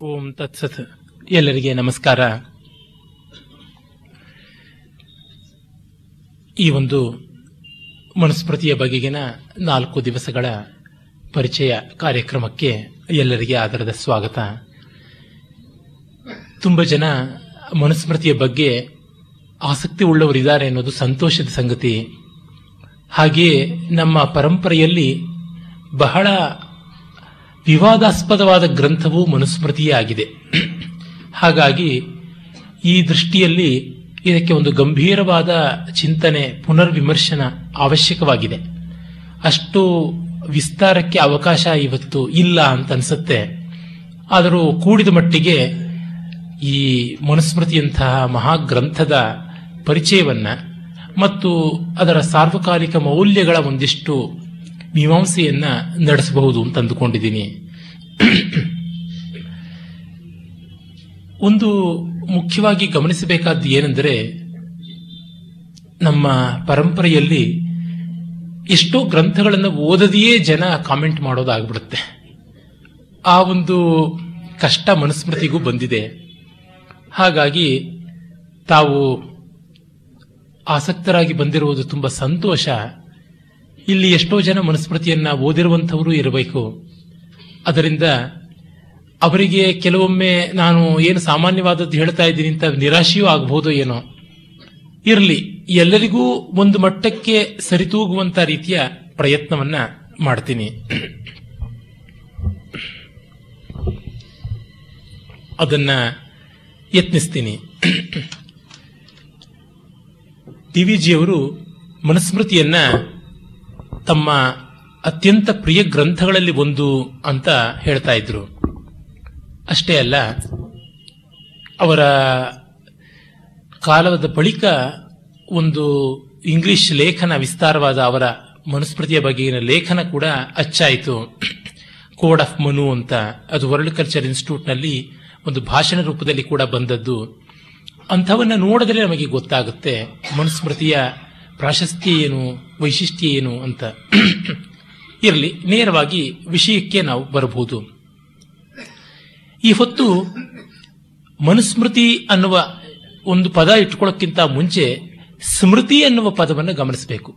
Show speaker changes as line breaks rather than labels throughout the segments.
ಓಂ ತತ್ಸತ್. ಎಲ್ಲರಿಗೆ ನಮಸ್ಕಾರ. ಈ ಒಂದು ಮನುಸ್ಮೃತಿಯ ಬಗೆಗಿನ ನಾಲ್ಕು ದಿವಸಗಳ ಪರಿಚಯ ಕಾರ್ಯಕ್ರಮಕ್ಕೆ ಎಲ್ಲರಿಗೆ ಆದರದ ಸ್ವಾಗತ. ತುಂಬ ಜನ ಮನುಸ್ಮೃತಿಯ ಬಗ್ಗೆ ಆಸಕ್ತಿ ಉಳ್ಳವರಿದ್ದಾರೆ ಅನ್ನೋದು ಸಂತೋಷದ ಸಂಗತಿ. ಹಾಗೆಯೇ ನಮ್ಮ ಪರಂಪರೆಯಲ್ಲಿ ಬಹಳ ವಿವಾದಾಸ್ಪದವಾದ ಗ್ರಂಥವು ಮನುಸ್ಮೃತಿಯೇ ಆಗಿದೆ ಹಾಗಾಗಿ ಈ ದೃಷ್ಟಿಯಲ್ಲಿ ಇದಕ್ಕೆ ಒಂದು ಗಂಭೀರವಾದ ಚಿಂತನೆ, ಪುನರ್ವಿಮರ್ಶನ ಅವಶ್ಯಕವಾಗಿದೆ. ಅಷ್ಟು ವಿಸ್ತಾರಕ್ಕೆ ಅವಕಾಶ ಇವತ್ತು ಇಲ್ಲ ಅಂತ ಅನ್ಸುತ್ತೆ. ಆದರೂ ಕೂಡಿದ ಮಟ್ಟಿಗೆ ಈ ಮನುಸ್ಮೃತಿಯಂತಹ ಮಹಾಗ್ರಂಥದ ಪರಿಚಯವನ್ನ ಮತ್ತು ಅದರ ಸಾರ್ವಕಾಲಿಕ ಮೌಲ್ಯಗಳ ಒಂದಿಷ್ಟು ಮೀಮಾಂಸೆಯನ್ನ ನಡೆಸಬಹುದು ಅಂತ ಅಂದುಕೊಂಡಿದ್ದೀನಿ. ಒಂದು ಮುಖ್ಯವಾಗಿ ಗಮನಿಸಬೇಕಾದ್ದು ಏನೆಂದರೆ, ನಮ್ಮ ಪರಂಪರೆಯಲ್ಲಿ ಎಷ್ಟೋ ಗ್ರಂಥಗಳನ್ನು ಓದದೆಯೇ ಜನ ಕಾಮೆಂಟ್ ಮಾಡೋದಾಗ್ಬಿಡುತ್ತೆ. ಆ ಒಂದು ಕಷ್ಟ ಮನುಸ್ಮೃತಿಗೂ ಬಂದಿದೆ. ಹಾಗಾಗಿ ತಾವು ಆಸಕ್ತರಾಗಿ ಬಂದಿರುವುದು ತುಂಬ ಸಂತೋಷ. ಇಲ್ಲಿ ಎಷ್ಟೋ ಜನ ಮನುಸ್ಮೃತಿಯನ್ನ ಓದಿರುವಂಥವರು ಇರಬೇಕು. ಅದರಿಂದ ಅವರಿಗೆ ಕೆಲವೊಮ್ಮೆ ನಾನು ಏನು ಸಾಮಾನ್ಯವಾದದ್ದು ಹೇಳ್ತಾ ಇದ್ದೀನಿ ಅಂತ ನಿರಾಶೆಯೂ ಆಗಬಹುದು ಏನೋ. ಇರಲಿ, ಎಲ್ಲರಿಗೂ ಒಂದು ಮಟ್ಟಕ್ಕೆ ಸರಿತೂಗುವಂತ ರೀತಿಯ ಪ್ರಯತ್ನವನ್ನ ಮಾಡ್ತೀನಿ. ಅದನ್ನ ಯತ್ನಿಸ್ತೀನಿ. ಟಿ ವಿ ಜಿಯವರು ಮನುಸ್ಮೃತಿಯನ್ನ ತಮ್ಮ ಅತ್ಯಂತ ಪ್ರಿಯ ಗ್ರಂಥಗಳಲ್ಲಿ ಒಂದು ಅಂತ ಹೇಳ್ತಾ ಇದ್ರು. ಅಷ್ಟೇ ಅಲ್ಲ, ಅವರ ಕಾಲದ ಬಳಿಕ ಒಂದು ಇಂಗ್ಲಿಷ್ ಲೇಖನ ವಿಸ್ತಾರವಾದ ಅವರ ಮನುಸ್ಮೃತಿಯ ಬಗೆಗಿನ ಲೇಖನ ಕೂಡ ಅಚ್ಚಾಯಿತು. ಕೋಡ್ ಆಫ್ ಮನು ಅಂತ. ಅದು ವರ್ಲ್ಡ್ ಕಲ್ಚರ್ ಇನ್ಸ್ಟಿಟ್ಯೂಟ್ನಲ್ಲಿ ಒಂದು ಭಾಷಣ ರೂಪದಲ್ಲಿ ಕೂಡ ಬಂದದ್ದು. ಅಂಥವನ್ನ ನೋಡಿದ್ರೆ ನಮಗೆ ಗೊತ್ತಾಗುತ್ತೆ ಮನುಸ್ಮೃತಿಯ ಪ್ರಾಶಸ್ತ್ಯ ಏನು, ವೈಶಿಷ್ಟ್ಯ ಏನು ಅಂತ ಇರಲಿ. ನೇರವಾಗಿ ವಿಷಯಕ್ಕೆ ನಾವು ಬರಬಹುದು. ಈ ಹೊತ್ತು ಮನುಸ್ಮೃತಿ ಅನ್ನುವ ಒಂದು ಪದ ಇಟ್ಕೊಳ್ಳೋಕ್ಕಿಂತ ಮುಂಚೆ ಸ್ಮೃತಿ ಅನ್ನುವ ಪದವನ್ನು ಗಮನಿಸಬೇಕು.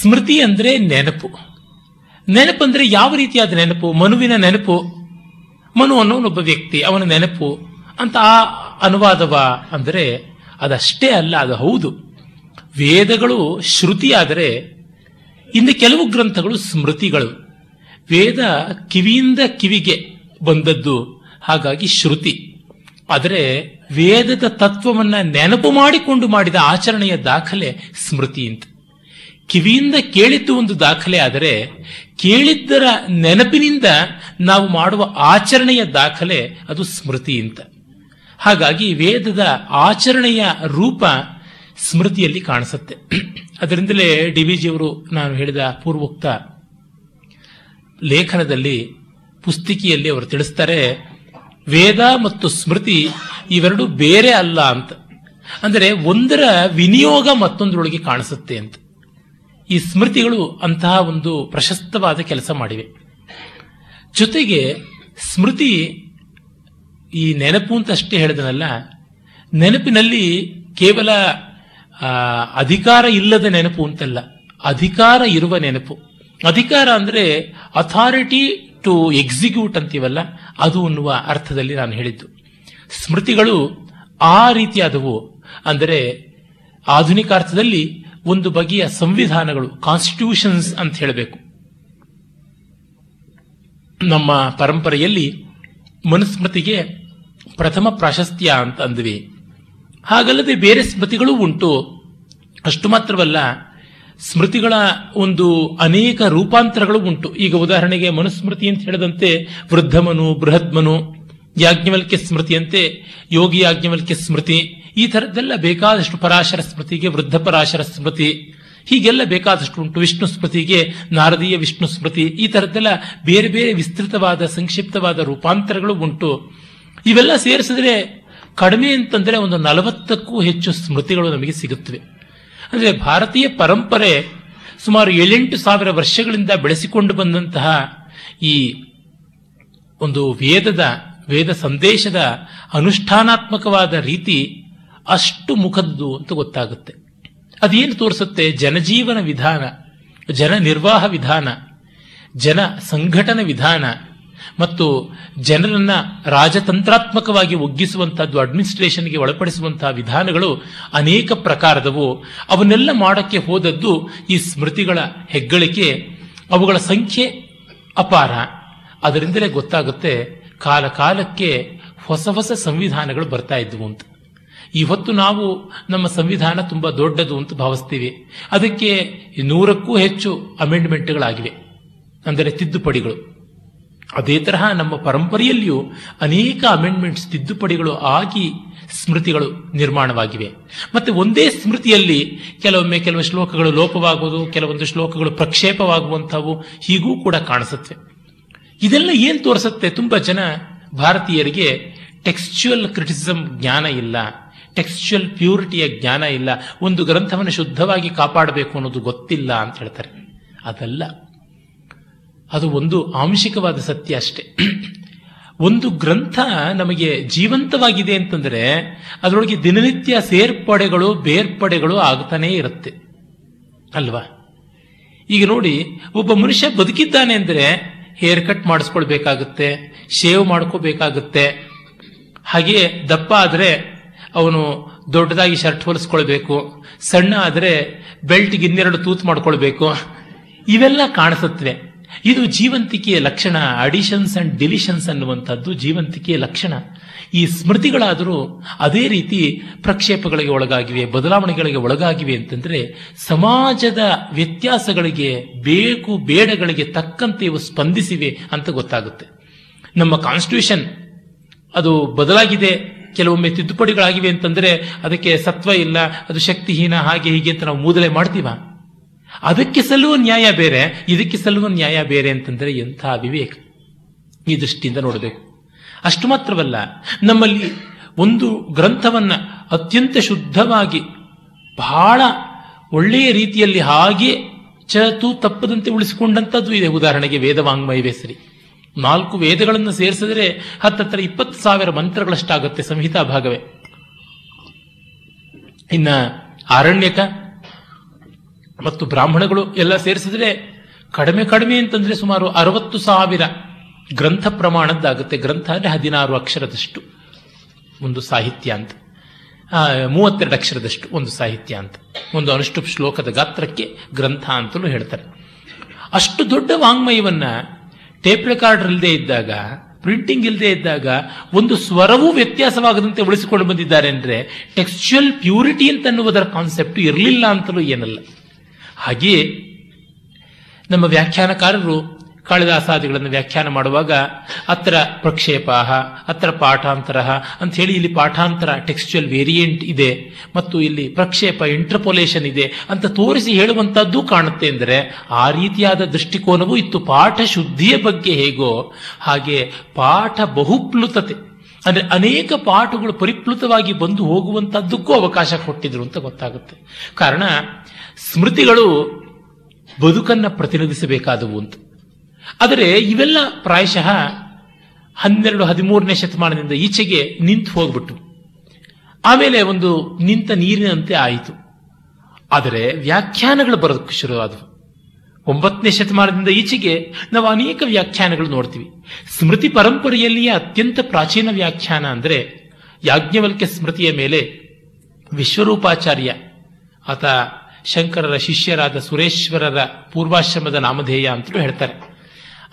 ಸ್ಮೃತಿ ಅಂದರೆ ನೆನಪು. ನೆನಪು ಅಂದರೆ ಯಾವ ರೀತಿಯಾದ ನೆನಪು? ಮನುವಿನ ನೆನಪು, ಮನು ಅನ್ನೋನೊಬ್ಬ ವ್ಯಕ್ತಿ, ಅವನ ನೆನಪು ಅಂತ ಆ ಅನುವಾದವ ಅಂದರೆ ಅದಷ್ಟೇ ಅಲ್ಲ, ಅದು ಹೌದು. ವೇದಗಳು ಶ್ರುತಿಯಾದರೆ ಇನ್ನು ಕೆಲವು ಗ್ರಂಥಗಳು ಸ್ಮೃತಿಗಳು. ವೇದ ಕಿವಿಯಿಂದ ಕಿವಿಗೆ ಬಂದದ್ದು, ಹಾಗಾಗಿ ಶ್ರುತಿ. ಆದರೆ ವೇದದ ತತ್ವವನ್ನು ನೆನಪು ಮಾಡಿಕೊಂಡು ಮಾಡಿದ ಆಚರಣೆಯ ದಾಖಲೆ ಸ್ಮೃತಿ ಅಂತ. ಕಿವಿಯಿಂದ ಕೇಳಿದ್ದು ಒಂದು ದಾಖಲೆ ಆದರೆ ಕೇಳಿದ್ದರ ನೆನಪಿನಿಂದ ನಾವು ಮಾಡುವ ಆಚರಣೆಯ ದಾಖಲೆ ಅದು ಸ್ಮೃತಿ ಅಂತ. ಹಾಗಾಗಿ ವೇದದ ಆಚರಣೆಯ ರೂಪ ಸ್ಮೃತಿಯಲ್ಲಿ ಕಾಣಿಸುತ್ತೆ. ಅದರಿಂದಲೇ ಡಿ ವಿ ಜಿಯವರು ನಾನು ಹೇಳಿದ ಪೂರ್ವೋಕ್ತ ಲೇಖನದಲ್ಲಿ, ಪುಸ್ತಿಕೆಯಲ್ಲಿ ಅವರು ತಿಳಿಸ್ತಾರೆ, ವೇದ ಮತ್ತು ಸ್ಮೃತಿ ಇವೆರಡು ಬೇರೆ ಅಲ್ಲ ಅಂತ. ಅಂದರೆ ಒಂದರ ವಿನಿಯೋಗ ಮತ್ತೊಂದರೊಳಗೆ ಕಾಣಿಸುತ್ತೆ ಅಂತ. ಈ ಸ್ಮೃತಿಗಳು ಅಂತಹ ಒಂದು ಪ್ರಶಸ್ತವಾದ ಕೆಲಸ ಮಾಡಿವೆ. ಜೊತೆಗೆ ಸ್ಮೃತಿ ಈ ನೆನಪು ಅಂತ ಅಷ್ಟೇ ಹೇಳಿದನಲ್ಲ, ನೆನಪಿನಲ್ಲಿ ಕೇವಲ ಅಧಿಕಾರ ಇಲ್ಲದ ನೆನಪು ಅಂತಲ್ಲ. ಅಧಿಕಾರ ಇರುವ ನೆನಪು. ಅಧಿಕಾರ ಅಂದ್ರೆ ಅಥಾರಿಟಿ ಟು ಎಕ್ಸಿಕ್ಯೂಟ್ ಅಂತೀವಲ್ಲ, ಅದು ಅನ್ನುವ ಅರ್ಥದಲ್ಲಿ ನಾನು ಹೇಳಿದ್ದು. ಸ್ಮೃತಿಗಳು ಆ ರೀತಿಯಾದವು ಅಂದರೆ ಆಧುನಿಕ ಅರ್ಥದಲ್ಲಿ ಒಂದು ಬಗೆಯ ಸಂವಿಧಾನಗಳು ಕಾನ್ಸ್ಟಿಟ್ಯೂಷನ್ಸ್ ಅಂತ ಹೇಳಬೇಕು. ನಮ್ಮ ಪರಂಪರೆಯಲ್ಲಿ ಮನುಸ್ಮೃತಿಗೆ ಪ್ರಥಮ ಪ್ರಾಶಸ್ತ್ಯ ಅಂತ ಅಂದ್ವಿ. ಹಾಗಲ್ಲದೆ ಬೇರೆ ಸ್ಮೃತಿಗಳೂ ಉಂಟು. ಅಷ್ಟು ಮಾತ್ರವಲ್ಲ, ಸ್ಮೃತಿಗಳ ಒಂದು ಅನೇಕ ರೂಪಾಂತರಗಳು ಉಂಟು. ಈಗ ಉದಾಹರಣೆಗೆ ಮನುಸ್ಮೃತಿ ಅಂತ ಹೇಳದಂತೆ ವೃದ್ಧಮನು, ಬೃಹದ್ಮನು, ಯಾಜ್ಞವಲ್ಕ್ಯ ಸ್ಮೃತಿಯಂತೆ ಯೋಗಿ ಯಾಜ್ಞವಲ್ಕ್ಯ ಸ್ಮೃತಿ, ಈ ಥರದ್ದೆಲ್ಲ ಬೇಕಾದಷ್ಟು ಪರಾಶರ ಸ್ಮೃತಿಗೆ ವೃದ್ಧ ಪರಾಶರ ಸ್ಮೃತಿ, ಹೀಗೆಲ್ಲ ಬೇಕಾದಷ್ಟು ಉಂಟು. ವಿಷ್ಣು ಸ್ಮೃತಿಗೆ ನಾರದೀಯ ವಿಷ್ಣು ಸ್ಮೃತಿ, ಈ ಥರದ್ದೆಲ್ಲ ಬೇರೆ ಬೇರೆ ವಿಸ್ತೃತವಾದ, ಸಂಕ್ಷಿಪ್ತವಾದ ರೂಪಾಂತರಗಳು ಉಂಟು. ಇವೆಲ್ಲ ಸೇರಿಸಿದ್ರೆ ಕಡಿಮೆ ಅಂತಂದರೆ ಒಂದು ನಲವತ್ತಕ್ಕೂ ಹೆಚ್ಚು ಸ್ಮೃತಿಗಳು ನಮಗೆ ಸಿಗುತ್ತವೆ. ಅಂದರೆ ಭಾರತೀಯ ಪರಂಪರೆ ಸುಮಾರು ಏಳೆಂಟು ಸಾವಿರ ವರ್ಷಗಳಿಂದ ಬೆಳೆಸಿಕೊಂಡು ಬಂದಂತಹ ಈ ಒಂದು ವೇದದ, ವೇದ ಸಂದೇಶದ ಅನುಷ್ಠಾನಾತ್ಮಕವಾದ ರೀತಿ ಅಷ್ಟು ಮುಖದ್ದು ಅಂತ ಗೊತ್ತಾಗುತ್ತೆ. ಅದೇನು ತೋರಿಸುತ್ತೆ? ಜನಜೀವನ ವಿಧಾನ, ಜನ ನಿರ್ವಾಹ ವಿಧಾನ, ಜನ ಸಂಘಟನೆ ವಿಧಾನ ಮತ್ತು ಜನರನ್ನ ರಾಜತಂತ್ರಾತ್ಮಕವಾಗಿ ಒಗ್ಗಿಸುವಂತಹದ್ದು ಅಡ್ಮಿನಿಸ್ಟ್ರೇಷನ್ಗೆ ಒಳಪಡಿಸುವಂತಹ ವಿಧಾನಗಳು ಅನೇಕ ಪ್ರಕಾರದವು. ಅವನ್ನೆಲ್ಲ ಮಾಡಕ್ಕೆ ಹೋದದ್ದು ಈ ಸ್ಮೃತಿಗಳ ಹೆಗ್ಗಳಿಕೆ. ಅವುಗಳ ಸಂಖ್ಯೆ ಅಪಾರ. ಅದರಿಂದಲೇ ಗೊತ್ತಾಗುತ್ತೆ ಕಾಲ ಕಾಲಕ್ಕೆ ಹೊಸ ಹೊಸ ಸಂವಿಧಾನಗಳು ಬರ್ತಾ ಇದ್ವು ಅಂತ. ಇವತ್ತು ನಾವು ನಮ್ಮ ಸಂವಿಧಾನ ತುಂಬಾ ದೊಡ್ಡದು ಅಂತ ಭಾವಿಸ್ತೀವಿ. ಅದಕ್ಕೆ ನೂರಕ್ಕೂ ಹೆಚ್ಚು ಅಮೆಂಡ್ಮೆಂಟ್ಗಳಾಗಿವೆ ಅಂದರೆ ತಿದ್ದುಪಡಿಗಳು. ಅದೇ ತರಹ ನಮ್ಮ ಪರಂಪರೆಯಲ್ಲಿಯೂ ಅನೇಕ ಅಮೆಂಡ್ಮೆಂಟ್ಸ್ ತಿದ್ದುಪಡಿಗಳು ಆಗಿ ಸ್ಮೃತಿಗಳು ನಿರ್ಮಾಣವಾಗಿವೆ. ಮತ್ತೆ ಒಂದೇ ಸ್ಮೃತಿಯಲ್ಲಿ ಕೆಲವೊಮ್ಮೆ ಕೆಲವು ಶ್ಲೋಕಗಳು ಲೋಪವಾಗುವುದು, ಕೆಲವೊಂದು ಶ್ಲೋಕಗಳು ಪ್ರಕ್ಷೇಪವಾಗುವಂಥವು ಹೀಗೂ ಕೂಡ ಕಾಣಿಸುತ್ತೆ. ಇದೆಲ್ಲ ಏನು ತೋರಿಸುತ್ತೆ? ತುಂಬಾ ಜನ ಭಾರತೀಯರಿಗೆ ಟೆಕ್ಸ್ಚುಯಲ್ ಕ್ರಿಟಿಸಮ್ ಜ್ಞಾನ ಇಲ್ಲ. ಟೆಕ್ಸ್ಚುಯಲ್ ಪ್ಯೂರಿಟಿಯ ಜ್ಞಾನ ಇಲ್ಲ. ಒಂದು ಗ್ರಂಥವನ್ನು ಶುದ್ಧವಾಗಿ ಕಾಪಾಡಬೇಕು ಅನ್ನೋದು ಗೊತ್ತಿಲ್ಲ ಅಂತ ಹೇಳ್ತಾರೆ. ಅದಲ್ಲ. ಅದು ಒಂದು ಆಂಶಿಕವಾದ ಸತ್ಯ ಅಷ್ಟೇ. ಒಂದು ಗ್ರಂಥ ನಮಗೆ ಜೀವಂತವಾಗಿದೆ ಅಂತಂದ್ರೆ ಅದರೊಳಗೆ ದಿನನಿತ್ಯ ಸೇರ್ಪಡೆಗಳು, ಬೇರ್ಪಡೆಗಳು ಆಗ್ತಾನೇ ಇರುತ್ತೆ. ಅಲ್ವಾ? ಈಗ ನೋಡಿ, ಒಬ್ಬ ಮನುಷ್ಯ ಬದುಕಿದ್ದಾನೆ ಅಂದ್ರೆ ಹೇರ್ ಕಟ್ ಮಾಡಿಸ್ಕೊಳ್ಬೇಕಾಗುತ್ತೆ, ಶೇವ್ ಮಾಡ್ಕೋಬೇಕಾಗುತ್ತೆ. ಹಾಗೆ ದಪ್ಪ ಆದ್ರೆ ಅವನು ದೊಡ್ಡದಾಗಿ ಶರ್ಟ್ ಹೊಲಿಸ್ಕೊಳ್ಬೇಕು, ಸಣ್ಣ ಆದ್ರೆ ಬೆಲ್ಟ್ಗೆ ಇನ್ನೆರಡು ತೂತ್ ಮಾಡ್ಕೊಳ್ಬೇಕು. ಇವೆಲ್ಲ ಕಾಣಿಸುತ್ತವೆ. ಇದು ಜೀವಂತಿಕೆಯ ಲಕ್ಷಣ. ಅಡಿಷನ್ಸ್ ಅಂಡ್ ಡಿಲಿಷನ್ಸ್ ಅನ್ನುವಂಥದ್ದು ಜೀವಂತಿಕೆಯ ಲಕ್ಷಣ. ಈ ಸ್ಮೃತಿಗಳಾದರೂ ಅದೇ ರೀತಿ ಪ್ರಕ್ಷೇಪಗಳಿಗೆ ಒಳಗಾಗಿವೆ, ಬದಲಾವಣೆಗಳಿಗೆ ಒಳಗಾಗಿವೆ ಅಂತಂದ್ರೆ ಸಮಾಜದ ವ್ಯತ್ಯಾಸಗಳಿಗೆ, ಬೇಕು ಬೇಡಗಳಿಗೆ ತಕ್ಕಂತೆ ಇವು ಸ್ಪಂದಿಸಿವೆ ಅಂತ ಗೊತ್ತಾಗುತ್ತೆ. ನಮ್ಮ ಕಾನ್ಸ್ಟಿಟ್ಯೂಷನ್ ಅದು ಬದಲಾಗಿದೆ, ಕೆಲವೊಮ್ಮೆ ತಿದ್ದುಪಡಿಗಳಾಗಿವೆ ಅಂತಂದ್ರೆ ಅದಕ್ಕೆ ಸತ್ವ ಇಲ್ಲ, ಅದು ಶಕ್ತಿಹೀನ, ಹಾಗೆ ಹೀಗೆ ಅಂತ ನಾವು ಮೂದಲೆ ಮಾಡ್ತೀವ. ಅದಕ್ಕೆ ಸಲ್ಲುವ ನ್ಯಾಯ ಬೇರೆ, ಇದಕ್ಕೆ ಸಲ್ಲುವ ನ್ಯಾಯ ಬೇರೆ ಅಂತಂದ್ರೆ ಎಂಥ ವಿವೇಕ ಈ ದೃಷ್ಟಿಯಿಂದ ನೋಡಬೇಕು. ಅಷ್ಟು ಮಾತ್ರವಲ್ಲ, ನಮ್ಮಲ್ಲಿ ಒಂದು ಗ್ರಂಥವನ್ನ ಅತ್ಯಂತ ಶುದ್ಧವಾಗಿ ಬಹಳ ಒಳ್ಳೆಯ ರೀತಿಯಲ್ಲಿ ಹಾಗೆ ಚತು ತಪ್ಪದಂತೆ ಉಳಿಸಿಕೊಂಡಂಥದ್ದು ಇದೆ. ಉದಾಹರಣೆಗೆ ವೇದವಾಂಗ್ಮಯವೇ ಸರಿ. ನಾಲ್ಕು ವೇದಗಳನ್ನು ಸೇರಿಸಿದ್ರೆ ಹತ್ತತ್ರ ಇಪ್ಪತ್ತು ಸಾವಿರ ಮಂತ್ರಗಳಷ್ಟಾಗುತ್ತೆ ಸಂಹಿತಾ ಭಾಗವೇ. ಇನ್ನ ಆರಣ್ಯಕ ಮತ್ತು ಬ್ರಾಹ್ಮಣಗಳು ಎಲ್ಲ ಸೇರಿಸಿದ್ರೆ ಕಡಿಮೆ ಕಡಿಮೆ ಅಂತಂದ್ರೆ ಸುಮಾರು ಅರವತ್ತು ಸಾವಿರ ಗ್ರಂಥ ಪ್ರಮಾಣದ್ದಾಗುತ್ತೆ. ಗ್ರಂಥ ಅಂದ್ರೆ ಹದಿನಾರು ಅಕ್ಷರದಷ್ಟು ಒಂದು ಸಾಹಿತ್ಯ ಅಂತ. ಮೂವತ್ತೆರಡು ಅಕ್ಷರದಷ್ಟು ಒಂದು ಸಾಹಿತ್ಯ ಅಂತ. ಒಂದು ಅನುಷ್ಟು ಶ್ಲೋಕದ ಗಾತ್ರಕ್ಕೆ ಗ್ರಂಥ ಅಂತಲೂ ಹೇಳ್ತಾರೆ. ಅಷ್ಟು ದೊಡ್ಡ ವಾಂಗ್ಮಯವನ್ನ ಟೇಪ್ ರೆಕಾರ್ಡರ್ ಇಲ್ಲದೆ ಇದ್ದಾಗ, ಪ್ರಿಂಟಿಂಗ್ ಇಲ್ಲದೆ ಇದ್ದಾಗ ಒಂದು ಸ್ವರವೂ ವ್ಯತ್ಯಾಸವಾಗದಂತೆ ಉಳಿಸಿಕೊಂಡು ಬಂದಿದ್ದಾರೆ ಅಂದ್ರೆ ಟೆಕ್ಸ್ಚುಯಲ್ ಪ್ಯೂರಿಟಿ ಅಂತ ಅನ್ನುವುದರ ಕಾನ್ಸೆಪ್ಟ್ ಇರಲಿಲ್ಲ ಅಂತಲೂ ಏನಲ್ಲ. ಹಾಗೆಯೇ ನಮ್ಮ ವ್ಯಾಖ್ಯಾನಕಾರರು ಕಾಳಿದಾಸಾದಿಗಳನ್ನು ವ್ಯಾಖ್ಯಾನ ಮಾಡುವಾಗ ಅತ್ರ ಪ್ರಕ್ಷೇಪಾಹ, ಅತ್ರ ಪಾಠಾಂತರ ಅಂತ ಹೇಳಿ ಇಲ್ಲಿ ಪಾಠಾಂತರ ಟೆಕ್ಸ್ಚುಯಲ್ ವೇರಿಯಂಟ್ ಇದೆ ಮತ್ತು ಇಲ್ಲಿ ಪ್ರಕ್ಷೇಪ ಇಂಟರ್ಪೊಲೇಷನ್ ಇದೆ ಅಂತ ತೋರಿಸಿ ಹೇಳುವಂತದ್ದು ಕಾಣುತ್ತೆ ಅಂದರೆ ಆ ರೀತಿಯಾದ ದೃಷ್ಟಿಕೋನವೂ ಇತ್ತು ಪಾಠ ಶುದ್ಧಿಯ ಬಗ್ಗೆ ಹೇಗೋ ಹಾಗೆ ಪಾಠ ಬಹುಪ್ಲುತತೆ ಅಂದ್ರೆ ಅನೇಕ ಪಾಠಗಳು ಪರಿಪ್ಲುತವಾಗಿ ಬಂದು ಹೋಗುವಂಥದ್ದಕ್ಕೂ ಅವಕಾಶ ಕೊಟ್ಟಿದ್ರು ಅಂತ ಗೊತ್ತಾಗುತ್ತೆ. ಕಾರಣ, ಸ್ಮೃತಿಗಳು ಬದುಕನ್ನ ಪ್ರತಿನಿಧಿಸಬೇಕಾದವು ಅಂತ. ಆದರೆ ಇವೆಲ್ಲ ಪ್ರಾಯಶಃ ಹನ್ನೆರಡು, ಹದಿಮೂರನೇ ಶತಮಾನದಿಂದ ಈಚೆಗೆ ನಿಂತು ಹೋಗ್ಬಿಟ್ಟು ಆಮೇಲೆ ಒಂದು ನಿಂತ ನೀರಿನಂತೆ ಆಯಿತು. ಆದರೆ ವ್ಯಾಖ್ಯಾನಗಳು ಬರೋದಕ್ಕೆ ಶುರುವಾದವು. ಒಂಬತ್ತನೇ ಶತಮಾನದಿಂದ ಈಚೆಗೆ ನಾವು ಅನೇಕ ವ್ಯಾಖ್ಯಾನಗಳು ನೋಡ್ತೀವಿ. ಸ್ಮೃತಿ ಪರಂಪರೆಯಲ್ಲಿಯೇ ಅತ್ಯಂತ ಪ್ರಾಚೀನ ವ್ಯಾಖ್ಯಾನ ಅಂದರೆ ಯಾಜ್ಞವಲ್ಕ್ಯ ಸ್ಮೃತಿಯ ಮೇಲೆ ವಿಶ್ವರೂಪಾಚಾರ್ಯ, ಆತ ಶಂಕರರ ಶಿಷ್ಯರಾದ ಸುರೇಶ್ವರರ ಪೂರ್ವಾಶ್ರಮದ ನಾಮಧೇಯ ಅಂತಲೂ ಹೇಳ್ತಾರೆ.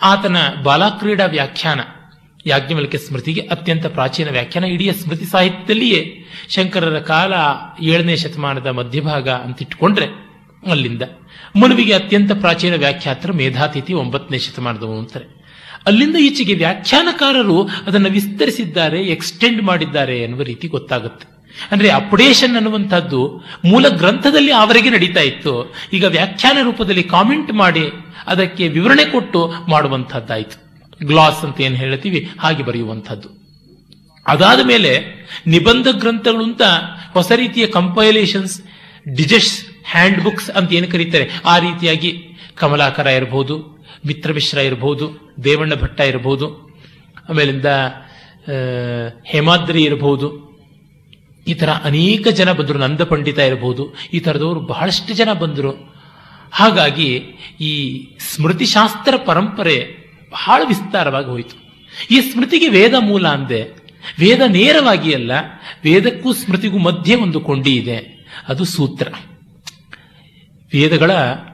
ಆತನ ಬಾಲಾಕ್ರೀಡಾ ವ್ಯಾಖ್ಯಾನ ಯಾಜ್ಞವಲ್ಕ್ಯ ಸ್ಮೃತಿಗೆ ಅತ್ಯಂತ ಪ್ರಾಚೀನ ವ್ಯಾಖ್ಯಾನ. ಇಡೀ ಸ್ಮೃತಿ ಸಾಹಿತ್ಯದಲ್ಲಿಯೇ ಶಂಕರರ ಕಾಲ ಏಳನೇ ಶತಮಾನದ ಮಧ್ಯಭಾಗ ಅಂತಿಟ್ಟುಕೊಂಡ್ರೆ ಅಲ್ಲಿಂದ ಮನುವಿಗೆ ಅತ್ಯಂತ ಪ್ರಾಚೀನ ವ್ಯಾಖ್ಯಾತರ ಮೇಧಾತಿಥಿ ಒಂಬತ್ತನೇ ಶತಮಾನದವು ಅಂತಾರೆ. ಅಲ್ಲಿಂದ ಈಚೆಗೆ ವ್ಯಾಖ್ಯಾನಕಾರರು ಅದನ್ನು ವಿಸ್ತರಿಸಿದ್ದಾರೆ ಎಕ್ಸ್ಟೆಂಡ್ ಮಾಡಿದ್ದಾರೆ ಎನ್ನುವ ರೀತಿ ಗೊತ್ತಾಗುತ್ತೆ. ಅಂದ್ರೆ ಅಪ್ಡೇಷನ್ ಅನ್ನುವಂಥದ್ದು ಮೂಲ ಗ್ರಂಥದಲ್ಲಿ ಅವರಿಗೆ ನಡೀತಾ ಇತ್ತು. ಈಗ ವ್ಯಾಖ್ಯಾನ ರೂಪದಲ್ಲಿ ಕಾಮೆಂಟ್ ಮಾಡಿ ಅದಕ್ಕೆ ವಿವರಣೆ ಕೊಟ್ಟು ಮಾಡುವಂಥದ್ದಾಯಿತು. ಗ್ಲಾಸ್ ಅಂತ ಏನು ಹೇಳ್ತೀವಿ, ಹಾಗೆ ಬರೆಯುವಂಥದ್ದು. ಅದಾದ ಮೇಲೆ ನಿಬಂಧ ಗ್ರಂಥಗಳು ಅಂತ ಹೊಸ ರೀತಿಯ ಕಂಪೈಲೇಷನ್ಸ್ ಡಿಜೆಸ್ ಹ್ಯಾಂಡ್ ಬುಕ್ಸ್ ಅಂತ ಏನು ಕರೀತಾರೆ? ಆ ರೀತಿಯಾಗಿ ಕಮಲಾಕರ ಇರಬಹುದು ಮಿತ್ರಮಿಶ್ರ ಇರಬಹುದು ದೇವಣ್ಣ ಭಟ್ಟ ಇರಬಹುದು ಆಮೇಲಿಂದ ಹೇಮಾದ್ರಿ ಇರಬಹುದು ಈ ಥರ ಅನೇಕ ಜನ ಬಂದರು ನಂದ ಪಂಡಿತ ಇರಬಹುದು ಈ ಥರದವರು ಬಹಳಷ್ಟು ಜನ ಬಂದರು. ಹಾಗಾಗಿ ಈ ಸ್ಮೃತಿಶಾಸ್ತ್ರ ಪರಂಪರೆ ಬಹಳ ವಿಸ್ತಾರವಾಗಿ ಹೋಯಿತು. ಈ ಸ್ಮೃತಿಗೆ ವೇದ ಮೂಲ ಅಂದೆ. ವೇದ ನೇರವಾಗಿ ಅಲ್ಲ, ವೇದಕ್ಕೂ ಸ್ಮೃತಿಗೂ ಮಧ್ಯೆ ಒಂದು ಕೊಂಡಿ ಇದೆ ಅದು ಸೂತ್ರ. ವೇದಗಳ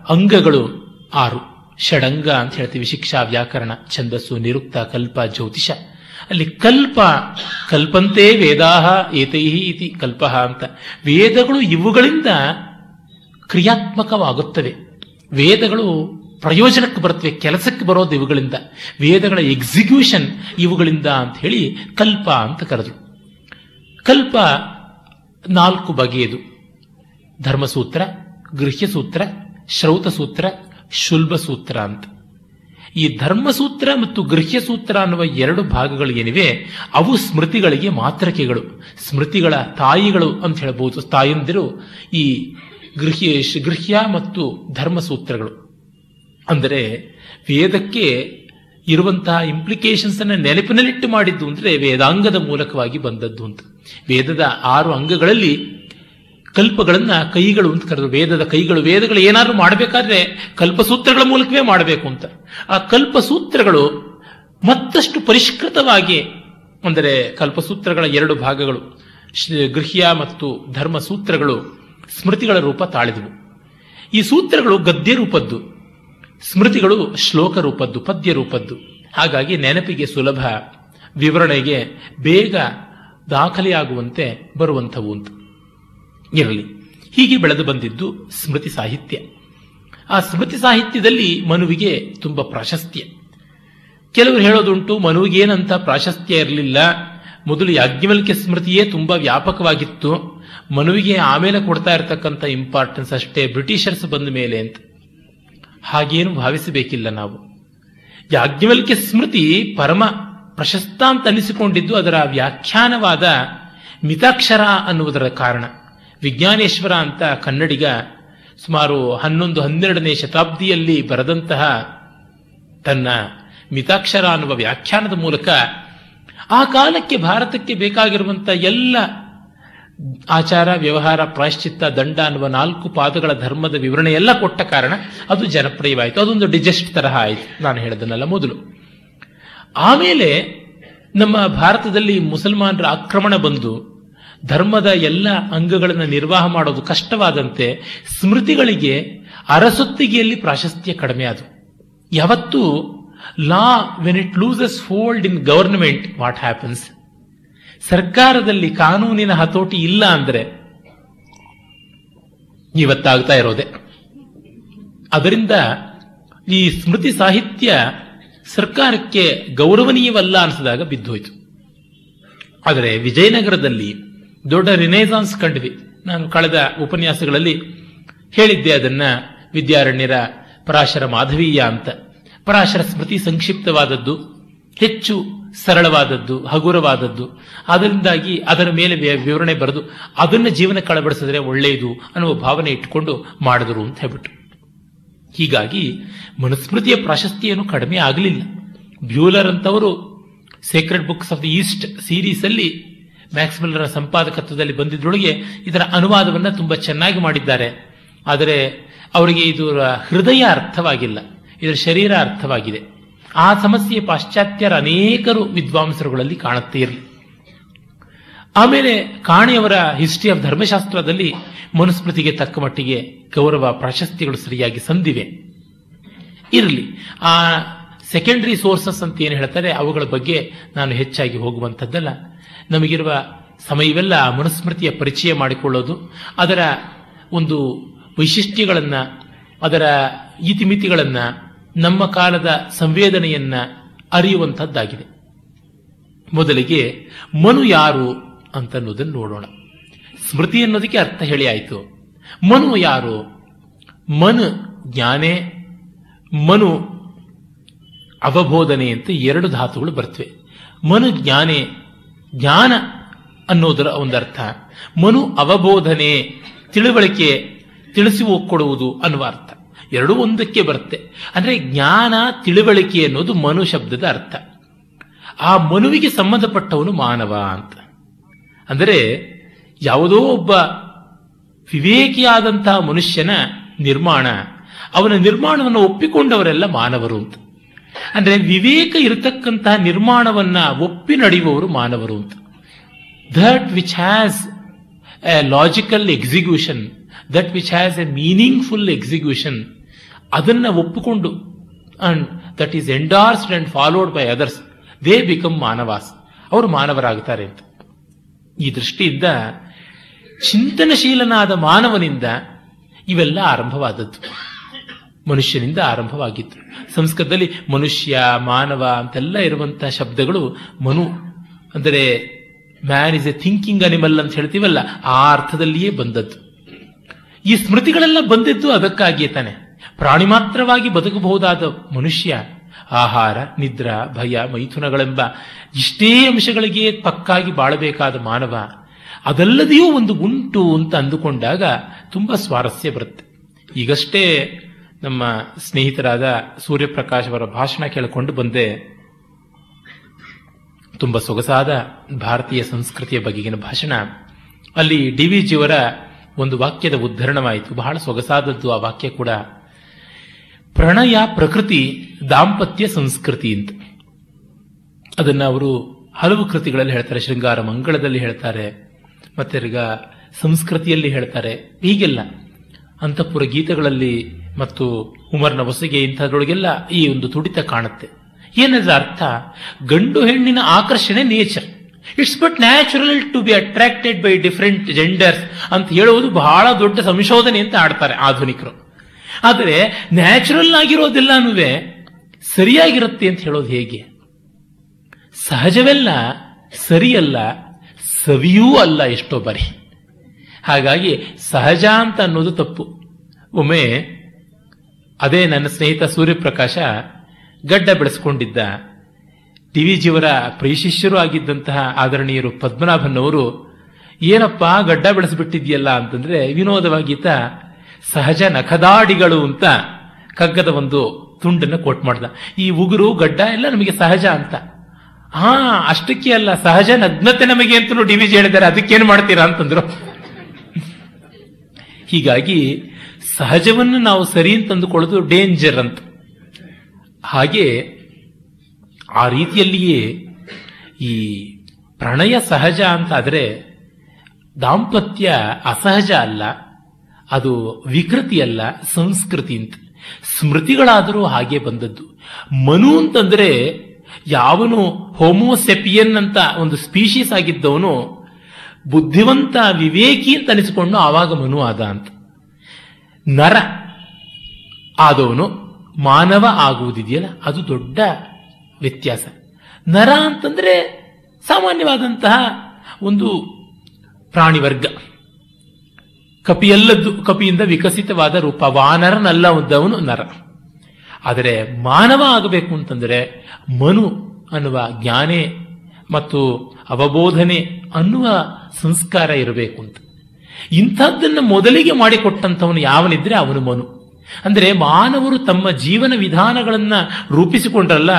ಅಂಗಗಳು ಆರು. ಷಡಂಗ ಅಂತ ಹೇಳ್ತೀವಿ. ಶಿಕ್ಷಾ, ವ್ಯಾಕರಣ, ಛಂದಸ್ಸು, ನಿರುಕ್ತ, ಕಲ್ಪ, ಜ್ಯೋತಿಷ. ಅಲ್ಲಿ ಕಲ್ಪ, ಕಲ್ಪಂತೆ ವೇದಾಹ ಏತೈಹಿ ಇತಿ ಕಲ್ಪಃ ಅಂತ. ವೇದಗಳು ಇವುಗಳಿಂದ ಕ್ರಿಯಾತ್ಮಕವಾಗುತ್ತವೆ. ವೇದಗಳು ಪ್ರಯೋಜನಕ್ಕೆ ಬರುತ್ತವೆ, ಕೆಲಸಕ್ಕೆ ಬರೋದು ಇವುಗಳಿಂದ. ವೇದಗಳ ಎಕ್ಸಿಕ್ಯೂಷನ್ ಇವುಗಳಿಂದ ಅಂತ ಹೇಳಿ ಕಲ್ಪ ಅಂತ ಕರೆದ್ರು. ಕಲ್ಪ ನಾಲ್ಕು ಬಗೆಯದು. ಧರ್ಮಸೂತ್ರ ಗೃಹ್ಯಸೂತ್ರ, ಶ್ರೌತಸೂತ್ರ, ಶುಲ್ಬಸೂತ್ರ ಅಂತ. ಈ ಧರ್ಮಸೂತ್ರ ಮತ್ತು ಗೃಹ್ಯಸೂತ್ರ ಅನ್ನುವ ಎರಡು ಭಾಗಗಳು ಏನಿವೆ, ಅವು ಸ್ಮೃತಿಗಳಿಗೆ ಮಾತ್ರಕೆಗಳು. ಸ್ಮೃತಿಗಳ ತಾಯಿಗಳು ಅಂತ ಹೇಳಬಹುದು ತಾಯಂದಿರು ಈ ಗೃಹ್ಯ ಗೃಹ್ಯ ಮತ್ತು ಧರ್ಮಸೂತ್ರಗಳು. ಅಂದರೆ ವೇದಕ್ಕೆ ಇರುವಂತಹ ಇಂಪ್ಲಿಕೇಶನ್ಸ್ ಅನ್ನು ನೆನಪಿನಲ್ಲಿಟ್ಟು ಮಾಡಿದ್ದು ಅಂದರೆ ವೇದಾಂಗದ ಮೂಲಕವಾಗಿ ಬಂದದ್ದು ಅಂತ. ವೇದದ ಆರು ಅಂಗಗಳಲ್ಲಿ ಕಲ್ಪಗಳನ್ನ ಕೈಗಳು ಅಂತ ಕರೆದು ವೇದದ ಕೈಗಳು, ವೇದಗಳು ಏನಾದರೂ ಮಾಡಬೇಕಾದ್ರೆ ಕಲ್ಪಸೂತ್ರಗಳ ಮೂಲಕವೇ ಮಾಡಬೇಕು ಅಂತ. ಆ ಕಲ್ಪಸೂತ್ರಗಳು ಮತ್ತಷ್ಟು ಪರಿಷ್ಕೃತವಾಗಿ ಅಂದರೆ ಕಲ್ಪಸೂತ್ರಗಳ ಎರಡು ಭಾಗಗಳು ಗೃಹ್ಯ ಮತ್ತು ಧರ್ಮಸೂತ್ರಗಳು ಸ್ಮೃತಿಗಳ ರೂಪ ತಾಳಿದವು. ಈ ಸೂತ್ರಗಳು ಗದ್ಯ ರೂಪದ್ದು, ಸ್ಮೃತಿಗಳು ಶ್ಲೋಕ ರೂಪದ್ದು, ಪದ್ಯ ರೂಪದ್ದು. ಹಾಗಾಗಿ ನೆನಪಿಗೆ ಸುಲಭ, ವಿವರಣೆಗೆ ಬೇಗ ದಾಖಲೆಯಾಗುವಂತೆ ಬರುವಂಥವು ಅಂತ. ಇರಲಿ. ಹೀಗೆ ಬೆಳೆದು ಬಂದಿದ್ದು ಸ್ಮೃತಿ ಸಾಹಿತ್ಯ. ಆ ಸ್ಮೃತಿ ಸಾಹಿತ್ಯದಲ್ಲಿ ಮನುವಿಗೆ ತುಂಬ ಪ್ರಾಶಸ್ತ್ಯ. ಕೆಲವರು ಹೇಳೋದುಂಟು, ಮನುವಿಗೇನಂತ ಪ್ರಾಶಸ್ತ್ಯ ಇರಲಿಲ್ಲ. ಮೊದಲು ಯಾಜ್ಞವಲ್ಕ್ಯ ಸ್ಮೃತಿಯೇ ತುಂಬಾ ವ್ಯಾಪಕವಾಗಿತ್ತು. ಮನುವಿಗೆ ಆಮೇಲೆ ಕೊಡ್ತಾ ಇರತಕ್ಕಂಥ ಇಂಪಾರ್ಟೆನ್ಸ್ ಅಷ್ಟೇ ಬ್ರಿಟಿಷರ್ಸ್ ಬಂದ ಮೇಲೆ ಅಂತ. ಹಾಗೇನು ಭಾವಿಸಬೇಕಿಲ್ಲ ನಾವು. ಯಾಜ್ಞವಲ್ಕ್ಯ ಸ್ಮೃತಿ ಪರಮ ಪ್ರಶಸ್ತ ಅಂತ ಅನಿಸಿಕೊಂಡಿದ್ದು ಅದರ ವ್ಯಾಖ್ಯಾನವಾದ ಮಿತಾಕ್ಷರ ಅನ್ನುವುದರ ಕಾರಣ. ವಿಜ್ಞಾನೇಶ್ವರ ಅಂತ ಕನ್ನಡಿಗ ಸುಮಾರು ಹನ್ನೊಂದು ಹನ್ನೆರಡನೇ ಶತಾಬ್ದಿಯಲ್ಲಿ ಬರೆದಂತಹ ತನ್ನ ಮಿತಾಕ್ಷರ ಅನ್ನುವ ವ್ಯಾಖ್ಯಾನದ ಮೂಲಕ ಆ ಕಾಲಕ್ಕೆ ಭಾರತಕ್ಕೆ ಬೇಕಾಗಿರುವಂಥ ಎಲ್ಲ ಆಚಾರ, ವ್ಯವಹಾರ, ಪ್ರಾಯಶ್ಚಿತ್ತ, ದಂಡ ಅನ್ನುವ ನಾಲ್ಕು ಪಾದಗಳ ಧರ್ಮದ ವಿವರಣೆ ಎಲ್ಲ ಕೊಟ್ಟ ಕಾರಣ ಅದು ಜನಪ್ರಿಯವಾಯಿತು. ಅದೊಂದು ಡಿಜೆಸ್ಟ್ ತರಹ ಆಯಿತು. ನಾನು ಹೇಳದನ್ನೆಲ್ಲ ಮೊದಲು. ಆಮೇಲೆ ನಮ್ಮ ಭಾರತದಲ್ಲಿ ಮುಸಲ್ಮಾನರ ಆಕ್ರಮಣ ಬಂದು ಧರ್ಮದ ಎಲ್ಲ ಅಂಗಗಳನ್ನು ನಿರ್ವಾಹ ಮಾಡೋದು ಕಷ್ಟವಾದಂತೆ ಸ್ಮೃತಿಗಳಿಗೆ ಅರಸೊತ್ತಿಗೆಯಲ್ಲಿ ಪ್ರಾಶಸ್ತ್ಯ ಕಡಿಮೆ ಅದು. ಯಾವತ್ತೂ law when it loses fold in government what happens ಸರ್ಕಾರದಲ್ಲಿ ಕಾನೂನಿನ ಹತೋಟಿ ಇಲ್ಲ ಅಂದ್ರೆ ಇವತ್ತಾಗ್ತಾ ಇರೋದೆ. ಅದರಿಂದ ಈ ಸ್ಮೃತಿ ಸಾಹಿತ್ಯ ಸರ್ಕಾರಕ್ಕೆ ಗೌರವನೀಯವಲ್ಲ ಅನಿಸಿದಾಗ ಬಿದ್ದೋಯ್ತು. ಆದರೆ ವಿಜಯನಗರದಲ್ಲಿ ದೊಡ್ಡ ರಿನೇಸಾನ್ಸ್ ಕಂಡ್ವಿ ನಾನು ಕಳೆದ ಉಪನ್ಯಾಸಗಳಲ್ಲಿ ಹೇಳಿದ್ದೆ ಅದನ್ನ, ವಿದ್ಯಾರಣ್ಯರ ಪರಾಶರ ಮಾಧವೀಯ ಅಂತ. ಪರಾಶರ ಸ್ಮೃತಿ ಸಂಕ್ಷಿಪ್ತವಾದದ್ದು, ಹೆಚ್ಚು ಸರಳವಾದದ್ದು, ಹಗುರವಾದದ್ದು. ಅದರಿಂದಾಗಿ ಅದರ ಮೇಲೆ ವಿವರಣೆ ಬರೆದು ಅದನ್ನು ಜೀವನಕ್ಕೆ ಅಳವಡಿಸಿದ್ರೆ ಒಳ್ಳೆಯದು ಅನ್ನುವ ಭಾವನೆ ಇಟ್ಟುಕೊಂಡು ಮಾಡಿದ್ರು ಅಂತ ಹೇಳ್ಬಿಟ್ಟು ಹೀಗಾಗಿ ಮನುಸ್ಮೃತಿಯ ಪ್ರಾಶಸ್ತಿಯನ್ನು ಕಡಿಮೆ ಆಗಲಿಲ್ಲ. ಬ್ಯೂಲರ್ ಅಂತವರು sacred books of the East series ಅಲ್ಲಿ ಮ್ಯಾಕ್ಸ್ಮಿಲ್ಲರ ಸಂಪಾದಕತ್ವದಲ್ಲಿ ಬಂದಿದ್ರೊಳಗೆ ಇದರ ಅನುವಾದವನ್ನು ತುಂಬ ಚೆನ್ನಾಗಿ ಮಾಡಿದ್ದಾರೆ. ಆದರೆ ಅವರಿಗೆ ಇದು ಹೃದಯ ಅರ್ಥವಾಗಿಲ್ಲ. ಇದರ ಶರೀರ ಅರ್ಥವಾಗಿದೆ. ಆ ಸಮಸ್ಯೆ ಪಾಶ್ಚಾತ್ಯರ ಅನೇಕರು ವಿದ್ವಾಂಸರುಗಳಲ್ಲಿ ಕಾಣುತ್ತೇ ಇರಲಿ. ಆಮೇಲೆ ಕಾಣೆಯವರ ಹಿಸ್ಟ್ರಿ ಆಫ್ ಧರ್ಮಶಾಸ್ತ್ರದಲ್ಲಿ ಮನುಸ್ಮೃತಿಗೆ ತಕ್ಕ ಮಟ್ಟಿಗೆ ಗೌರವ, ಪ್ರಾಶಸ್ತ್ಯಗಳು ಸರಿಯಾಗಿ ಸಂದಿವೆ. ಇರಲಿ. ಆ ಸೆಕೆಂಡರಿ ಸೋರ್ಸಸ್ ಅಂತ ಏನು ಹೇಳ್ತಾರೆ ಅವುಗಳ ಬಗ್ಗೆ ನಾನು ಹೆಚ್ಚಾಗಿ ಹೋಗುವಂಥದ್ದಲ್ಲ. ನಮಗಿರುವ ಸಮಯವೆಲ್ಲ ಮನುಸ್ಮೃತಿಯ ಪರಿಚಯ ಮಾಡಿಕೊಳ್ಳೋದು, ಅದರ ಒಂದು ವೈಶಿಷ್ಟ್ಯಗಳನ್ನು, ಅದರ ಇತಿಮಿತಿಗಳನ್ನು, ನಮ್ಮ ಕಾಲದ ಸಂವೇದನೆಯನ್ನ ಅರಿಯುವಂಥದ್ದಾಗಿದೆ. ಮೊದಲಿಗೆ ಮನು ಯಾರು ಅಂತ ಅನ್ನೋದನ್ನು ನೋಡೋಣ. ಸ್ಮೃತಿ ಅನ್ನೋದಕ್ಕೆ ಅರ್ಥ ಹೇಳಿ ಆಯಿತು. ಮನು ಯಾರು? ಮನು ಜ್ಞಾನೆ, ಮನು ಅವಬೋಧನೆ ಅಂತ ಎರಡು ಧಾತುಗಳು ಬರ್ತವೆ. ಮನು ಜ್ಞಾನೇ ಜ್ಞಾನ ಅನ್ನೋದರ ಒಂದರ್ಥ. ಮನು ಅವಬೋಧನೆ, ತಿಳುವಳಿಕೆ ತಿಳಿಸಿ ಕೊಡುವುದು ಅನ್ನುವ ಅರ್ಥ. ಎರಡೂ ಒಂದಕ್ಕೆ ಬರುತ್ತೆ. ಅಂದರೆ ಜ್ಞಾನ, ತಿಳುವಳಿಕೆ ಅನ್ನೋದು ಮನು ಶಬ್ದದ ಅರ್ಥ. ಆ ಮನುವಿಗೆ ಸಂಬಂಧಪಟ್ಟವನು ಮಾನವ ಅಂತ. ಅಂದರೆ ಯಾವುದೋ ಒಬ್ಬ ವಿವೇಕಿಯಾದಂತಹ ಮನುಷ್ಯನ ನಿರ್ಮಾಣ, ಅವನ ನಿರ್ಮಾಣವನ್ನು ಒಪ್ಪಿಕೊಂಡವರೆಲ್ಲ ಮಾನವರು ಅಂತ. ಅಂದ್ರೆ ವಿವೇಕ ಇರತಕ್ಕಂತಹ ನಿರ್ಮಾಣವನ್ನ ಒಪ್ಪಿ ನಡೆಯುವವರು ಮಾನವರು ಅಂತ. That which has a logical execution that which has a meaningful execution ಅದನ್ನ ಒಪ್ಪಿಕೊಂಡು and that is endorsed and followed by others they become ಮಾನವಾಸ್. ಅವರು ಮಾನವರಾಗುತ್ತಾರೆ ಅಂತ. ಈ ದೃಷ್ಟಿಯಿಂದ ಚಿಂತನಶೀಲನಾದ ಮಾನವನಿಂದ ಇವೆಲ್ಲ ಆರಂಭವಾದದ್ದು. ಮನುಷ್ಯನಿಂದ ಆರಂಭವಾಗಿತ್ತು. ಸಂಸ್ಕೃತದಲ್ಲಿ ಮನುಷ್ಯ, ಮಾನವ ಅಂತೆಲ್ಲ ಇರುವಂತಹ ಶಬ್ದಗಳು ಮನು, ಅಂದರೆ man is a thinking animal ಅಂತ ಹೇಳ್ತೀವಲ್ಲ, ಆ ಅರ್ಥದಲ್ಲಿಯೇ ಬಂದದ್ದು. ಈ ಸ್ಮೃತಿಗಳೆಲ್ಲ ಬಂದಿದ್ದು ಅದಕ್ಕಾಗಿಯೇ ತಾನೆ. ಪ್ರಾಣಿ ಮಾತ್ರವಾಗಿ ಬದುಕಬಹುದಾದ ಮನುಷ್ಯ, ಆಹಾರ, ನಿದ್ರಾ, ಭಯ, ಮೈಥುನಗಳೆಂಬ ಇಷ್ಟೇ ಅಂಶಗಳಿಗೆ ಪಕ್ಕಾಗಿ ಬಾಳಬೇಕಾದ ಮಾನವ, ಅದಲ್ಲದೆಯೂ ಒಂದು ಉಂಟು ಅಂತ ಅಂದುಕೊಂಡಾಗ ತುಂಬಾ ಸ್ವಾರಸ್ಯ ಬರುತ್ತೆ. ಈಗಷ್ಟೇ ನಮ್ಮ ಸ್ನೇಹಿತರಾದ ಸೂರ್ಯಪ್ರಕಾಶ್ ಅವರ ಭಾಷಣ ಕೇಳಿಕೊಂಡು ಬಂದೆ. ತುಂಬ ಸೊಗಸಾದ ಭಾರತೀಯ ಸಂಸ್ಕೃತಿಯ ಬಗೆಗಿನ ಭಾಷಣ. ಅಲ್ಲಿ ಡಿ ವಿ ಜಿಯವರ ಒಂದು ವಾಕ್ಯದ ಉದ್ಧರಣವಾಯಿತು. ಬಹಳ ಸೊಗಸಾದದ್ದು ಆ ವಾಕ್ಯ ಕೂಡ. ಪ್ರಣಯ ಪ್ರಕೃತಿ ದಾಂಪತ್ಯ ಸಂಸ್ಕೃತಿ ಅಂತ. ಅದನ್ನು ಅವರು ಹಲವು ಕೃತಿಗಳಲ್ಲಿ ಹೇಳ್ತಾರೆ. ಶೃಂಗಾರ ಮಂಗಳದಲ್ಲಿ ಹೇಳ್ತಾರೆ. ಮತ್ತೆ ಸಂಸ್ಕೃತಿಯಲ್ಲಿ ಹೇಳ್ತಾರೆ. ಹೀಗೆಲ್ಲ ಅಂತಃಪುರ ಗೀತೆಗಳಲ್ಲಿ ಮತ್ತು ಉಮರ್ನ ಹೊಸಿಗೆ ಇಂಥದ್ರೊಳಗೆಲ್ಲ ಈ ಒಂದು ತುಡಿತ ಕಾಣುತ್ತೆ. ಏನದ ಅರ್ಥ? ಗಂಡು ಹೆಣ್ಣಿನ ಆಕರ್ಷಣೆ nature it's but natural to be attracted by different genders ಅಂತ ಹೇಳುವುದು ಬಹಳ ದೊಡ್ಡ ಸಂಶೋಧನೆ ಅಂತ ಆಡ್ತಾರೆ ಆಧುನಿಕರು. ಆದರೆ ನ್ಯಾಚುರಲ್ ಆಗಿರೋದೆಲ್ಲನೂ ಸರಿಯಾಗಿರುತ್ತೆ ಅಂತ ಹೇಳೋದು ಹೇಗೆ? ಸಹಜವೆಲ್ಲ ಸರಿಯಲ್ಲ, ಸವಿಯೂ ಅಲ್ಲ ಎಷ್ಟೋ ಬಾರಿ. ಹಾಗಾಗಿ ಸಹಜ ಅಂತ ಅನ್ನೋದು ತಪ್ಪು. ಒಮ್ಮೆ ಅದೇ ನನ್ನ ಸ್ನೇಹಿತ ಸೂರ್ಯಪ್ರಕಾಶ ಗಡ್ಡ ಬೆಳೆಸ್ಕೊಂಡಿದ್ದ. ಟಿ ವಿ ಜಿಯವರ ಪ್ರಿಯಶಿಷ್ಯರು ಆಗಿದ್ದಂತಹ ಆದರಣೀಯರು ಪದ್ಮನಾಭನವರು ಏನಪ್ಪ ಗಡ್ಡ ಬೆಳೆಸ್ಬಿಟ್ಟಿದ್ಯಲ್ಲ ಅಂತಂದ್ರೆ ವಿನೋದವಾಗೀತ ಸಹಜ ನಖದಾಡಿಗಳು ಅಂತ ಕಗ್ಗದ ಒಂದು ತುಂಡನ್ನು ಕೋಟ್ ಮಾಡ್ದ. ಈ ಉಗುರು, ಗಡ್ಡ ಎಲ್ಲ ನಮಗೆ ಸಹಜ ಅಂತ. ಹಾ, ಅಷ್ಟಕ್ಕೆ ಅಲ್ಲ, ಸಹಜ ನಗ್ನತೆ ನಮಗೆ ಅಂತಲೂ ಡಿ ವಿ ಜಿ ಹೇಳಿದ್ದಾರೆ ಅದಕ್ಕೇನು ಮಾಡ್ತೀರಾ ಅಂತಂದ್ರು. ಹೀಗಾಗಿ ಸಹಜವನ್ನು ನಾವು ಸರಿ ಅಂತ ಅಂದುಕೊಳ್ಳೋದು ಡೇಂಜರ್ ಅಂತ. ಹಾಗೆ ಆ ರೀತಿಯಲ್ಲಿಯೇ ಈ ಪ್ರಣಯ ಸಹಜ ಅಂತ ಆದರೆ ದಾಂಪತ್ಯ ಅಸಹಜ ಅಲ್ಲ, ಅದು ವಿಕೃತಿ ಅಲ್ಲ, ಸಂಸ್ಕೃತಿ ಅಂತ. ಸ್ಮೃತಿಗಳಾದರೂ ಹಾಗೆ ಬಂದದ್ದು. ಮನು ಅಂತಂದ್ರೆ ಯಾವನು ಹೋಮೋಸೆಪಿಯನ್ ಅಂತ ಒಂದು ಸ್ಪೀಶೀಸ್ ಆಗಿದ್ದವನು ಬುದ್ಧಿವಂತ ವಿವೇಕಿ ಅಂತ ಅನಿಸಿಕೊಂಡು ಆವಾಗ ಮನು ಆದ ಅಂತ. ನರ. ಆದವನು ಮಾನವ ಆಗುವುದಿದೆಯಲ್ಲ? ಅದು ದೊಡ್ಡ ವ್ಯತ್ಯಾಸ. ನರ ಅಂತಂದ್ರೆ ಸಾಮಾನ್ಯವಾದಂತಹ ಒಂದು ಪ್ರಾಣಿ ವರ್ಗ ಕಪಿಯಲ್ಲದ್ದು, ಕಪಿಯಿಂದ ವಿಕಸಿತವಾದ ರೂಪ. ವಾನರನಲ್ಲ ಒಂದವನು ನರ. ಆದರೆ ಮಾನವ ಆಗಬೇಕು ಅಂತಂದರೆ ಮನು ಅನ್ನುವ ಜ್ಞಾನೆ ಮತ್ತು ಅವಬೋಧನೆ ಅನ್ನುವ ಸಂಸ್ಕಾರ ಇರಬೇಕು ಅಂತ. ಇಂಥದ್ದನ್ನು ಮೊದಲಿಗೆ ಮಾಡಿಕೊಟ್ಟಂಥವನು ಯಾವನಿದ್ರೆ ಅವನು ಮನು. ಅಂದರೆ ಮಾನವರು ತಮ್ಮ ಜೀವನ ವಿಧಾನಗಳನ್ನ ರೂಪಿಸಿಕೊಂಡ್ರಲ್ಲ,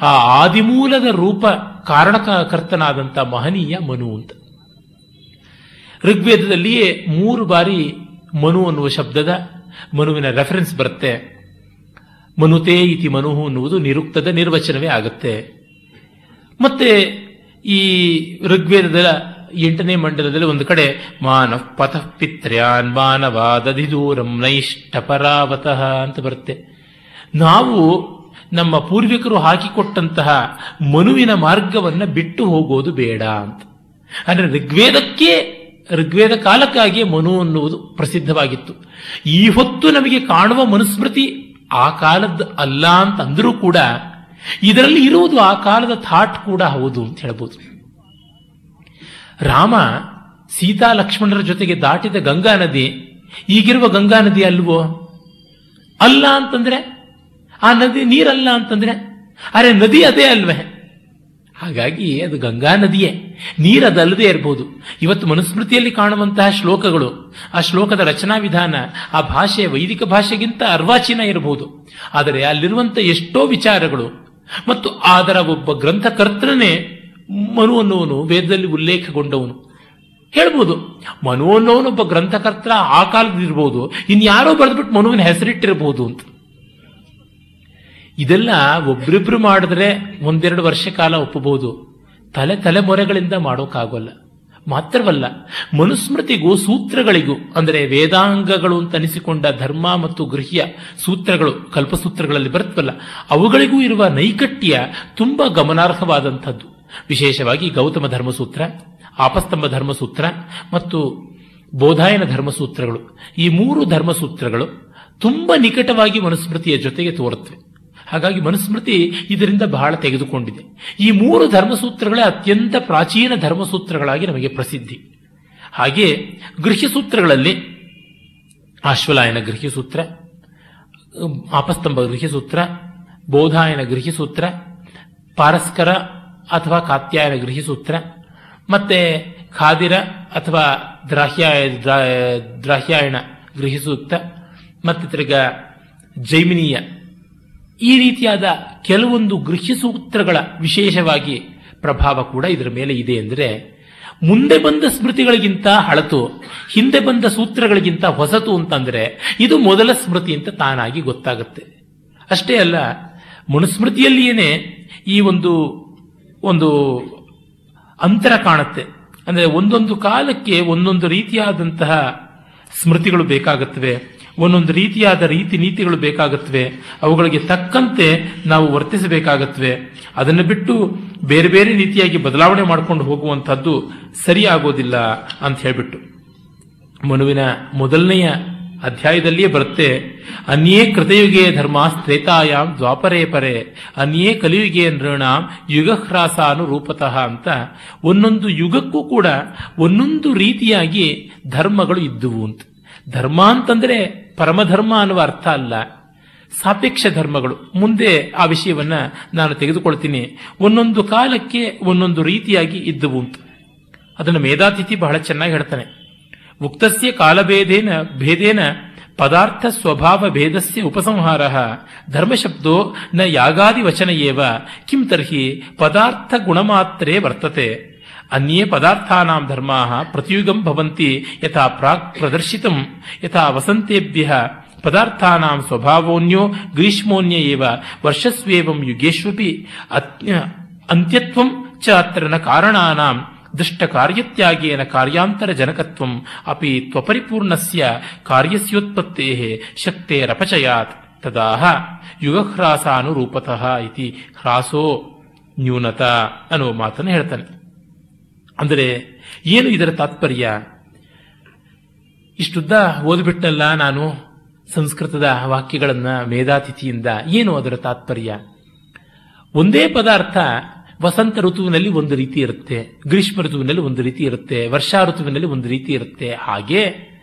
ಆ ಆದಿಮೂಲದ ರೂಪ ಕಾರಣಕರ್ತನಾದಂಥ ಮಹನೀಯ ಮನು ಅಂತ. ಋಗ್ವೇದದಲ್ಲಿಯೇ ಮೂರು ಬಾರಿ ಮನು ಅನ್ನುವ ಶಬ್ದದ ಮನುವಿನ ರೆಫರೆನ್ಸ್ ಬರುತ್ತೆ. ಮನುತೇ ಇತಿ ಮನು ಅನ್ನುವುದು ನಿರುಕ್ತದ ನಿರ್ವಚನವೇ ಆಗುತ್ತೆ. ಮತ್ತೆ ಈ ಋಗ್ವೇದದ ಎಂಟನೇ ಮಂಡಲದಲ್ಲಿ ಒಂದು ಕಡೆ, ಮಾನವ್ ಪಥ ಪಿತ್ರ್ಯಾನ್ ಮಾನವಾದಧಿದೂರಂ ನೈಷ್ಠ ಪರಾವತಃ ಅಂತ ಬರುತ್ತೆ. ನಾವು ನಮ್ಮ ಪೂರ್ವಿಕರು ಹಾಕಿಕೊಟ್ಟಂತಹ ಮನುವಿನ ಮಾರ್ಗವನ್ನ ಬಿಟ್ಟು ಹೋಗೋದು ಬೇಡ ಅಂತ. ಅಂದ್ರೆ ಋಗ್ವೇದಕ್ಕೆ, ಋಗ್ವೇದ ಕಾಲಕ್ಕಾಗಿ ಮನು ಅನ್ನುವುದು ಪ್ರಸಿದ್ಧವಾಗಿತ್ತು. ಈ ಹೊತ್ತು ನಮಗೆ ಕಾಣುವ ಮನುಸ್ಮೃತಿ ಆ ಕಾಲದ ಅಲ್ಲ ಅಂತ ಅಂದರೂ ಕೂಡ, ಇದರಲ್ಲಿ ಇರುವುದು ಆ ಕಾಲದ ಥಾಟ್ ಕೂಡ ಹೌದು ಅಂತ ಹೇಳ್ಬೋದು. ರಾಮ ಸೀತಾ ಲಕ್ಷ್ಮಣರ ಜೊತೆಗೆ ದಾಟಿದ ಗಂಗಾ ನದಿ, ಈಗಿರುವ ಗಂಗಾ ನದಿ ಅಲ್ವೋ? ಅಲ್ಲ ಅಂತಂದ್ರೆ, ಆ ನದಿ ನೀರಲ್ಲ ಅಂತಂದ್ರೆ, ಅರೆ ನದಿ ಅದೇ ಅಲ್ವೇ? ಹಾಗಾಗಿ ಅದು ಗಂಗಾ ನದಿಯೇ. ನೀರದಲ್ಲದೆ ಇರಬಹುದು ಇವತ್ತು ಮನುಸ್ಮೃತಿಯಲ್ಲಿ ಕಾಣುವಂತಹ ಶ್ಲೋಕಗಳು, ಆ ಶ್ಲೋಕದ ರಚನಾ ವಿಧಾನ ಆ ಭಾಷೆ ವೈದಿಕ ಭಾಷೆಗಿಂತ ಅರ್ವಾಚೀನ ಇರಬಹುದು ಆದರೆ ಅಲ್ಲಿರುವಂತಹ ಎಷ್ಟೋ ವಿಚಾರಗಳು, ಮತ್ತು ಅದರ ಒಬ್ಬ ಗ್ರಂಥಕರ್ತನೇ ಮನು ಅನ್ನುವನು ವೇದದಲ್ಲಿ ಉಲ್ಲೇಖಗೊಂಡವನು ಹೇಳ್ಬೋದು, ಮನು ಅನ್ನೋನೊಬ್ಬ ಗ್ರಂಥಕರ್ತ ಆ ಕಾಲದಿರ್ಬೋದು ಇನ್ಯಾರೋ ಬರೆದ್ಬಿಟ್ಟು ಮನುವಿನ ಹೆಸರಿಟ್ಟಿರ್ಬೋದು ಅಂತ. ಇದೆಲ್ಲ ಒಬ್ರಿಬ್ರು ಮಾಡಿದ್ರೆ ಒಂದೆರಡು ವರ್ಷ ಕಾಲ ಒಪ್ಪಬಹುದು. ತಲೆ ತಲೆಮೊರೆಗಳಿಂದ ಮಾಡೋಕ್ಕಾಗೋಲ್ಲ. ಮಾತ್ರವಲ್ಲ, ಮನುಸ್ಮೃತಿಗೂ ಸೂತ್ರಗಳಿಗೂ, ಅಂದರೆ ವೇದಾಂಗಗಳು ಅಂತ ಅನಿಸಿಕೊಂಡ ಧರ್ಮ ಮತ್ತು ಗೃಹ್ಯ ಸೂತ್ರಗಳು, ಕಲ್ಪಸೂತ್ರಗಳಲ್ಲಿ ಬರುತ್ತವಲ್ಲ, ಅವುಗಳಿಗೂ ಇರುವ ನೈಕಟ್ಯ ತುಂಬಾ ಗಮನಾರ್ಹವಾದಂಥದ್ದು. ವಿಶೇಷವಾಗಿ ಗೌತಮ ಧರ್ಮಸೂತ್ರ ಆಪಸ್ತಂಭ ಧರ್ಮಸೂತ್ರ ಮತ್ತು ಬೋಧಾಯನ ಧರ್ಮಸೂತ್ರಗಳು. ಈ ಮೂರು ಧರ್ಮಸೂತ್ರಗಳು ತುಂಬ ನಿಕಟವಾಗಿ ಮನುಸ್ಮೃತಿಯ ಜೊತೆಗೆ ತೋರುತ್ತವೆ. ಹಾಗಾಗಿ ಮನುಸ್ಮೃತಿ ಇದರಿಂದ ಬಹಳ ತೆಗೆದುಕೊಂಡಿದೆ. ಈ ಮೂರು ಧರ್ಮಸೂತ್ರಗಳೇ ಅತ್ಯಂತ ಪ್ರಾಚೀನ ಧರ್ಮಸೂತ್ರಗಳಾಗಿ ನಮಗೆ ಪ್ರಸಿದ್ಧಿ. ಹಾಗೆ ಗೃಹ್ಯಸೂತ್ರಗಳಲ್ಲಿ ಆಶ್ವಲಾಯನ ಗೃಹ್ಯಸೂತ್ರ ಆಪಸ್ತಂಭ ಗೃಹ್ಯಸೂತ್ರ, ಬೋಧಾಯನ ಗೃಹ್ಯಸೂತ್ರ ಪಾರಸ್ಕರ ಅಥವಾ ಕಾತ್ಯಾಯನ ಗೃಹಿಸೂತ್ರ ಮತ್ತೆ ಖಾದಿರ ಅಥವಾ ದ್ರಾಹ್ಯ ದ್ರಾಹ್ಯಾಯಣ ಗೃಹಿ ಸೂಕ್ತ ಮತ್ತೆ ತಿರ್ಗ ಜೈಮಿನೀಯ. ಈ ರೀತಿಯಾದ ಕೆಲವೊಂದು ಗೃಹ್ಯ ಸೂತ್ರಗಳ ವಿಶೇಷವಾಗಿ ಪ್ರಭಾವ ಕೂಡ ಇದರ ಮೇಲೆ ಇದೆ ಅಂದರೆ, ಮುಂದೆ ಬಂದ ಸ್ಮೃತಿಗಳಿಗಿಂತ ಹಳತು, ಹಿಂದೆ ಬಂದ ಸೂತ್ರಗಳಿಗಿಂತ ಹೊಸತು ಅಂತಂದ್ರೆ, ಇದು ಮೊದಲ ಸ್ಮೃತಿ ಅಂತ ತಾನಾಗಿ ಗೊತ್ತಾಗುತ್ತೆ. ಅಷ್ಟೇ ಅಲ್ಲ, ಮನುಸ್ಮೃತಿಯಲ್ಲಿಯೇನೆ ಈ ಒಂದು ಒಂದು ಅಂತರ ಕಾಣುತ್ತೆ. ಅಂದರೆ ಒಂದೊಂದು ಕಾಲಕ್ಕೆ ಒಂದೊಂದು ರೀತಿಯಾದಂತಹ ಸ್ಮೃತಿಗಳು ಬೇಕಾಗುತ್ತವೆ. ಒಂದೊಂದು ರೀತಿಯಾದ ರೀತಿ ನೀತಿಗಳು ಬೇಕಾಗುತ್ತವೆ. ಅವುಗಳಿಗೆ ತಕ್ಕಂತೆ ನಾವು ವರ್ತಿಸಬೇಕಾಗತ್ವೆ ಅದನ್ನು ಬಿಟ್ಟು ಬೇರೆ ಬೇರೆ ರೀತಿಯಾಗಿ ಬದಲಾವಣೆ ಮಾಡಿಕೊಂಡು ಹೋಗುವಂಥದ್ದು ಸರಿಯಾಗೋದಿಲ್ಲ ಅಂತ ಹೇಳಿಬಿಟ್ಟು ಮನುವಿನ ಮೊದಲನೆಯ ಅಧ್ಯಾಯದಲ್ಲಿಯೇ ಬರುತ್ತೆ, ಅನ್ಯೇ ಕೃತಯುಗೇ ಧರ್ಮ ತ್ರೇತಾಯಾಮ್ ದ್ವಾಪರೇ ಪರೆ, ಅನ್ಯೇ ಕಲಿಯುಗೇ ನೃಣಾಂ ಯುಗಹ್ರಾಸಾನುರೂಪತಃ ಅಂತ ಒಂದೊಂದು ಯುಗಕ್ಕೂ ಕೂಡ ಒಂದೊಂದು ರೀತಿಯಾಗಿ ಧರ್ಮಗಳು ಇದ್ದುವು ಅಂತ. ಧರ್ಮ ಅಂತಂದ್ರೆ ಪರಮಧರ್ಮ ಅನ್ನುವ ಅರ್ಥ ಅಲ್ಲ. ಸಾಪೇಕ್ಷ ಧರ್ಮಗಳು. ಮುಂದೆ ಆ ವಿಷಯವನ್ನ ನಾನು ತೆಗೆದುಕೊಳ್ತೀನಿ. ಒಂದೊಂದು ಕಾಲಕ್ಕೆ ಒಂದೊಂದು ರೀತಿಯಾಗಿ ಇದ್ದುವು ಅಂತ. ಅದನ್ನು ಮೇಧಾತಿಥಿ ಬಹಳ ಚೆನ್ನಾಗಿ ಹೇಳ್ತಾನೆ. ಉಕ್ತಸ್ಯ ಕಾಲಭೇದೇನ, ಭೇದೇನ ಪದಾರ್ಥ ಸ್ವಭಾವ ಭೇದಸ್ಯ ಉಪಸಂಹಾರ. ಧರ್ಮಶಬ್ದೋ ನ ಯಾಗಾದಿ ವಚನ ಏವ, ಕಿಂ ತರ್ಹಿ ಪದಾರ್ಥ ಗುಣಮಾತ್ರೇ ವರ್ತತೆ. ಅನ್ಯೇ ಪದಾರ್ಥಾನಾಂ ಧರ್ಮಾಃ ಪ್ರತಿಯುಗಂ ಭವಂತಿ ಯಥಾ ಪ್ರಾಕ್ ಪ್ರದರ್ಶಿತಂ, ಯಥಾ ವಸಂತೇಭ್ಯ ಪದಾರ್ಥಾನಾಂ ಸ್ವಭಾವೋನ್ಯೋ ಗ್ರೀಷ್ಮೋನ್ಯ ಏವ, ವರ್ಷಸ್ವೇವಂ ಯುಗೇಶ್ವಪಿ ಅಂತ್ಯತ್ವಂ ಚ ಅತ್ರ ಕಾರಣಾನಾಂ. ದೃಷ್ಟ ಕಾರ್ಯತ್ಯಾಗೇನ ಕಾರ್ಯಾಂತರ ಜನಕತ್ವಂ ಅಪಿ ತ್ವಪರಿಪೂರ್ಣಸ್ಯ ಕಾರ್ಯಸ್ಯೋತ್ಪತ್ತೇ ಶಕ್ತೇರಪಚಯಾತ್ ತದಾಹ ಯುಗಹ್ರಾಸಾನುರೂಪತಃ ಇತಿ ಹ್ರಾಸೋ ನ್ಯೂನತ ಅನ್ನುವ ಮಾತನ್ನು ಹೇಳ್ತಾನೆ. ಅಂದರೆ ಏನು ಇದರ ತಾತ್ಪರ್ಯ? ಇಷ್ಟುದ್ದ ಓದ್ಬಿಟ್ಟಲ್ಲ ನಾನು ಸಂಸ್ಕೃತದ ವಾಕ್ಯಗಳನ್ನು ಮೇಧಾತಿಥಿಯಿಂದ, ಏನು ಅದರ ತಾತ್ಪರ್ಯ? ಒಂದೇ ಪದಾರ್ಥ ವಸಂತ ಋತುವಿನಲ್ಲಿ ಒಂದು ರೀತಿ ಇರುತ್ತೆ, ಗ್ರೀಷ್ಮ ಋತುವಿನಲ್ಲಿ ಒಂದು ರೀತಿ ಇರುತ್ತೆ, ವರ್ಷಾ ಋತುವಿನಲ್ಲಿ ಒಂದು ರೀತಿ ಇರುತ್ತೆ. ಹಾಗೆ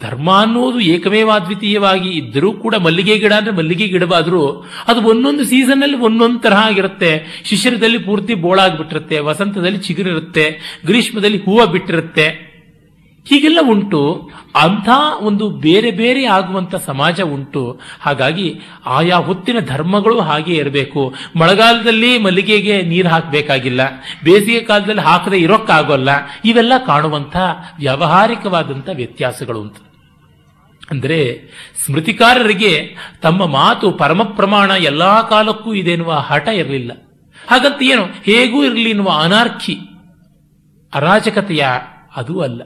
ಧರ್ಮ ಅನ್ನೋದು ಏಕಮೇವಾದ್ವಿತೀಯವಾಗಿ ಇದ್ದರೂ ಕೂಡ ಮಲ್ಲಿಗೆ ಗಿಡ ಅಂದ್ರೆ ಮಲ್ಲಿಗೆ ಗಿಡವಾದರೂ ಅದು ಒಂದೊಂದು ಸೀಸನ್ ಅಲ್ಲಿ ಒಂದೊಂದು ತರಹ ಆಗಿರುತ್ತೆ. ಶಿಶಿರದಲ್ಲಿ ಪೂರ್ತಿ ಬೋಳಾಗ್ಬಿಟ್ಟಿರುತ್ತೆ, ವಸಂತದಲ್ಲಿ ಚಿಗುರಿರುತ್ತೆ, ಗ್ರೀಷ್ಮದಲ್ಲಿ ಹೂವು ಬಿಟ್ಟಿರುತ್ತೆ. ಹೀಗೆಲ್ಲ ಉಂಟು. ಅಂಥ ಒಂದು ಬೇರೆ ಬೇರೆ ಆಗುವಂಥ ಸಮಾಜ ಉಂಟು. ಹಾಗಾಗಿ ಆಯಾ ಹೊತ್ತಿನ ಧರ್ಮಗಳು ಹಾಗೆ ಇರಬೇಕು. ಮಳೆಗಾಲದಲ್ಲಿ ಮಲ್ಲಿಗೆಗೆ ನೀರು ಹಾಕಬೇಕಾಗಿಲ್ಲ. ಬೇಸಿಗೆ ಕಾಲದಲ್ಲಿ ಹಾಕದೆ ಇರೋಕ್ಕಾಗೋಲ್ಲ. ಇವೆಲ್ಲ ಕಾಣುವಂಥ ವ್ಯಾವಹಾರಿಕವಾದಂಥ ವ್ಯತ್ಯಾಸಗಳು ಅಂತ ಅಂದರೆ ಸ್ಮೃತಿಕಾರರಿಗೆ ತಮ್ಮ ಮಾತು ಪರಮ ಪ್ರಮಾಣ ಎಲ್ಲ ಕಾಲಕ್ಕೂ ಇದೆ ಎನ್ನುವ ಹಠ ಇರಲಿಲ್ಲ. ಹಾಗಂತ ಏನು? ಹೇಗೂ ಇರಲಿ ಎನ್ನುವ ಅನಾರ್ಕಿ ಅರಾಜಕತೆಯ ಅದು ಅಲ್ಲ.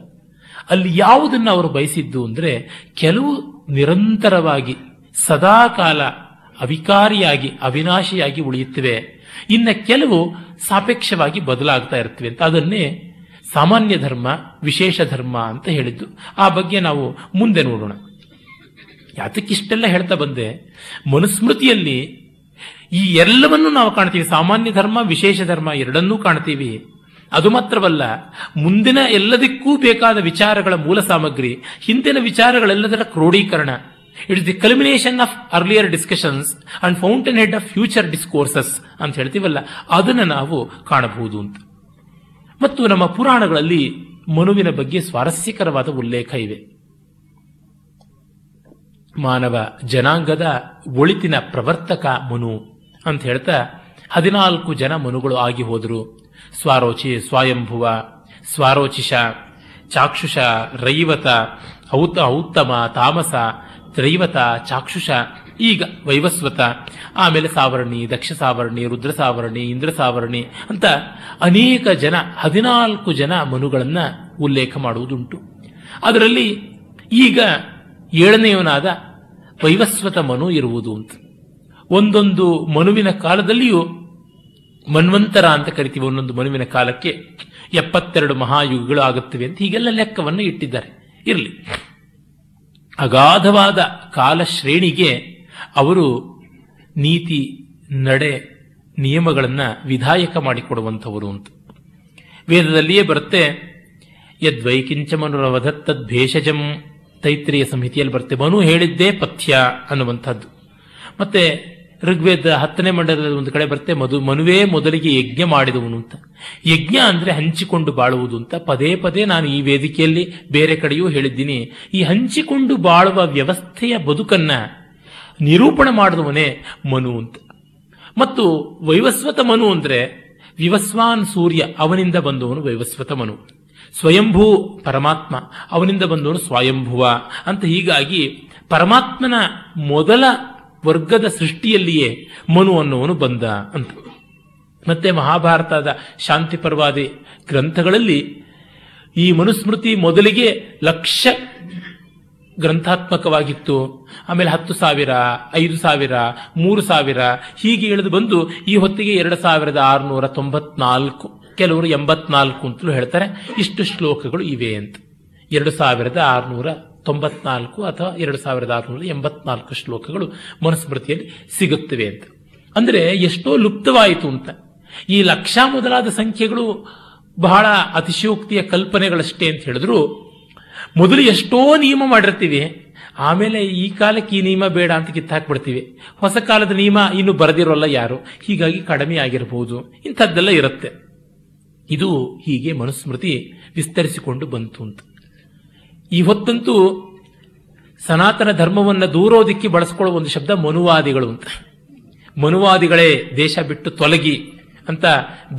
ಅಲ್ಲಿ ಯಾವುದನ್ನು ಅವರು ಬಯಸಿದ್ದು ಅಂದರೆ ಕೆಲವು ನಿರಂತರವಾಗಿ ಸದಾಕಾಲ ಅವಿಕಾರಿಯಾಗಿ, ಅವಿನಾಶಿಯಾಗಿ ಉಳಿಯುತ್ತವೆ. ಇನ್ನು ಕೆಲವು ಸಾಪೇಕ್ಷವಾಗಿ ಬದಲಾಗ್ತಾ ಇರ್ತವೆ ಅಂತ. ಅದನ್ನೇ ಸಾಮಾನ್ಯ ಧರ್ಮ, ವಿಶೇಷ ಧರ್ಮ ಅಂತ ಹೇಳಿದ್ದು. ಆ ಬಗ್ಗೆ ನಾವು ಮುಂದೆ ನೋಡೋಣ. ಯಾತಕ್ಕಿಷ್ಟೆಲ್ಲ ಹೇಳ್ತಾ ಬಂದೆ. ಮನುಸ್ಮೃತಿಯಲ್ಲಿ ಈ ಎಲ್ಲವನ್ನೂ ನಾವು ಕಾಣ್ತೀವಿ. ಸಾಮಾನ್ಯ ಧರ್ಮ, ವಿಶೇಷ ಧರ್ಮ ಎರಡನ್ನೂ ಕಾಣ್ತೀವಿ. ಅದು ಮಾತ್ರವಲ್ಲ, ಮುಂದಿನ ಎಲ್ಲದಕ್ಕೂ ಬೇಕಾದ ವಿಚಾರಗಳ ಮೂಲ ಸಾಮಗ್ರಿ, ಹಿಂದಿನ ವಿಚಾರಗಳೆಲ್ಲದರ ಕ್ರೋಢೀಕರಣ it is the culmination of earlier discussions and fountainhead of future discourses ಅಂತ ಹೇಳ್ತೀವಲ್ಲ, ಅದನ್ನು ನಾವು ಕಾಣಬಹುದು ಅಂತ. ಮತ್ತು ನಮ್ಮ ಪುರಾಣಗಳಲ್ಲಿ ಮನುವಿನ ಬಗ್ಗೆ ಸ್ವಾರಸ್ಯಕರವಾದ ಉಲ್ಲೇಖ ಇವೆ. ಮಾನವ ಜನಾಂಗದ ಒಳಿತಿನ ಪ್ರವರ್ತಕ ಮನು ಅಂತ ಹೇಳ್ತಾ ಹದಿನಾಲ್ಕು ಜನ ಮನುಗಳು ಆಗಿ ಹೋದರು. ಸ್ವಾರೋಚಿ ಸ್ವಾಯಂಭುವ, ಸ್ವಾರೋಚಿಷ, ಚಾಕ್ಷುಷ, ರೈವತ, ಔತ, ಔತ್ತಮ, ತಾಮಸ, ತ್ರೈವತ, ಚಾಕ್ಷುಷ, ಈಗ ವೈವಸ್ವತ, ಆಮೇಲೆ ಸಾವರ್ಣಿ, ದಕ್ಷ ಸಾವರ್ಣಿ, ರುದ್ರ ಸಾವರ್ಣಿ, ಇಂದ್ರ ಸಾವರ್ಣಿ ಅಂತ ಅನೇಕ ಜನ, ಹದಿನಾಲ್ಕು ಜನ ಮನುಗಳನ್ನ ಉಲ್ಲೇಖ ಮಾಡುವುದುಂಟು. ಅದರಲ್ಲಿ ಈಗ ಏಳನೆಯವನಾದ ವೈವಸ್ವತ ಮನು ಇರುವುದು ಅಂತ. ಒಂದೊಂದು ಮನುವಿನ ಕಾಲದಲ್ಲಿಯೂ ಮನ್ವಂತರ ಅಂತ ಕರಿತೀವಿ ಒಂದೊಂದು ಮನುವಿನ ಕಾಲಕ್ಕೆ ಎಪ್ಪತ್ತೆರಡು ಮಹಾಯುಗಗಳು ಆಗುತ್ತವೆ ಅಂತ ಹೀಗೆಲ್ಲ ಲೆಕ್ಕವನ್ನು ಇಟ್ಟಿದ್ದಾರೆ. ಇರಲಿ. ಅಗಾಧವಾದ ಕಾಲ ಶ್ರೇಣಿಗೆ ಅವರು ನೀತಿ, ನಡೆ, ನಿಯಮಗಳನ್ನು ವಿಧಾಯಕ ಮಾಡಿಕೊಡುವಂಥವರು ಅಂತ. ವೇದದಲ್ಲಿಯೇ ಬರುತ್ತೆ, ಯದ್ವೈಕಿಂಚ ಮನುರವಧತ್ತದ್ ಭೇಷಜಂ ತೈತ್ರಿಯ ಸಂಹಿತೆಯಲ್ಲಿ ಬರುತ್ತೆ, ಮನು ಹೇಳಿದ್ದೇ ಪಥ್ಯ ಅನ್ನುವಂಥದ್ದು. ಮತ್ತೆ ಋಗ್ವೇದ ಹತ್ತನೇ ಮಂಡಲದಲ್ಲಿ ಒಂದು ಕಡೆ ಬರುತ್ತೆ, ಮಧು ಮನುವೇ ಮೊದಲಿಗೆ ಯಜ್ಞ ಮಾಡಿದವನು ಅಂತ. ಯಜ್ಞ ಅಂದ್ರೆ ಹಂಚಿಕೊಂಡು ಬಾಳುವುದು ಅಂತ. ಪದೇ ಪದೇ ನಾನು ಈ ವೇದಿಕೆಯಲ್ಲಿ ಬೇರೆ ಕಡೆಯೂ ಹೇಳಿದ್ದೀನಿ. ಈ ಹಂಚಿಕೊಂಡು ಬಾಳುವ ವ್ಯವಸ್ಥೆಯ ಬದುಕನ್ನ ನಿರೂಪಣೆ ಮಾಡಿದವನೇ ಮನು ಅಂತ. ಮತ್ತು ವೈವಸ್ವತ ಮನು ಅಂದ್ರೆ ವಿವಸ್ವಾನ್ ಸೂರ್ಯ, ಅವನಿಂದ ಬಂದವನು ವೈವಸ್ವತ ಮನು. ಸ್ವಯಂಭೂ ಪರಮಾತ್ಮ, ಅವನಿಂದ ಬಂದವನು ಸ್ವಯಂಭುವ ಅಂತ. ಹೀಗಾಗಿ ಪರಮಾತ್ಮನ ಮೊದಲ ವರ್ಗದ ಸೃಷ್ಟಿಯಲ್ಲಿಯೇ ಮನು ಅನ್ನುವನು ಬಂದ ಅಂತ. ಮತ್ತೆ ಮಹಾಭಾರತದ ಶಾಂತಿ ಪರ್ವಾದಿ ಗ್ರಂಥಗಳಲ್ಲಿ ಈ ಮನುಸ್ಮೃತಿ ಮೊದಲಿಗೆ ಲಕ್ಷ ಗ್ರಂಥಾತ್ಮಕವಾಗಿತ್ತು. ಆಮೇಲೆ ಹತ್ತು ಸಾವಿರ, ಐದು ಸಾವಿರ, ಮೂರು ಸಾವಿರ, ಹೀಗೆ ಇಳಿದು ಬಂದು ಈ ಹೊತ್ತಿಗೆ ಎರಡು ಸಾವಿರದ ಆರುನೂರ ತೊಂಬತ್ನಾಲ್ಕು, ಕೆಲವರು ಎಂಬತ್ನಾಲ್ಕು ಅಂತಲೂ ಹೇಳ್ತಾರೆ. ಇಷ್ಟು ಶ್ಲೋಕಗಳು ಇವೆ ಅಂತ. ಎರಡು ಸಾವಿರದ ಆರುನೂರ ತೊಂಬತ್ನಾಲ್ಕು ಅಥವಾ ಎರಡು ಸಾವಿರದ ಆರುನೂರ ಎಂಬತ್ನಾಲ್ಕು ಶ್ಲೋಕಗಳು ಮನುಸ್ಮೃತಿಯಲ್ಲಿ ಸಿಗುತ್ತವೆ ಅಂತ. ಅಂದರೆ ಎಷ್ಟೋ ಲುಪ್ತವಾಯಿತು ಅಂತ. ಈ ಲಕ್ಷ ಮೊದಲಾದ ಸಂಖ್ಯೆಗಳು ಬಹಳ ಅತಿಶಯೋಕ್ತಿಯ ಕಲ್ಪನೆಗಳಷ್ಟೇ ಅಂತ ಹೇಳಿದ್ರು. ಮೊದಲು ಎಷ್ಟೋ ನಿಯಮ ಮಾಡಿರ್ತೀವಿ. ಆಮೇಲೆ ಈ ಕಾಲಕ್ಕೆ ಈ ನಿಯಮ ಬೇಡ ಅಂತ ಕಿತ್ತಾಕ್ಬಿಡ್ತೀವಿ. ಹೊಸ ಕಾಲದ ನಿಯಮ ಇನ್ನು ಬರೆದಿರೋಲ್ಲ ಯಾರು? ಹೀಗಾಗಿ ಕಡಿಮೆ ಆಗಿರಬಹುದು ಇಂಥದ್ದೆಲ್ಲ ಇರುತ್ತೆ. ಇದು ಹೀಗೆ ಮನುಸ್ಮೃತಿ ವಿಸ್ತರಿಸಿಕೊಂಡು ಬಂತು ಅಂತ. ಈ ಹೊತ್ತಂತೂ ಸನಾತನ ಧರ್ಮವನ್ನು ದೂರೋದಿಕ್ಕೆ ಬಳಸ್ಕೊಳ್ಳೋ ಒಂದು ಶಬ್ದ ಮನುವಾದಿಗಳು ಅಂತ. ಮನುವಾದಿಗಳೇ ದೇಶ ಬಿಟ್ಟು ತೊಲಗಿ ಅಂತ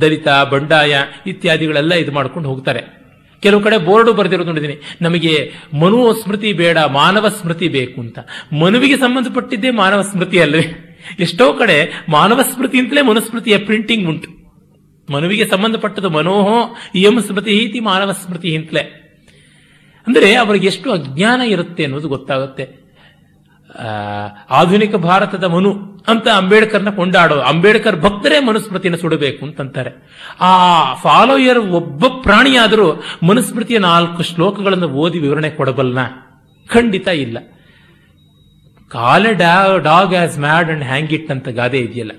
ದಲಿತ, ಬಂಡಾಯ ಇತ್ಯಾದಿಗಳೆಲ್ಲ ಇದು ಮಾಡ್ಕೊಂಡು ಹೋಗ್ತಾರೆ. ಕೆಲವು ಕಡೆ ಬೋರ್ಡು ಬರೆದಿರೋದು ನೋಡಿದ್ದೀನಿ. ನಮಗೆ ಮನು ಸ್ಮೃತಿ ಬೇಡ, ಮಾನವ ಸ್ಮೃತಿ ಬೇಕು ಅಂತ. ಮನುವಿಗೆ ಸಂಬಂಧಪಟ್ಟಿದ್ದೇ ಮಾನವ ಸ್ಮೃತಿ ಅಲ್ಲವೇ ಎಷ್ಟೋ ಕಡೆ ಮಾನವ ಸ್ಮೃತಿ ಅಂತಲೇ ಮನುಸ್ಮೃತಿಯ ಪ್ರಿಂಟಿಂಗ್ ಉಂಟು. ಮನುವಿಗೆ ಸಂಬಂಧಪಟ್ಟದ್ದು ಮನೋಹೋ, ಇಯಂ ಸ್ಮೃತಿ ಇತಿ ಮಾನವ ಸ್ಮೃತಿ ಅಂತಲೇ. ಅಂದರೆ ಅವರಿಗೆ ಎಷ್ಟು ಅಜ್ಞಾನ ಇರುತ್ತೆ ಅನ್ನೋದು ಗೊತ್ತಾಗುತ್ತೆ. ಆಧುನಿಕ ಭಾರತದ ಮನು ಅಂತ ಅಂಬೇಡ್ಕರ್ನ ಕೊಂಡಾಡೋ, ಅಂಬೇಡ್ಕರ್ ಭಕ್ತರೇ ಮನುಸ್ಮೃತಿಯನ್ನು ಸುಡಬೇಕು ಅಂತಂತಾರೆ. ಆ ಫಾಲೋಯರ್ ಒಬ್ಬ ಪ್ರಾಣಿಯಾದರೂ ಮನುಸ್ಮೃತಿಯ ನಾಲ್ಕು ಶ್ಲೋಕಗಳನ್ನು ಓದಿ ವಿವರಣೆ ಕೊಡಬಲ್ನ ಖಂಡಿತ ಇಲ್ಲ. Call dog as mad and hang it ಅಂತ ಗಾದೆ ಇದೆಯಲ್ಲ.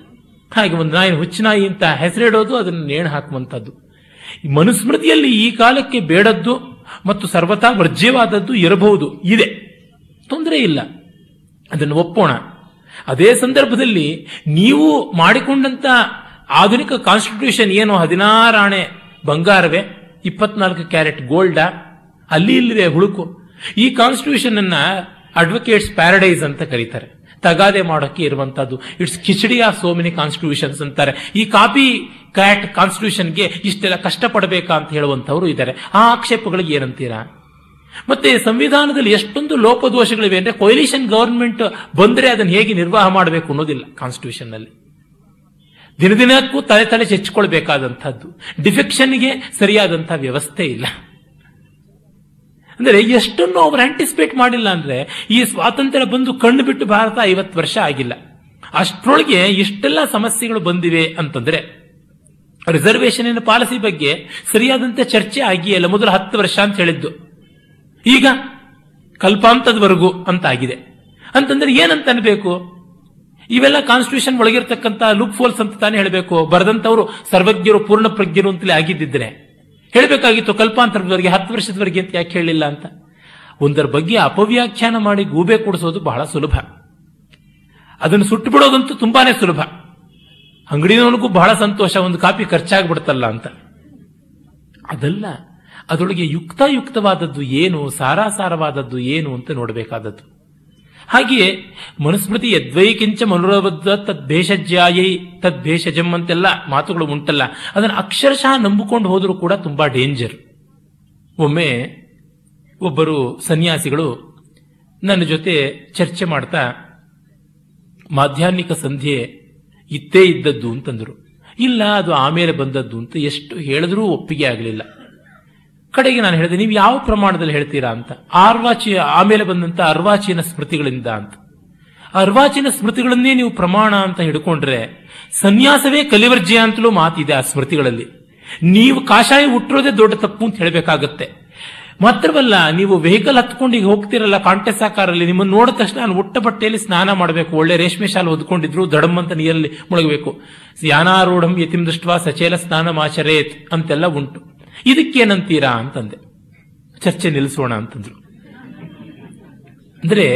ಹಾಗೆ ಒಂದು ನಾಯಿ ಹುಚ್ಚನಾಯಿ ಅಂತ ಹೆಸರಿಡೋದು, ಅದನ್ನು ನೇಣು ಹಾಕುವಂಥದ್ದು. ಮನುಸ್ಮೃತಿಯಲ್ಲಿ ಈ ಕಾಲಕ್ಕೆ ಬೇಡದ್ದು ಮತ್ತು ಸರ್ವತಾ ವರ್ಜ್ಯವಾದದ್ದು ಇರಬಹುದು. ಇದೆ. ತೊಂದರೆ ಇಲ್ಲ. ಅದನ್ನು ಒಪ್ಪೋಣ. ಅದೇ ಸಂದರ್ಭದಲ್ಲಿ ನೀವು ಮಾಡಿಕೊಂಡಂತ ಆಧುನಿಕ ಕಾನ್ಸ್ಟಿಟ್ಯೂಷನ್ ಏನು? ಹದಿನಾರಾಣೆ ಬಂಗಾರವೇ? ಇಪ್ಪತ್ನಾಲ್ಕು ಕ್ಯಾರೆಟ್ ಗೋಲ್ಡ? ಅಲ್ಲಿ ಇಲ್ಲಿದೆ ಹುಳುಕು. ಈ ಕಾನ್ಸ್ಟಿಟ್ಯೂಷನ್ ಅನ್ನ ಅಡ್ವೊಕೇಟ್ಸ್ ಪ್ಯಾರಡೈಸ್ ಅಂತ ಕರೀತಾರೆ. ತಗಾದೆ ಮಾಡೋಕ್ಕೆ ಇರುವಂತದ್ದು ಇಟ್ಸ್ ಕಿಚಡಿ ಆ ಸೋ ಮೆನಿ ಕಾನ್ಸ್ಟಿಟ್ಯೂಷನ್ಸ್ ಅಂತಾರೆ. ಈ ಕಾಪಿ ಕ್ಯಾಟ್ ಕಾನ್ಸ್ಟಿಟ್ಯೂಷನ್ಗೆ ಇಷ್ಟೆಲ್ಲ ಕಷ್ಟಪಡಬೇಕಾ ಅಂತ ಹೇಳುವಂತವರು ಇದ್ದಾರೆ. ಆ ಆಕ್ಷೇಪಗಳಿಗೆ ಏನಂತೀರಾ? ಮತ್ತೆ ಸಂವಿಧಾನದಲ್ಲಿ ಎಷ್ಟೊಂದು ಲೋಪದೋಷಗಳಿವೆ ಅಂದ್ರೆ ಕೊಯಿಲಿಷನ್ ಗವರ್ಮೆಂಟ್ ಬಂದ್ರೆ ಅದನ್ನು ಹೇಗೆ ನಿರ್ವಾಹ ಮಾಡಬೇಕು ಅನ್ನೋದಿಲ್ಲ ಕಾನ್ಸ್ಟಿಟ್ಯೂಷನ್ನಲ್ಲಿ. ದಿನದಿನಕ್ಕೂ ತಲೆ ತಲೆ ಚೆಚ್ಚಿಕೊಳ್ಬೇಕಾದಂಥದ್ದು. ಡಿಫೆಕ್ಷನ್ಗೆ ಸರಿಯಾದಂತಹ ವ್ಯವಸ್ಥೆ ಇಲ್ಲ. ಅಂದರೆ ಎಷ್ಟನ್ನು ಅವರು ಆಂಟಿಸಿಪೇಟ್ ಮಾಡಿಲ್ಲ ಅಂದರೆ ಈ ಸ್ವಾತಂತ್ರ್ಯ ಬಂದು ಕಣ್ಣು ಬಿಟ್ಟು ಭಾರತ ಐವತ್ತು ವರ್ಷ ಆಗಿಲ್ಲ. ಅಷ್ಟರೊಳಗೆ ಇಷ್ಟೆಲ್ಲ ಸಮಸ್ಯೆಗಳು ಬಂದಿವೆ ಅಂತಂದರೆ ರಿಸರ್ವೇಷನ್ ಪಾಲಿಸಿ ಬಗ್ಗೆ ಸರಿಯಾದಂತೆ ಚರ್ಚೆ ಆಗಿಯಲ್ಲ, ಮೊದಲು ಹತ್ತು ವರ್ಷ ಅಂತ ಹೇಳಿದ್ದು. ಈಗ ಕಲ್ಪಾಂತದವರೆಗೂ ಅಂತ ಆಗಿದೆ ಅಂತಂದ್ರೆ ಏನಂತ ಅನ್ಬೇಕು? ಇವೆಲ್ಲ ಕಾನ್ಸ್ಟಿಟ್ಯೂಷನ್ ಒಳಗಿರ್ತಕ್ಕಂಥ ಲುಕ್ ಫೋಲ್ಸ್ ಅಂತ ತಾನೇ ಹೇಳಬೇಕು. ಬರೆದಂತವರು ಸರ್ವಜ್ಞರು ಪೂರ್ಣ ಪ್ರಜ್ಞರು ಅಂತಲೇ ಆಗಿದ್ದಿದ್ರೆ. ಹೇಳಬೇಕಾಗಿತ್ತು ಕಲ್ಪಾಂತರದವರೆಗೆ, ಹತ್ತು ವರ್ಷದವರೆಗೆ ಅಂತ ಯಾಕೆ ಹೇಳಿಲ್ಲ ಅಂತ? ಒಂದರ ಬಗ್ಗೆ ಅಪವ್ಯಾಖ್ಯಾನ ಮಾಡಿ ಗೂಬೆ ಕೊಡಿಸೋದು ಬಹಳ ಸುಲಭ. ಅದನ್ನು ಸುಟ್ಟು ಬಿಡೋದಂತೂ ತುಂಬಾನೇ ಸುಲಭ. ಅಂಗಡಿನವನಿಗೂ ಬಹಳ ಸಂತೋಷ, ಒಂದು ಕಾಪಿ ಖರ್ಚಾಗ್ಬಿಡ್ತಲ್ಲ ಅಂತ. ಅದಲ್ಲ, ಅದರೊಳಗೆ ಯುಕ್ತಾಯುಕ್ತವಾದದ್ದು ಏನು, ಸಾರಾಸಾರವಾದದ್ದು ಏನು ಅಂತ ನೋಡಬೇಕಾದದ್ದು. ಹಾಗೆಯೇ ಮನುಸ್ಮೃತಿ ಯದ್ವೈಕಿಂಚ ಮನುರಬದ್ಧ ತದ್ಭೇಷಜ್ಯಾಯೈ ತದ್ಭೇಷಜಂ ಅಂತೆಲ್ಲ ಮಾತುಗಳು ಉಂಟಲ್ಲ. ಅದನ್ನು ಅಕ್ಷರಶಃ ನಂಬಿಕೊಂಡು ಹೋದರೂ ಕೂಡ ತುಂಬಾ ಡೇಂಜರ್. ಒಮ್ಮೆ ಒಬ್ಬರು ಸನ್ಯಾಸಿಗಳು ನನ್ನ ಜೊತೆ ಚರ್ಚೆ ಮಾಡ್ತಾ ಮಾಧ್ಯಾಹ್ನಿಕ ಸಂಧ್ಯೆ ಇತ್ತೇ ಇದ್ದದ್ದು ಅಂತಂದರು. ಇಲ್ಲ, ಅದು ಆಮೇಲೆ ಬಂದದ್ದು ಅಂತ ಎಷ್ಟು ಹೇಳಿದ್ರೂ ಒಪ್ಪಿಗೆ ಆಗಲಿಲ್ಲ. ಕಡೆಗೆ ನಾನು ಹೇಳಿದೆ, ನೀವು ಯಾವ ಪ್ರಮಾಣದಲ್ಲಿ ಹೇಳ್ತೀರಾ ಅಂತ. ಆರ್ವಾಚಿ, ಆಮೇಲೆ ಬಂದಂತ ಅರ್ವಾಚೀನ ಸ್ಮೃತಿಗಳಿಂದ ಅಂತ. ಅರ್ವಾಚೀನ ಸ್ಮೃತಿಗಳನ್ನೇ ನೀವು ಪ್ರಮಾಣ ಅಂತ ಹಿಡ್ಕೊಂಡ್ರೆ, ಸನ್ಯಾಸವೇ ಕಲಿವರ್ಜ್ಯ ಅಂತಲೂ ಮಾತಿದೆ ಆ ಸ್ಮೃತಿಗಳಲ್ಲಿ. ನೀವು ಕಾಷಾಯ ಹುಟ್ಟಿರೋದೇ ದೊಡ್ಡ ತಪ್ಪು ಅಂತ ಹೇಳಬೇಕಾಗತ್ತೆ. ಮಾತ್ರವಲ್ಲ, ನೀವು ವೆಹಿಕಲ್ ಹತ್ಕೊಂಡು ಈಗ ಹೋಗ್ತಿರಲ್ಲ ಕಾಂಟೆಸ್ ಆಕಾರಲ್ಲಿ ನಿಮ್ಮನ್ನು ನೋಡಿದ ತಕ್ಷಣ ನಾನು ಉಟ್ಟ ಬಟ್ಟೆಯಲ್ಲಿ ಸ್ನಾನ ಮಾಡಬೇಕು, ಒಳ್ಳೆ ರೇಷ್ಮೆ ಶಾಲೆ ಹೊದ್ಕೊಂಡಿದ್ರು ದಡಮ್ ಅಂತ ನೀರಲ್ಲಿ ಮುಳುಗಬೇಕು. ಯಾನಾರೂಢಂ ಯತಿಂ ದೃಷ್ಟ ಸಚೇಲ ಸ್ನಾನ ಮಾಚರೇತ್ ಅಂತೆಲ್ಲ ಉಂಟು. ಇದಕ್ಕೇನಂತೀರಾ ಅಂತಂದೆ. ಚರ್ಚೆ ನಿಲ್ಲಿಸೋಣ ಅಂತಂದ್ರು. ಅಂದರೆ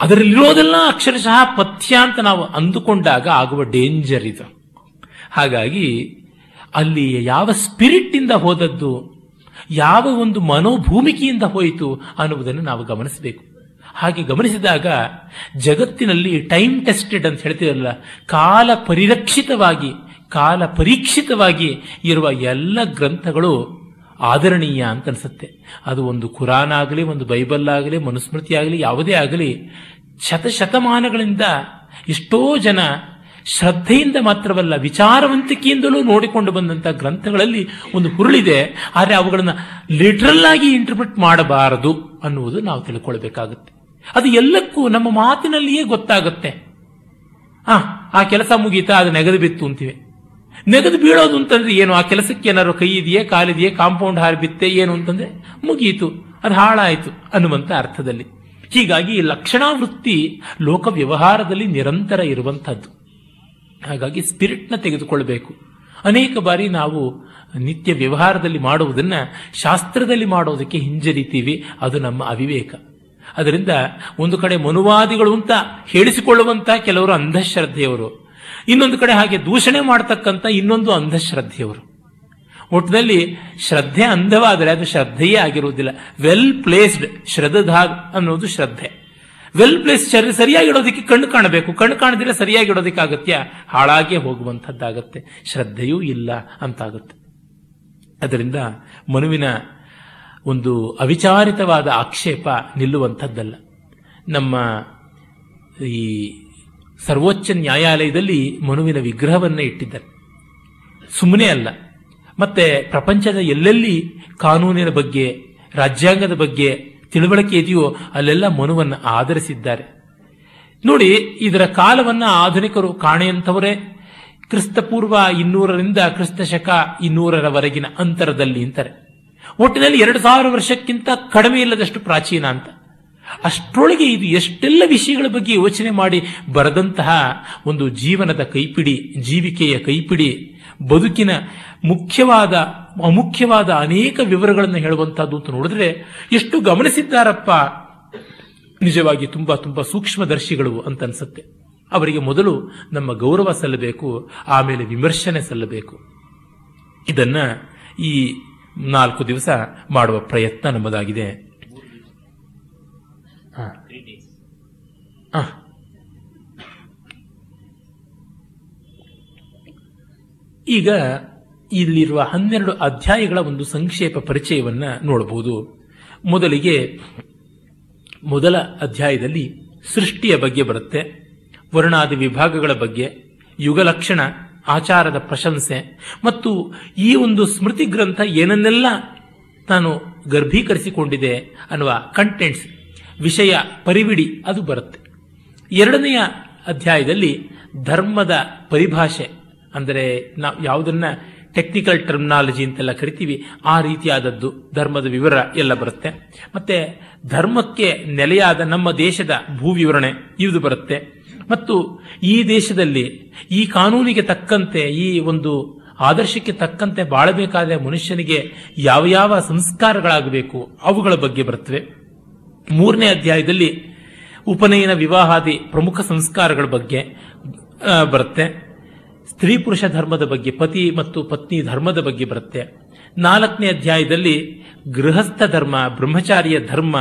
ಅದರಲ್ಲಿರೋದೆಲ್ಲ ಅಕ್ಷರಶಃ ಪಥ್ಯ ಅಂತ ನಾವು ಅಂದುಕೊಂಡಾಗ ಆಗುವ ಡೇಂಜರ್ ಇದು. ಹಾಗಾಗಿ ಅಲ್ಲಿ ಯಾವ ಸ್ಪಿರಿಟ್ ಇಂದ ಹೋದದ್ದು, ಯಾವ ಒಂದು ಮನೋಭೂಮಿಕೆಯಿಂದ ಹೋಯಿತು ಅನ್ನುವುದನ್ನು ನಾವು ಗಮನಿಸಬೇಕು. ಹಾಗೆ ಗಮನಿಸಿದಾಗ ಜಗತ್ತಿನಲ್ಲಿ ಟೈಮ್ ಟೆಸ್ಟೆಡ್ ಅಂತ ಹೇಳ್ತೀರಲ್ಲ ಕಾಲ ಪರಿರಕ್ಷಿತವಾಗಿ ಕಾಲ ಪರೀಕ್ಷಿತವಾಗಿ ಇರುವ ಎಲ್ಲ ಗ್ರಂಥಗಳು ಆದರಣೀಯ ಅಂತ ಅನ್ಸುತ್ತೆ. ಅದು ಒಂದು ಕುರಾನ್ ಆಗಲಿ, ಒಂದು ಬೈಬಲ್ ಆಗಲಿ, ಮನುಸ್ಮೃತಿ ಆಗಲಿ, ಯಾವುದೇ ಆಗಲಿ, ಶತಶತಮಾನಗಳಿಂದ ಎಷ್ಟೋ ಜನ ಶ್ರದ್ಧೆಯಿಂದ ಮಾತ್ರವಲ್ಲ, ವಿಚಾರವಂತಿಕೆಯಿಂದಲೂ ನೋಡಿಕೊಂಡು ಬಂದಂತಹ ಗ್ರಂಥಗಳಲ್ಲಿ ಒಂದು ಹುರುಳಿದೆ. ಆದರೆ ಅವುಗಳನ್ನು ಲಿಟ್ರಲ್ ಆಗಿ ಇಂಟರ್ಪ್ರಿಟ್ ಮಾಡಬಾರದು ಅನ್ನುವುದು ನಾವು ತಿಳ್ಕೊಳ್ಬೇಕಾಗುತ್ತೆ. ಅದು ಎಲ್ಲಕ್ಕೂ ನಮ್ಮ ಮಾತಿನಲ್ಲಿಯೇ ಗೊತ್ತಾಗುತ್ತೆ. ಆ ಕೆಲಸ ಮುಗೀತಾ ಅದು ನೆಗೆದು ಬಿತ್ತು ಅಂತಿವೆ. ನೆಗೆದು ಬೀಳೋದು ಅಂತಂದ್ರೆ ಏನು? ಆ ಕೆಲಸಕ್ಕೆ ಏನಾದ್ರು ಕೈ ಇದೆಯೇ, ಕಾಲಿದೆಯೇ, ಕಾಂಪೌಂಡ್ ಹಾರಿ ಬಿತ್ತೆ ಏನು ಅಂತಂದ್ರೆ ಮುಗಿಯಿತು ಅದು ಹಾಳಾಯಿತು ಅನ್ನುವಂತ ಅರ್ಥದಲ್ಲಿ. ಹೀಗಾಗಿ ಲಕ್ಷಣಾವೃತ್ತಿ ಲೋಕ ವ್ಯವಹಾರದಲ್ಲಿ ನಿರಂತರ ಇರುವಂಥದ್ದು. ಹಾಗಾಗಿ ಸ್ಪಿರಿಟ್ನ ತೆಗೆದುಕೊಳ್ಬೇಕು. ಅನೇಕ ಬಾರಿ ನಾವು ನಿತ್ಯ ವ್ಯವಹಾರದಲ್ಲಿ ಮಾಡುವುದನ್ನ ಶಾಸ್ತ್ರದಲ್ಲಿ ಮಾಡೋದಕ್ಕೆ ಹಿಂಜರಿತೀವಿ. ಅದು ನಮ್ಮ ಅವಿವೇಕ. ಅದರಿಂದ ಒಂದು ಕಡೆ ಮನುವಾದಿಗಳು ಅಂತ ಹೇಳಿಸಿಕೊಳ್ಳುವಂತ ಕೆಲವರು ಅಂಧಶ್ರದ್ಧೆಯವರು. ಇನ್ನೊಂದು ಕಡೆ ಹಾಗೆ ದೂಷಣೆ ಮಾಡತಕ್ಕಂಥ ಇನ್ನೊಂದು ಅಂಧಶ್ರದ್ಧೆಯವರು. ಒಟ್ಟಿನಲ್ಲಿ ಶ್ರದ್ಧೆ ಅಂಧವಾದರೆ ಅದು ಶ್ರದ್ಧೆಯೇ ಆಗಿರುವುದಿಲ್ಲ. ವೆಲ್ ಪ್ಲೇಸ್ಡ್ ಶ್ರದ್ಧಾಗ್ ಅನ್ನೋದು ಶ್ರದ್ಧೆ. ವೆಲ್ ಪ್ಲೇಸ್ ಸರಿಯಾಗಿ ಸರಿಯಾಗಿಡೋದಕ್ಕೆ ಕಣ್ಣು ಕಾಣಬೇಕು. ಕಣ್ಣು ಕಾಣದಿಲ್ಲ ಸರಿಯಾಗಿ ಇಡೋದಕ್ಕೆ ಅಗತ್ಯ ಹಾಳಾಗೇ ಹೋಗುವಂಥದ್ದಾಗತ್ತೆ. ಶ್ರದ್ಧೆಯೂ ಇಲ್ಲ ಅಂತಾಗುತ್ತೆ. ಅದರಿಂದ ಮನುವಿನ ಒಂದು ಅವಿಚಾರಿತವಾದ ಆಕ್ಷೇಪ ನಿಲ್ಲುವಂಥದ್ದಲ್ಲ. ನಮ್ಮ ಈ ಸರ್ವೋಚ್ಚ ನ್ಯಾಯಾಲಯದಲ್ಲಿ ಮನುವಿನ ವಿಗ್ರಹವನ್ನ ಇಟ್ಟಿದ್ದಾರೆ. ಸುಮ್ಮನೆ ಅಲ್ಲ. ಮತ್ತೆ ಪ್ರಪಂಚದ ಎಲ್ಲೆಲ್ಲಿ ಕಾನೂನಿನ ಬಗ್ಗೆ, ರಾಜ್ಯಾಂಗದ ಬಗ್ಗೆ ತಿಳುವಳಿಕೆ ಇದೆಯೋ ಅಲ್ಲೆಲ್ಲ ಮನುವನ್ನು ಆಧರಿಸಿದ್ದಾರೆ. ನೋಡಿ, ಇದರ ಕಾಲವನ್ನ ಆಧುನಿಕರು ಕಾಣೆಯಂಥವರೇ. ಕ್ರಿಸ್ತಪೂರ್ವ ಇನ್ನೂರರಿಂದ ಕ್ರಿಸ್ತ ಶಕ ಇನ್ನೂರರವರೆಗಿನ ಅಂತರದಲ್ಲಿ ಅಂತಾರೆ ಒಟ್ಟಿನಲ್ಲಿ ಎರಡು ಸಾವಿರ ವರ್ಷಕ್ಕಿಂತ ಕಡಿಮೆ ಇಲ್ಲದಷ್ಟು ಪ್ರಾಚೀನ ಅಂತ. ಅಷ್ಟರೊಳಗೆ ಇದು ಎಷ್ಟೆಲ್ಲ ವಿಷಯಗಳ ಬಗ್ಗೆ ಯೋಚನೆ ಮಾಡಿ ಬರೆದಂತಹ ಒಂದು ಜೀವನದ ಕೈಪಿಡಿ, ಜೀವಿಕೆಯ ಕೈಪಿಡಿ, ಬದುಕಿನ ಮುಖ್ಯವಾದ, ಅಮುಖ್ಯವಾದ ಅನೇಕ ವಿವರಗಳನ್ನು ಹೇಳುವಂತಹದ್ದು ಅಂತ ನೋಡಿದ್ರೆ ಎಷ್ಟು ಗಮನಿಸಿದ್ದಾರಪ್ಪ. ನಿಜವಾಗಿ ತುಂಬಾ ತುಂಬಾ ಸೂಕ್ಷ್ಮದರ್ಶಿಗಳು ಅಂತ ಅನ್ಸುತ್ತೆ. ಅವರಿಗೆ ಮೊದಲು ನಮ್ಮ ಗೌರವ ಸಲ್ಲಬೇಕು, ಆಮೇಲೆ ವಿಮರ್ಶನೆ ಸಲ್ಲಬೇಕು. ಇದನ್ನ ಈ ನಾಲ್ಕು ದಿವಸ ಮಾಡುವ ಪ್ರಯತ್ನ ನಮ್ಮದಾಗಿದೆ ಹ. ಈಗ ಇಲ್ಲಿರುವ ಹನ್ನೆರಡು ಅಧ್ಯಾಯಗಳ ಒಂದು ಸಂಕ್ಷೇಪ ಪರಿಚಯವನ್ನ ನೋಡಬಹುದು. ಮೊದಲಿಗೆ ಮೊದಲ ಅಧ್ಯಾಯದಲ್ಲಿ ಸೃಷ್ಟಿಯ ಬಗ್ಗೆ ಬರುತ್ತೆ, ವರ್ಣಾದಿ ವಿಭಾಗಗಳ ಬಗ್ಗೆ ಯುಗಲಕ್ಷಣ ಆಚಾರದ ಪ್ರಶಂಸೆ ಮತ್ತು ಈ ಒಂದು ಸ್ಮೃತಿ ಗ್ರಂಥ ಏನನ್ನೆಲ್ಲ ತಾನು ಗರ್ಭೀಕರಿಸಿಕೊಂಡಿದೆ ಅನ್ನುವ ಕಂಟೆಂಟ್ಸ್ ವಿಷಯ, ಪರಿವಿಡಿ ಅದು ಬರುತ್ತೆ. ಎರಡನೆಯ ಅಧ್ಯಾಯದಲ್ಲಿ ಧರ್ಮದ ಪರಿಭಾಷೆ, ಅಂದರೆ ನಾವು ಯಾವುದನ್ನ ಟೆಕ್ನಿಕಲ್ ಟರ್ಮಿನಾಲಜಿ ಅಂತೆಲ್ಲ ಕರಿತೀವಿ, ಆ ರೀತಿಯಾದದ್ದು ಧರ್ಮದ ವಿವರ ಎಲ್ಲ ಬರುತ್ತೆ. ಮತ್ತೆ ಧರ್ಮಕ್ಕೆ ನೆಲೆಯಾದ ನಮ್ಮ ದೇಶದ ಭೂ ವಿವರಣೆ ಇದು ಬರುತ್ತೆ. ಮತ್ತು ಈ ದೇಶದಲ್ಲಿ ಈ ಕಾನೂನಿಗೆ ತಕ್ಕಂತೆ, ಈ ಒಂದು ಆದರ್ಶಕ್ಕೆ ತಕ್ಕಂತೆ ಬಾಳಬೇಕಾದ ಮನುಷ್ಯನಿಗೆ ಯಾವ ಯಾವ ಸಂಸ್ಕಾರಗಳಾಗಬೇಕು ಅವುಗಳ ಬಗ್ಗೆ ಬರುತ್ತವೆ ಮೂರನೇ ಅಧ್ಯಾಯದಲ್ಲಿ ಉಪನಯನ ವಿವಾಹಾದಿ ಪ್ರಮುಖ ಸಂಸ್ಕಾರಗಳ ಬಗ್ಗೆ ಬರುತ್ತೆ. ಸ್ತ್ರೀ ಪುರುಷ ಧರ್ಮದ ಬಗ್ಗೆ, ಪತಿ ಮತ್ತು ಪತ್ನಿ ಧರ್ಮದ ಬಗ್ಗೆ ಬರುತ್ತೆ. ನಾಲ್ಕನೇ ಅಧ್ಯಾಯದಲ್ಲಿ ಗೃಹಸ್ಥ ಧರ್ಮ, ಬ್ರಹ್ಮಚಾರಿಯ ಧರ್ಮ,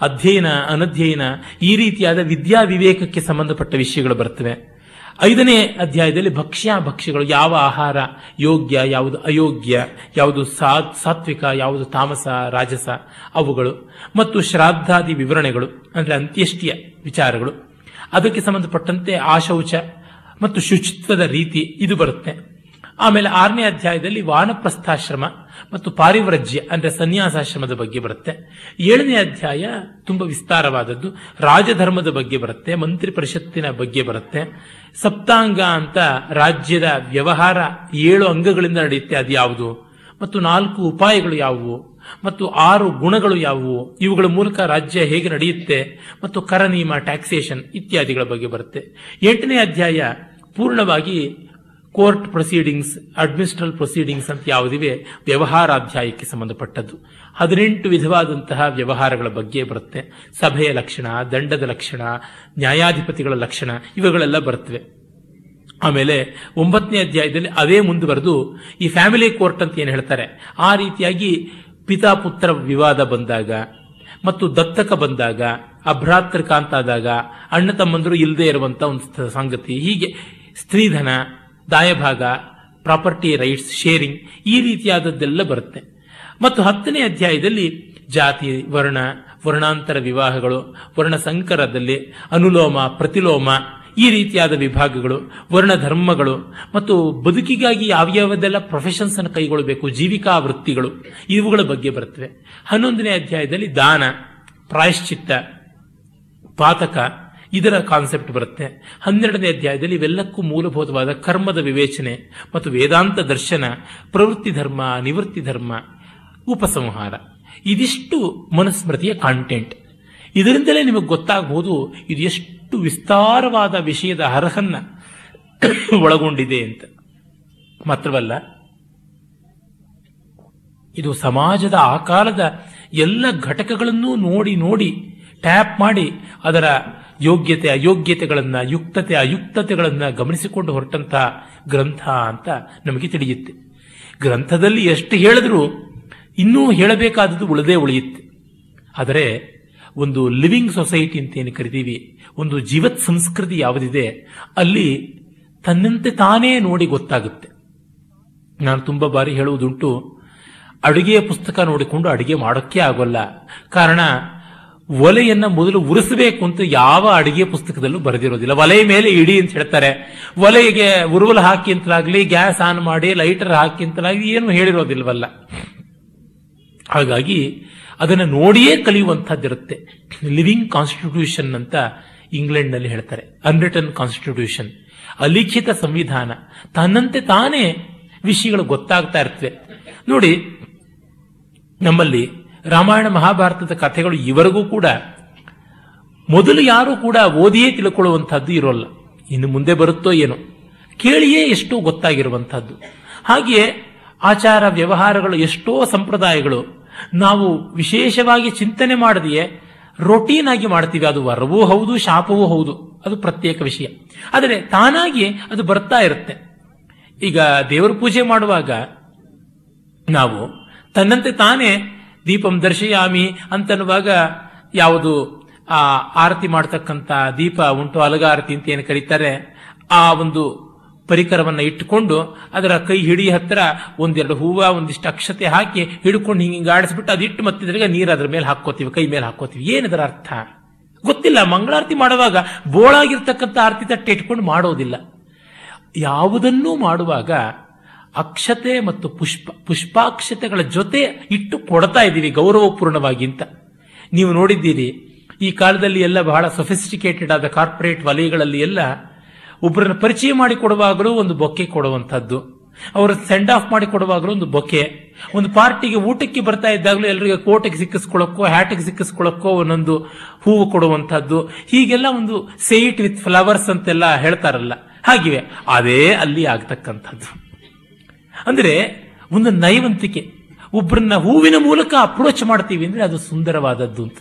ಅಧ್ಯಯನ, ಅನಧ್ಯಯನ ಈ ರೀತಿಯಾದ ವಿದ್ಯಾ ವಿವೇಕಕ್ಕೆ ಸಂಬಂಧಪಟ್ಟ ವಿಷಯಗಳು ಬರ್ತವೆ. ಐದನೇ ಅಧ್ಯಾಯದಲ್ಲಿ ಭಕ್ಷ್ಯ ಭಕ್ಷ್ಯಗಳು ಯಾವ ಆಹಾರ ಯೋಗ್ಯ, ಯಾವುದು ಅಯೋಗ್ಯ, ಯಾವುದು ಸಾತ್ವಿಕ, ಯಾವುದು ತಾಮಸ, ರಾಜಸ, ಅವುಗಳು. ಮತ್ತು ಶ್ರಾದ್ದಾದಿ ವಿವರಣೆಗಳು, ಅಂದರೆ ಅಂತ್ಯಷ್ಟಿಯ ವಿಚಾರಗಳು. ಅದಕ್ಕೆ ಸಂಬಂಧಪಟ್ಟಂತೆ ಆಶೌಚ ಮತ್ತು ಶುಚಿತ್ವದ ರೀತಿ ಇದು ಬರುತ್ತೆ. ಆಮೇಲೆ ಆರನೇ ಅಧ್ಯಾಯದಲ್ಲಿ ವಾನಪ್ರಸ್ಥಾಶ್ರಮ ಮತ್ತು ಪಾರಿವ್ರಜ್ಯ, ಅಂದ್ರೆ ಸನ್ಯಾಸಾಶ್ರಮದ ಬಗ್ಗೆ ಬರುತ್ತೆ. ಏಳನೇ ಅಧ್ಯಾಯ ತುಂಬಾ ವಿಸ್ತಾರವಾದದ್ದು. ರಾಜಧರ್ಮದ ಬಗ್ಗೆ ಬರುತ್ತೆ ಮಂತ್ರಿ ಪರಿಷತ್ತಿನ ಬಗ್ಗೆ ಬರುತ್ತೆ. ಸಪ್ತಾಂಗ ಅಂತ ರಾಜ್ಯದ ವ್ಯವಹಾರ ಏಳು ಅಂಗಗಳಿಂದ ನಡೆಯುತ್ತೆ, ಅದು ಯಾವುದು? ಮತ್ತು ನಾಲ್ಕು ಉಪಾಯಗಳು ಯಾವುವು? ಮತ್ತು ಆರು ಗುಣಗಳು ಯಾವುವು? ಇವುಗಳ ಮೂಲಕ ರಾಜ್ಯ ಹೇಗೆ ನಡೆಯುತ್ತೆ? ಮತ್ತು ಕರ ನಿಯಮ ಟ್ಯಾಕ್ಸೇಷನ್ ಇತ್ಯಾದಿಗಳ ಬಗ್ಗೆ ಬರುತ್ತೆ. ಎಂಟನೇ ಅಧ್ಯಾಯ ಪೂರ್ಣವಾಗಿ ಕೋರ್ಟ್ ಪ್ರೊಸೀಡಿಂಗ್ಸ್ ಅಡ್ಮಿನಿಸ್ಟ್ರಲ್ ಪ್ರೊಸೀಡಿಂಗ್ಸ್ ಅಂತ ಯಾವುದಿವೆ, ವ್ಯವಹಾರಾಧ್ಯಾಯಕ್ಕೆ ಸಂಬಂಧಪಟ್ಟದ್ದು. ಹದಿನೆಂಟು ವಿಧವಾದಂತಹ ವ್ಯವಹಾರಗಳ ಬಗ್ಗೆ ಬರುತ್ತೆ. ಸಭೆಯ ಲಕ್ಷಣ, ದಂಡದ ಲಕ್ಷಣ, ನ್ಯಾಯಾಧಿಪತಿಗಳ ಲಕ್ಷಣ, ಇವುಗಳೆಲ್ಲ ಬರ್ತವೆ. ಆಮೇಲೆ ಒಂಬತ್ತನೇ ಅಧ್ಯಾಯದಲ್ಲಿ ಅದೇ ಮುಂದುವರೆದು ಈ ಫ್ಯಾಮಿಲಿ ಕೋರ್ಟ್ ಅಂತ ಏನು ಹೇಳ್ತಾರೆ? ಆ ರೀತಿಯಾಗಿ ಪಿತಾ ಪುತ್ರ ವಿವಾದ ಬಂದಾಗ ಮತ್ತು ದತ್ತಕ ಬಂದಾಗ ಅಭ್ರಾತೃಕ ಆದಾಗ, ಅಣ್ಣ ತಮ್ಮಂದರು ಇಲ್ಲದೆ ಇರುವಂತಹ ಒಂದು ಸಂಗತಿ, ಹೀಗೆ ಸ್ತ್ರೀಧನ ದಾಯಭಾಗ, ಪ್ರಾಪರ್ಟಿ ರೈಟ್ಸ್, ಶೇರಿಂಗ್ ಈ ರೀತಿಯಾದದ್ದೆಲ್ಲ ಬರುತ್ತೆ. ಮತ್ತು ಹತ್ತನೇ ಅಧ್ಯಾಯದಲ್ಲಿ ಜಾತಿ, ವರ್ಣ, ವರ್ಣಾಂತರ ವಿವಾಹಗಳು ವರ್ಣ ಸಂಕರದಲ್ಲಿ ಅನುಲೋಮ, ಪ್ರತಿಲೋಮ ಈ ರೀತಿಯಾದ ವಿಭಾಗಗಳು ವರ್ಣ ಧರ್ಮಗಳು ಮತ್ತು ಬದುಕಿಗಾಗಿ ಯಾವ್ಯಾವದೆಲ್ಲ ಪ್ರೊಫೆಷನ್ಸ್ ಅನ್ನು ಕೈಗೊಳ್ಳಬೇಕು, ಜೀವಿಕಾ ವೃತ್ತಿಗಳು ಇವುಗಳ ಬಗ್ಗೆ ಬರುತ್ತವೆ ಹನ್ನೊಂದನೇ ಅಧ್ಯಾಯದಲ್ಲಿ ದಾನ, ಪ್ರಾಯಶ್ಚಿತ್ತ, ಪಾತಕ ಇದರ ಕಾನ್ಸೆಪ್ಟ್ ಬರುತ್ತೆ. ಹನ್ನೆರಡನೇ ಅಧ್ಯಾಯದಲ್ಲಿ ಇವೆಲ್ಲಕ್ಕೂ ಮೂಲಭೂತವಾದ ಕರ್ಮದ ವಿವೇಚನೆ ಮತ್ತು ವೇದಾಂತ ದರ್ಶನ, ಪ್ರವೃತ್ತಿ ಧರ್ಮ, ನಿವೃತ್ತಿ ಧರ್ಮ, ಉಪಸಂಹಾರ. ಇದಿಷ್ಟು ಮನುಸ್ಮೃತಿಯ ಕಾಂಟೆಂಟ್ ಇದರಿಂದಲೇ ನಿಮಗೆ ಗೊತ್ತಾಗಬಹುದು ಇದು ಎಷ್ಟು ವಿಸ್ತಾರವಾದ ವಿಷಯದ ಅರ್ಹನ್ನ ಒಳಗೊಂಡಿದೆ ಅಂತ. ಮಾತ್ರವಲ್ಲ, ಇದು ಸಮಾಜದ ಆ ಕಾಲದ ಎಲ್ಲ ಘಟಕಗಳನ್ನೂ ನೋಡಿ ನೋಡಿ ಟ್ಯಾಪ್ ಮಾಡಿ ಅದರ ಯೋಗ್ಯತೆ, ಅಯೋಗ್ಯತೆಗಳನ್ನು, ಯುಕ್ತತೆ, ಅಯುಕ್ತತೆಗಳನ್ನು ಗಮನಿಸಿಕೊಂಡು ಹೊರಟಂತಹ ಗ್ರಂಥ ಅಂತ ನಮಗೆ ತಿಳಿಯುತ್ತೆ. ಗ್ರಂಥದಲ್ಲಿ ಎಷ್ಟು ಹೇಳಿದ್ರೂ ಇನ್ನೂ ಹೇಳಬೇಕಾದದ್ದು ಉಳದೇ ಉಳಿಯುತ್ತೆ. ಆದರೆ ಒಂದು ಲಿವಿಂಗ್ ಸೊಸೈಟಿ ಅಂತ ಏನು ಕರಿತೀವಿ, ಒಂದು ಜೀವತ್ ಸಂಸ್ಕೃತಿ ಯಾವುದಿದೆ, ಅಲ್ಲಿ ತನ್ನಂತೆ ತಾನೇ ನೋಡಿ ಗೊತ್ತಾಗುತ್ತೆ. ನಾನು ತುಂಬಾ ಬಾರಿ ಹೇಳುವುದುಂಟು, ಅಡುಗೆಯ ಪುಸ್ತಕ ನೋಡಿಕೊಂಡು ಅಡುಗೆ ಮಾಡೋಕ್ಕೆ ಆಗೋಲ್ಲ. ಕಾರಣ ಒಲೆಯನ್ನ ಮೊದಲು ಉರಿಸಬೇಕು ಅಂತ ಯಾವ ಅಡಿಗೆ ಪುಸ್ತಕದಲ್ಲೂ ಬರೆದಿರೋದಿಲ್ಲ. ಒಲೆಯ ಮೇಲೆ ಇಡಿ ಅಂತ ಹೇಳ್ತಾರೆ. ಒಲೆಗೆ ಉರುವಲು ಹಾಕಿ ಅಂತಲಾಗ್ಲಿ, ಗ್ಯಾಸ್ ಆನ್ ಮಾಡಿ, ಲೈಟರ್ ಹಾಕಿ ಅಂತಲಾಗ್ಲಿ ಏನು ಹೇಳಿರೋದಿಲ್ವಲ್ಲ. ಹಾಗಾಗಿ ಅದನ್ನು ನೋಡಿಯೇ ಕಲಿಯುವಂತಹದ್ದಿರುತ್ತೆ ಲಿವಿಂಗ್ ಕಾನ್ಸ್ಟಿಟ್ಯೂಷನ್ ಅಂತ ಇಂಗ್ಲೆಂಡ್ನಲ್ಲಿ ಹೇಳ್ತಾರೆ. Unwritten constitution. ಅಲಿಖಿತ ಸಂವಿಧಾನ. ತನ್ನಂತೆ ತಾನೇ ವಿಷಯಗಳು ಗೊತ್ತಾಗ್ತಾ ಇರ್ತವೆ. ನೋಡಿ, ನಮ್ಮಲ್ಲಿ ರಾಮಾಯಣ ಮಹಾಭಾರತದ ಕಥೆಗಳು ಇವರೆಗೂ ಕೂಡ ಮೊದಲು ಯಾರೂ ಕೂಡ ಓದಿಯೇ ತಿಳ್ಕೊಳ್ಳುವಂಥದ್ದು ಇರೋಲ್ಲ. ಇನ್ನು ಮುಂದೆ ಬರುತ್ತೋ ಏನೋ. ಕೇಳಿಯೇ ಎಷ್ಟೋ ಗೊತ್ತಾಗಿರುವಂಥದ್ದು. ಹಾಗೆಯೇ ಆಚಾರ ವ್ಯವಹಾರಗಳು ಎಷ್ಟೋ ಸಂಪ್ರದಾಯಗಳು ನಾವು ವಿಶೇಷವಾಗಿ ಚಿಂತನೆ ಮಾಡದೆಯೇ ರೊಟೀನ್ ಆಗಿ ಮಾಡ್ತೀವಿ. ಅದು ವರವೂ ಹೌದು, ಶಾಪವೂ ಹೌದು. ಅದು ಪ್ರತ್ಯೇಕ ವಿಷಯ. ಆದರೆ ತಾನಾಗಿ ಅದು ಬರ್ತಾ ಇರುತ್ತೆ. ಈಗ ದೇವರ ಪೂಜೆ ಮಾಡುವಾಗ ನಾವು ತನ್ನಂತೆ ತಾನೇ ದೀಪಂ ದರ್ಶಯಾಮಿ ಅಂತನ್ನುವಾಗ ಯಾವುದು, ಆ ಆರತಿ ಮಾಡತಕ್ಕಂತ ದೀಪ ಉಂಟು, ಅಲಗಾರತಿ ಅಂತ ಏನು ಕರೀತಾರೆ, ಆ ಒಂದು ಪರಿಕರವನ್ನ ಇಟ್ಟುಕೊಂಡು ಅದರ ಕೈ ಹಿಡಿ ಹತ್ತಿರ ಒಂದೆರಡು ಹೂವ, ಒಂದಿಷ್ಟು ಅಕ್ಷತೆ ಹಾಕಿ ಹಿಡ್ಕೊಂಡು ಹಿಂಗೆ ಆಡಿಸ್ಬಿಟ್ಟು ಅದಿಟ್ಟು ಮತ್ತಿದ್ರಾಗ ನೀರು ಅದ್ರ ಮೇಲೆ ಹಾಕೋತೀವಿ ಕೈ ಮೇಲೆ ಹಾಕೋತೀವಿ ಏನದರ ಅರ್ಥ? ಗೊತ್ತಿಲ್ಲ. ಮಂಗಳಾರತಿ ಮಾಡುವಾಗ ಬೋಳಾಗಿರ್ತಕ್ಕಂಥ ಆರತಿ ತಟ್ಟೆ ಇಟ್ಕೊಂಡು ಮಾಡೋದಿಲ್ಲ. ಯಾವುದನ್ನೂ ಮಾಡುವಾಗ ಅಕ್ಷತೆ ಮತ್ತು ಪುಷ್ಪ ಪುಷ್ಪಾಕ್ಷತೆಗಳ ಜೊತೆ ಇಟ್ಟು ಕೊಡ್ತಾ ಇದ್ದೀವಿ ಗೌರವಪೂರ್ಣವಾಗಿ ಅಂತ. ನೀವು ನೋಡಿದ್ದೀರಿ, ಈ ಕಾಲದಲ್ಲಿ ಎಲ್ಲ ಬಹಳ ಸೊಫಿಸ್ಟಿಕೇಟೆಡ್ ಆದ ಕಾರ್ಪೊರೇಟ್ ವಲಯಗಳಲ್ಲಿ ಎಲ್ಲ ಒಬ್ಬರನ್ನ ಪರಿಚಯ ಮಾಡಿ ಕೊಡುವಾಗಲೂ ಒಂದು ಬೊಕ್ಕೆ ಕೊಡುವಂಥದ್ದು. ಅವರು ಸೆಂಡ್ ಆಫ್ ಮಾಡಿ ಕೊಡುವಾಗಲೂ ಒಂದು ಬೊಕ್ಕೆ. ಒಂದು ಪಾರ್ಟಿಗೆ ಊಟಕ್ಕೆ ಬರ್ತಾ ಇದ್ದಾಗಲೂ ಎಲ್ಲರಿಗೆ ಕೋಟಿಗೆ ಸಿಕ್ಕಿಸ್ಕೊಳ್ಳೋಕ್ಕೋ, ಹ್ಯಾಟಿಗೆ ಸಿಕ್ಕಿಸ್ಕೊಳ್ಳೋಕ್ಕೋ ಒಂದೊಂದು ಹೂವು ಕೊಡುವಂಥದ್ದು. ಹೀಗೆಲ್ಲ ಒಂದು ಸೇಟ್ ವಿತ್ ಫ್ಲವರ್ಸ್ ಅಂತೆಲ್ಲ ಹೇಳ್ತಾರಲ್ಲ. ಹಾಗಿವೆ. ಅದೇ ಅಲ್ಲಿ ಆಗ್ತಕ್ಕಂಥದ್ದು. ಅಂದ್ರೆ ಒಂದು ನೈವಂತಿಕೆ. ಒಬ್ಬರನ್ನ ಹೂವಿನ ಮೂಲಕ ಅಪ್ರೋಚ್ ಮಾಡ್ತೀವಿ ಅಂದರೆ ಅದು ಸುಂದರವಾದದ್ದು ಅಂತ.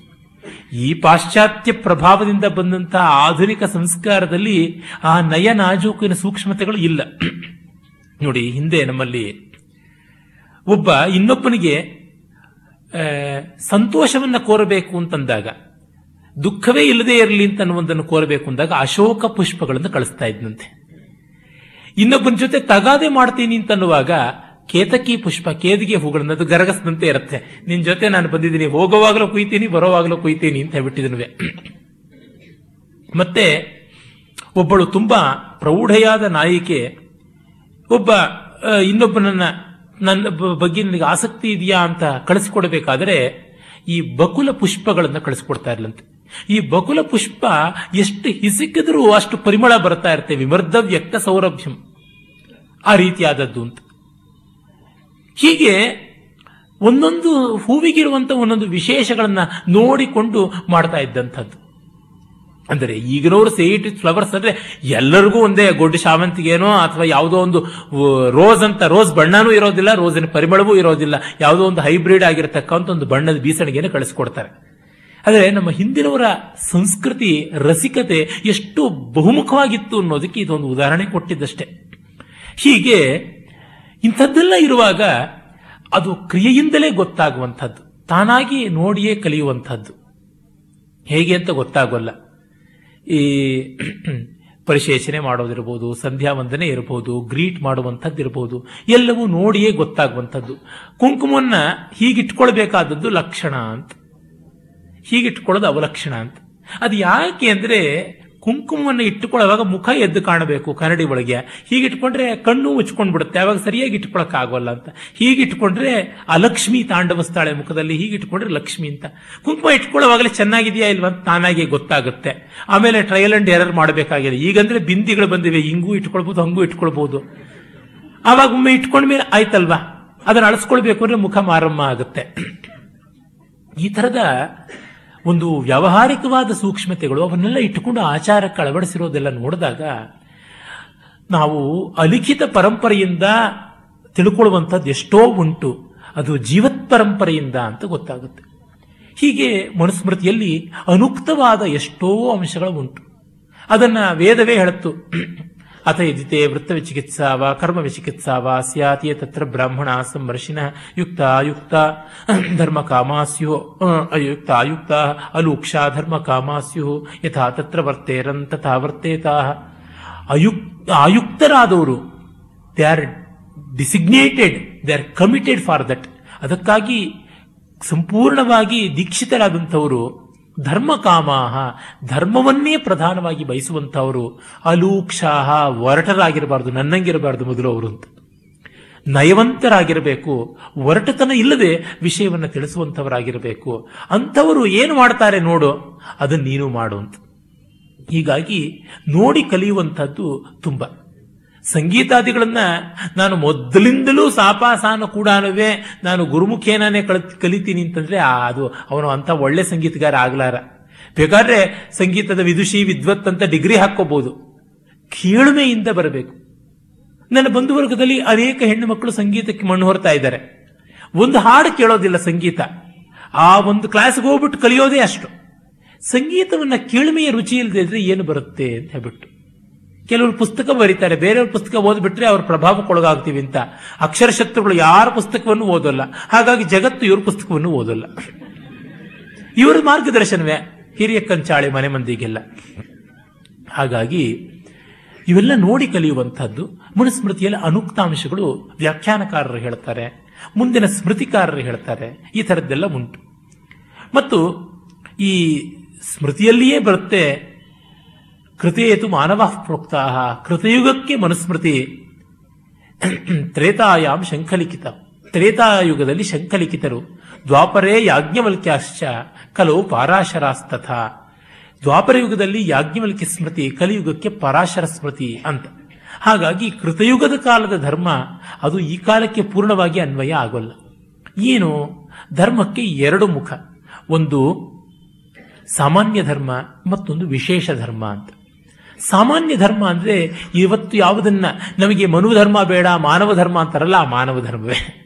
ಈ ಪಾಶ್ಚಾತ್ಯ ಪ್ರಭಾವದಿಂದ ಬಂದಂತಹ ಆಧುನಿಕ ಸಂಸ್ಕಾರದಲ್ಲಿ ಆ ನಯ ನಾಜೂಕಿನ ಸೂಕ್ಷ್ಮತೆಗಳು ಇಲ್ಲ. ನೋಡಿ, ಹಿಂದೆ ನಮ್ಮಲ್ಲಿ ಒಬ್ಬ ಇನ್ನೊಬ್ಬನಿಗೆ ಸಂತೋಷವನ್ನ ಕೋರಬೇಕು ಅಂತಂದಾಗ, ದುಃಖವೇ ಇಲ್ಲದೆ ಇರಲಿ ಅಂತ ಅನ್ನುವುದನ್ನು ಕೋರಬೇಕು ಅಂದಾಗ ಅಶೋಕ ಪುಷ್ಪಗಳನ್ನು ಕಳಿಸ್ತಾ ಇದ್ನಂತೆ. ಇನ್ನೊಬ್ಬನ ಜೊತೆ ತಗಾದೆ ಮಾಡ್ತೀನಿ ಅಂತನ್ನುವಾಗ ಕೇತಕಿ ಪುಷ್ಪ ಕೇದಿಗೆ ಹೂಗಳನ್ನು ಅದು ಗರಗಸದಂತೆ ಇರುತ್ತೆ. ನಿನ್ ಜೊತೆ ನಾನು ಬಂದಿದ್ದೀನಿ, ಹೋಗೋವಾಗಲೂ ಕುಯ್ತೀನಿ, ಬರೋವಾಗಲೂ ಕುಯ್ತೀನಿ ಅಂತ ಹೇಳ್ಬಿಟ್ಟಿದನುವೆ. ಮತ್ತೆ ಒಬ್ಬಳು ತುಂಬಾ ಪ್ರೌಢೆಯಾದ ನಾಯಿಕೆ ಒಬ್ಬ ಇನ್ನೊಬ್ಬನನ್ನ ನನ್ನ ಬಗ್ಗೆ ನನಗೆ ಆಸಕ್ತಿ ಇದೆಯಾ ಅಂತ ಕಳಿಸ್ಕೊಡ್ಬೇಕಾದ್ರೆ ಈ ಬಕುಲ ಪುಷ್ಪಗಳನ್ನು ಕಳಿಸ್ಕೊಡ್ತಾ ಇರ್ಲಂತೆ. ಈ ಬಕುಲ ಪುಷ್ಪ ಎಷ್ಟು ಹಿಸಿಕಿದ್ರೂ ಅಷ್ಟು ಪರಿಮಳ ಬರ್ತಾ ಇರುತ್ತೆ. ವಿಮರ್ಧ ವ್ಯಕ್ತ ಸೌರಭ್ಯಂ. ಆ ರೀತಿಯಾದದ್ದು ಅಂತ. ಹೀಗೆ ಒಂದೊಂದು ಹೂವಿಗಿರುವಂತ ಒಂದೊಂದು ವಿಶೇಷಗಳನ್ನು ನೋಡಿಕೊಂಡು ಮಾಡ್ತಾ ಇದ್ದಂಥದ್ದು. ಅಂದರೆ ಈಗಿನವರು ಸೇಟ್ ಫ್ಲವರ್ಸ್ ಅಂದ್ರೆ ಎಲ್ಲರಿಗೂ ಒಂದೇ ಗೊಡ್ಡು ಶಾವಂತಿಗೆನೋ ಅಥವಾ ಯಾವುದೋ ಒಂದು ರೋಸ್ ಅಂತ ರೋಸ್ ಬಣ್ಣನೂ ಇರೋದಿಲ್ಲ ರೋಸಿನ ಪರಿಮಳವೂ ಇರೋದಿಲ್ಲ, ಯಾವುದೋ ಒಂದು ಹೈಬ್ರಿಡ್ ಆಗಿರತಕ್ಕಂಥ ಒಂದು ಬಣ್ಣದ ಬೀಸಣಿಗೆನೆ ಕಳಿಸ್ಕೊಡ್ತಾರೆ. ಆದರೆ ನಮ್ಮ ಹಿಂದಿನವರ ಸಂಸ್ಕೃತಿ, ರಸಿಕತೆ ಎಷ್ಟು ಬಹುಮುಖವಾಗಿತ್ತು ಅನ್ನೋದಕ್ಕೆ ಇದೊಂದು ಉದಾಹರಣೆ ಕೊಟ್ಟಿದ್ದಷ್ಟೇ. ಹೀಗೆ ಇಂಥದ್ದೆಲ್ಲ ಇರುವಾಗ ಅದು ಕ್ರಿಯೆಯಿಂದಲೇ ಗೊತ್ತಾಗುವಂಥದ್ದು. ತಾನಾಗಿ ನೋಡಿಯೇ ಕಲಿಯುವಂಥದ್ದು. ಹೇಗೆ ಅಂತ ಗೊತ್ತಾಗೋಲ್ಲ. ಈ ಪರಿಶೇಷಣೆ ಮಾಡೋದಿರ್ಬೋದು, ಸಂಧ್ಯಾ ವಂದನೆ ಇರಬಹುದು ಗ್ರೀಟ್ ಮಾಡುವಂಥದ್ದು ಇರಬಹುದು ಎಲ್ಲವೂ ನೋಡಿಯೇ ಗೊತ್ತಾಗುವಂಥದ್ದು. ಕುಂಕುಮನ್ನ ಹೀಗಿಟ್ಕೊಳ್ಬೇಕಾದದ್ದು ಲಕ್ಷಣ ಅಂತ. ಹೀಗಿಟ್ಕೊಳ್ಳೋದು ಅವಲಕ್ಷಣ ಅಂತ. ಅದು ಯಾಕೆ ಅಂದ್ರೆ ಕುಂಕುಮವನ್ನು ಇಟ್ಟುಕೊಳ್ಳುವಾಗ ಮುಖ ಎದ್ದು ಕಾಣಬೇಕು ಕನ್ನಡಿ ಒಳಗೆ. ಹೀಗಿಟ್ಕೊಂಡ್ರೆ ಕಣ್ಣು ಮುಚ್ಕೊಂಡ್ಬಿಡುತ್ತೆ ಅವಾಗ ಸರಿಯಾಗಿ ಇಟ್ಕೊಳಕ್ ಆಗೋಲ್ಲ ಅಂತ ಹೀಗಿಟ್ಕೊಂಡ್ರೆ ಅಲಕ್ಷ್ಮಿ ತಾಂಡವಸ್ತಾಳೆ ಮುಖದಲ್ಲಿ ಹೀಗಿಟ್ಕೊಂಡ್ರೆ ಲಕ್ಷ್ಮಿ ಅಂತ. ಕುಂಕುಮ ಇಟ್ಕೊಳ್ಳುವಾಗಲೇ ಚೆನ್ನಾಗಿದೆಯಾ ಇಲ್ವಾ ಅಂತ ತಾನಾಗಿ ಗೊತ್ತಾಗುತ್ತೆ. ಆಮೇಲೆ ಟ್ರಯಲ್ ಅಂಡ್ ಎರರ್ ಮಾಡಬೇಕಾಗಿದೆ. ಈಗಂದ್ರೆ ಬಿಂದಿಗಳು ಬಂದಿವೆ. ಹಿಂಗೂ ಇಟ್ಕೊಳ್ಬಹುದು ಹಂಗೂ ಇಟ್ಕೊಳ್ಬಹುದು ಆವಾಗ ಒಮ್ಮೆ ಇಟ್ಕೊಂಡ್ಮೇಲೆ ಆಯ್ತಲ್ವಾ? ಅದನ್ನ ಅಳಿಸ್ಕೊಳ್ಬೇಕು ಅಂದ್ರೆ ಮುಖ ಮಾರಮ್ಮ ಆಗುತ್ತೆ. ಈ ತರದ ಒಂದು ವ್ಯಾವಹಾರಿಕವಾದ ಸೂಕ್ಷ್ಮತೆಗಳು ಅವನ್ನೆಲ್ಲ ಇಟ್ಟುಕೊಂಡು ಆಚಾರಕ್ಕೆ ಅಳವಡಿಸಿರೋದೆಲ್ಲ ನೋಡಿದಾಗ ನಾವು ಅಲಿಖಿತ ಪರಂಪರೆಯಿಂದ ತಿಳ್ಕೊಳ್ಳುವಂಥದ್ದು ಎಷ್ಟೋ ಉಂಟು. ಅದು ಜೀವತ್ ಪರಂಪರೆಯಿಂದ ಅಂತ ಗೊತ್ತಾಗುತ್ತೆ. ಹೀಗೆ ಮನುಸ್ಮೃತಿಯಲ್ಲಿ ಅನುಕ್ತವಾದ ಎಷ್ಟೋ ಅಂಶಗಳು ಉಂಟು. ಅದನ್ನು ವೇದವೇ ಹೇಳುತ್ತು. ಅಥ ಯದಿತೆ ವೃತ್ತ ವಿಚಿಕಿತ್ಸಾ ವಾ ಕರ್ಮ ವಿಚಿಕಿತ್ಸಾ ವಾ ಸ್ಯಾತಿಯ ತತ್ರ ಬ್ರಾಹ್ಮಣ ಸಂವರ್ಷಿನ ಯುಕ್ತ ಅಯುಕ್ತ ಧರ್ಮ ಕಾಮಾಸ್ಯು ಅಯುಕ್ತ ಅಯುಕ್ತ ಅಲೂಕ್ಷ ಧರ್ಮ ಕಾಮಾಸ್ಯು ಯಥಾ ತತ್ರ ವರ್ತೇರನ್ ತಥಾ ವರ್ತೇತಾ ಅಯುಕ್ ಆಯುಕ್ತರಾದವರು they are designated they are committed for that ಅದಕ್ಕಾಗಿ ಸಂಪೂರ್ಣವಾಗಿ ದೀಕ್ಷಿತರಾದಂಥವರು ಧರ್ಮ ಕಾಮಾಹ ಧರ್ಮವನ್ನೇ ಪ್ರಧಾನವಾಗಿ ಬಯಸುವಂಥವರು ಅಲೂಕ್ಷಾಹ, ಒರಟರಾಗಿರಬಾರ್ದು, ನನ್ನಂಗಿರಬಾರ್ದು ಮೊದಲು ಅವರು ಅಂತ. ನಯವಂತರಾಗಿರಬೇಕು, ಒರಟತನ ಇಲ್ಲದೆ ವಿಷಯವನ್ನು ತಿಳಿಸುವಂಥವರಾಗಿರಬೇಕು, ಅಂಥವರು ಏನು ಮಾಡ್ತಾರೆ ನೋಡು, ಅದನ್ನು ನೀನು ಮಾಡು ಅಂತ. ಹೀಗಾಗಿ ನೋಡಿ ಕಲಿಯುವಂಥದ್ದು ತುಂಬ. ಸಂಗೀತಾದಿಗಳನ್ನ ನಾನು ಮೊದಲಿಂದಲೂ ಸಾಪಾಸಾನ ಕೂಡ ನಾನು ಗುರುಮುಖೇನೇ ಕಲ್ ಕಲಿತೀನಿ ಅಂತಂದ್ರೆ ಅದು ಅವನು ಅಂತ ಒಳ್ಳೆ ಸಂಗೀತಗಾರ ಆಗ್ಲಾರ. ಬೇಕಾದ್ರೆ ಸಂಗೀತದ ವಿದುಷಿ, ವಿದ್ವತ್ ಅಂತ ಡಿಗ್ರಿ ಹಾಕೋಬಹುದು ಕೀಳ್ಮೆಯಿಂದ ಬರಬೇಕು. ನನ್ನ ಬಂಧುವರ್ಗದಲ್ಲಿ ಅನೇಕ ಹೆಣ್ಣು ಮಕ್ಕಳು ಸಂಗೀತಕ್ಕೆ ಮಣ್ಣು ಹೊರ್ತಾ ಇದ್ದಾರೆ. ಒಂದು ಹಾಡು ಕೇಳೋದಿಲ್ಲ ಸಂಗೀತ. ಆ ಒಂದು ಕ್ಲಾಸ್ಗೆ ಹೋಗ್ಬಿಟ್ಟು ಕಲಿಯೋದೇ ಅಷ್ಟು. ಸಂಗೀತವನ್ನ ಕೀಳ್ಮೆಯ ರುಚಿ ಇಲ್ಲದೆ ಇದ್ರೆ ಏನು ಬರುತ್ತೆ ಅಂತ ಹೇಳ್ಬಿಟ್ಟು. ಕೆಲವರು ಪುಸ್ತಕ ಬರೀತಾರೆ, ಬೇರೆಯವ್ರ ಪುಸ್ತಕ ಓದ್ಬಿಟ್ರೆ ಅವ್ರ ಪ್ರಭಾವಕ್ಕೊಳಗಾಗ್ತೀವಿ ಅಂತ. ಅಕ್ಷರಶತ್ರುಗಳು ಯಾರ ಪುಸ್ತಕವನ್ನು ಓದೋಲ್ಲ. ಹಾಗಾಗಿ ಜಗತ್ತು ಇವ್ರ ಪುಸ್ತಕವನ್ನು ಓದೋಲ್ಲ. ಇವರ ಮಾರ್ಗದರ್ಶನವೇ. ಹಿರಿಯ ಕಂಚಾಳೆ ಮನೆ ಮಂದಿಗೆಲ್ಲ. ಹಾಗಾಗಿ ಇವೆಲ್ಲ ನೋಡಿ ಕಲಿಯುವಂತಹದ್ದು ಮನುಸ್ಮೃತಿಯಲ್ಲಿ ಅನುಕ್ತಾಂಶಗಳು ವ್ಯಾಖ್ಯಾನಕಾರರು ಹೇಳ್ತಾರೆ, ಮುಂದಿನ ಸ್ಮೃತಿಕಾರರು ಹೇಳ್ತಾರೆ, ಈ ಥರದ್ದೆಲ್ಲ ಉಂಟು. ಮತ್ತು ಈ ಸ್ಮೃತಿಯಲ್ಲಿಯೇ ಬರುತ್ತೆ ಕೃತೇತು ಮಾನವ ಪ್ರೋಕ್ತಾ ಕೃತಯುಗಕ್ಕೆ ಮನುಸ್ಮೃತಿ. ತ್ರೇತಾಯಾಮ್ ಶಂಖಲಿಖಿತ. ತ್ರೇತಾಯುಗದಲ್ಲಿ ಶಂಖಲಿಖಿತರು. ದ್ವಾಪರೇ ಯಾಜ್ಞವಲ್ಕ್ಯಾಶ್ಚ ಕಲವು ಪಾರಾಶರಾಸ್ತಥ. ದ್ವಾಪರ ಯುಗದಲ್ಲಿ ಯಾಜ್ಞವಲ್ಕ್ಯ ಸ್ಮೃತಿ, ಕಲಿಯುಗಕ್ಕೆ ಪರಾಶರ ಸ್ಮೃತಿ ಅಂತ. ಹಾಗಾಗಿ ಕೃತಯುಗದ ಕಾಲದ ಧರ್ಮ, ಅದು ಈ ಕಾಲಕ್ಕೆ ಪೂರ್ಣವಾಗಿ ಅನ್ವಯ ಆಗೋಲ್ಲ. ಏನು? ಧರ್ಮಕ್ಕೆ ಎರಡು ಮುಖ. ಒಂದು ಸಾಮಾನ್ಯ ಧರ್ಮ, ಮತ್ತೊಂದು ವಿಶೇಷ ಧರ್ಮ ಅಂತ. ಸಾಮಾನ್ಯ ಧರ್ಮ ಅಂದ್ರೆ ಇವತ್ತು ಯಾವುದನ್ನ ನಮಗೆ ಮನು ಧರ್ಮ ಬೇಡ, ಮಾನವ ಧರ್ಮ ಅಂತಾರಲ್ಲ, ಆ ಮಾನವ ಧರ್ಮವೇ.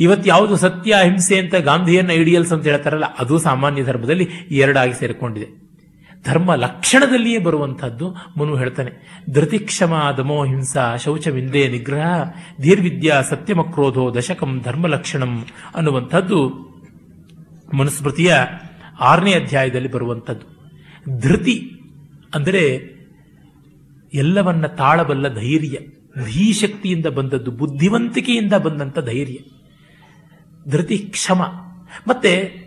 ಇವತ್ತು ಯಾವುದು ಸತ್ಯ, ಅಹಿಂಸೆ ಅಂತ ಗಾಂಧಿಯನ್ನ ಐಡಿಯಲ್ಸ್ ಅಂತ ಹೇಳ್ತಾರಲ್ಲ, ಅದು ಸಾಮಾನ್ಯ ಧರ್ಮದಲ್ಲಿ ಎರಡಾಗಿ ಸೇರಿಕೊಂಡಿದೆ. ಧರ್ಮ ಲಕ್ಷಣದಲ್ಲಿಯೇ ಬರುವಂತಹದ್ದು ಮನು ಹೇಳ್ತಾನೆ. ಧೃತಿಕ್ಷಮ ದಮೋ ಹಿಂಸಾ ಶೌಚವಿಂದೇ ನಿಗ್ರಹ ಧೀರ್ವಿದ್ಯಾ ಸತ್ಯಮಕ್ರೋಧೋ ದಶಕಂ ಧರ್ಮ ಲಕ್ಷಣಂ ಅನ್ನುವಂಥದ್ದು ಮನುಸ್ಮೃತಿಯ ಆರನೇ ಅಧ್ಯಾಯದಲ್ಲಿ ಬರುವಂಥದ್ದು. ಧೃತಿ ಅಂದರೆ ಎಲ್ಲವನ್ನ ತಾಳಬಲ್ಲ ಧೈರ್ಯ, ಧೀಶಕ್ತಿಯಿಂದ ಬಂದದ್ದು, ಬುದ್ಧಿವಂತಿಕೆಯಿಂದ ಬಂದಂಥ ಧೈರ್ಯ, ಧೃತಿ ಕ್ಷಮ. ಮತ್ತೆ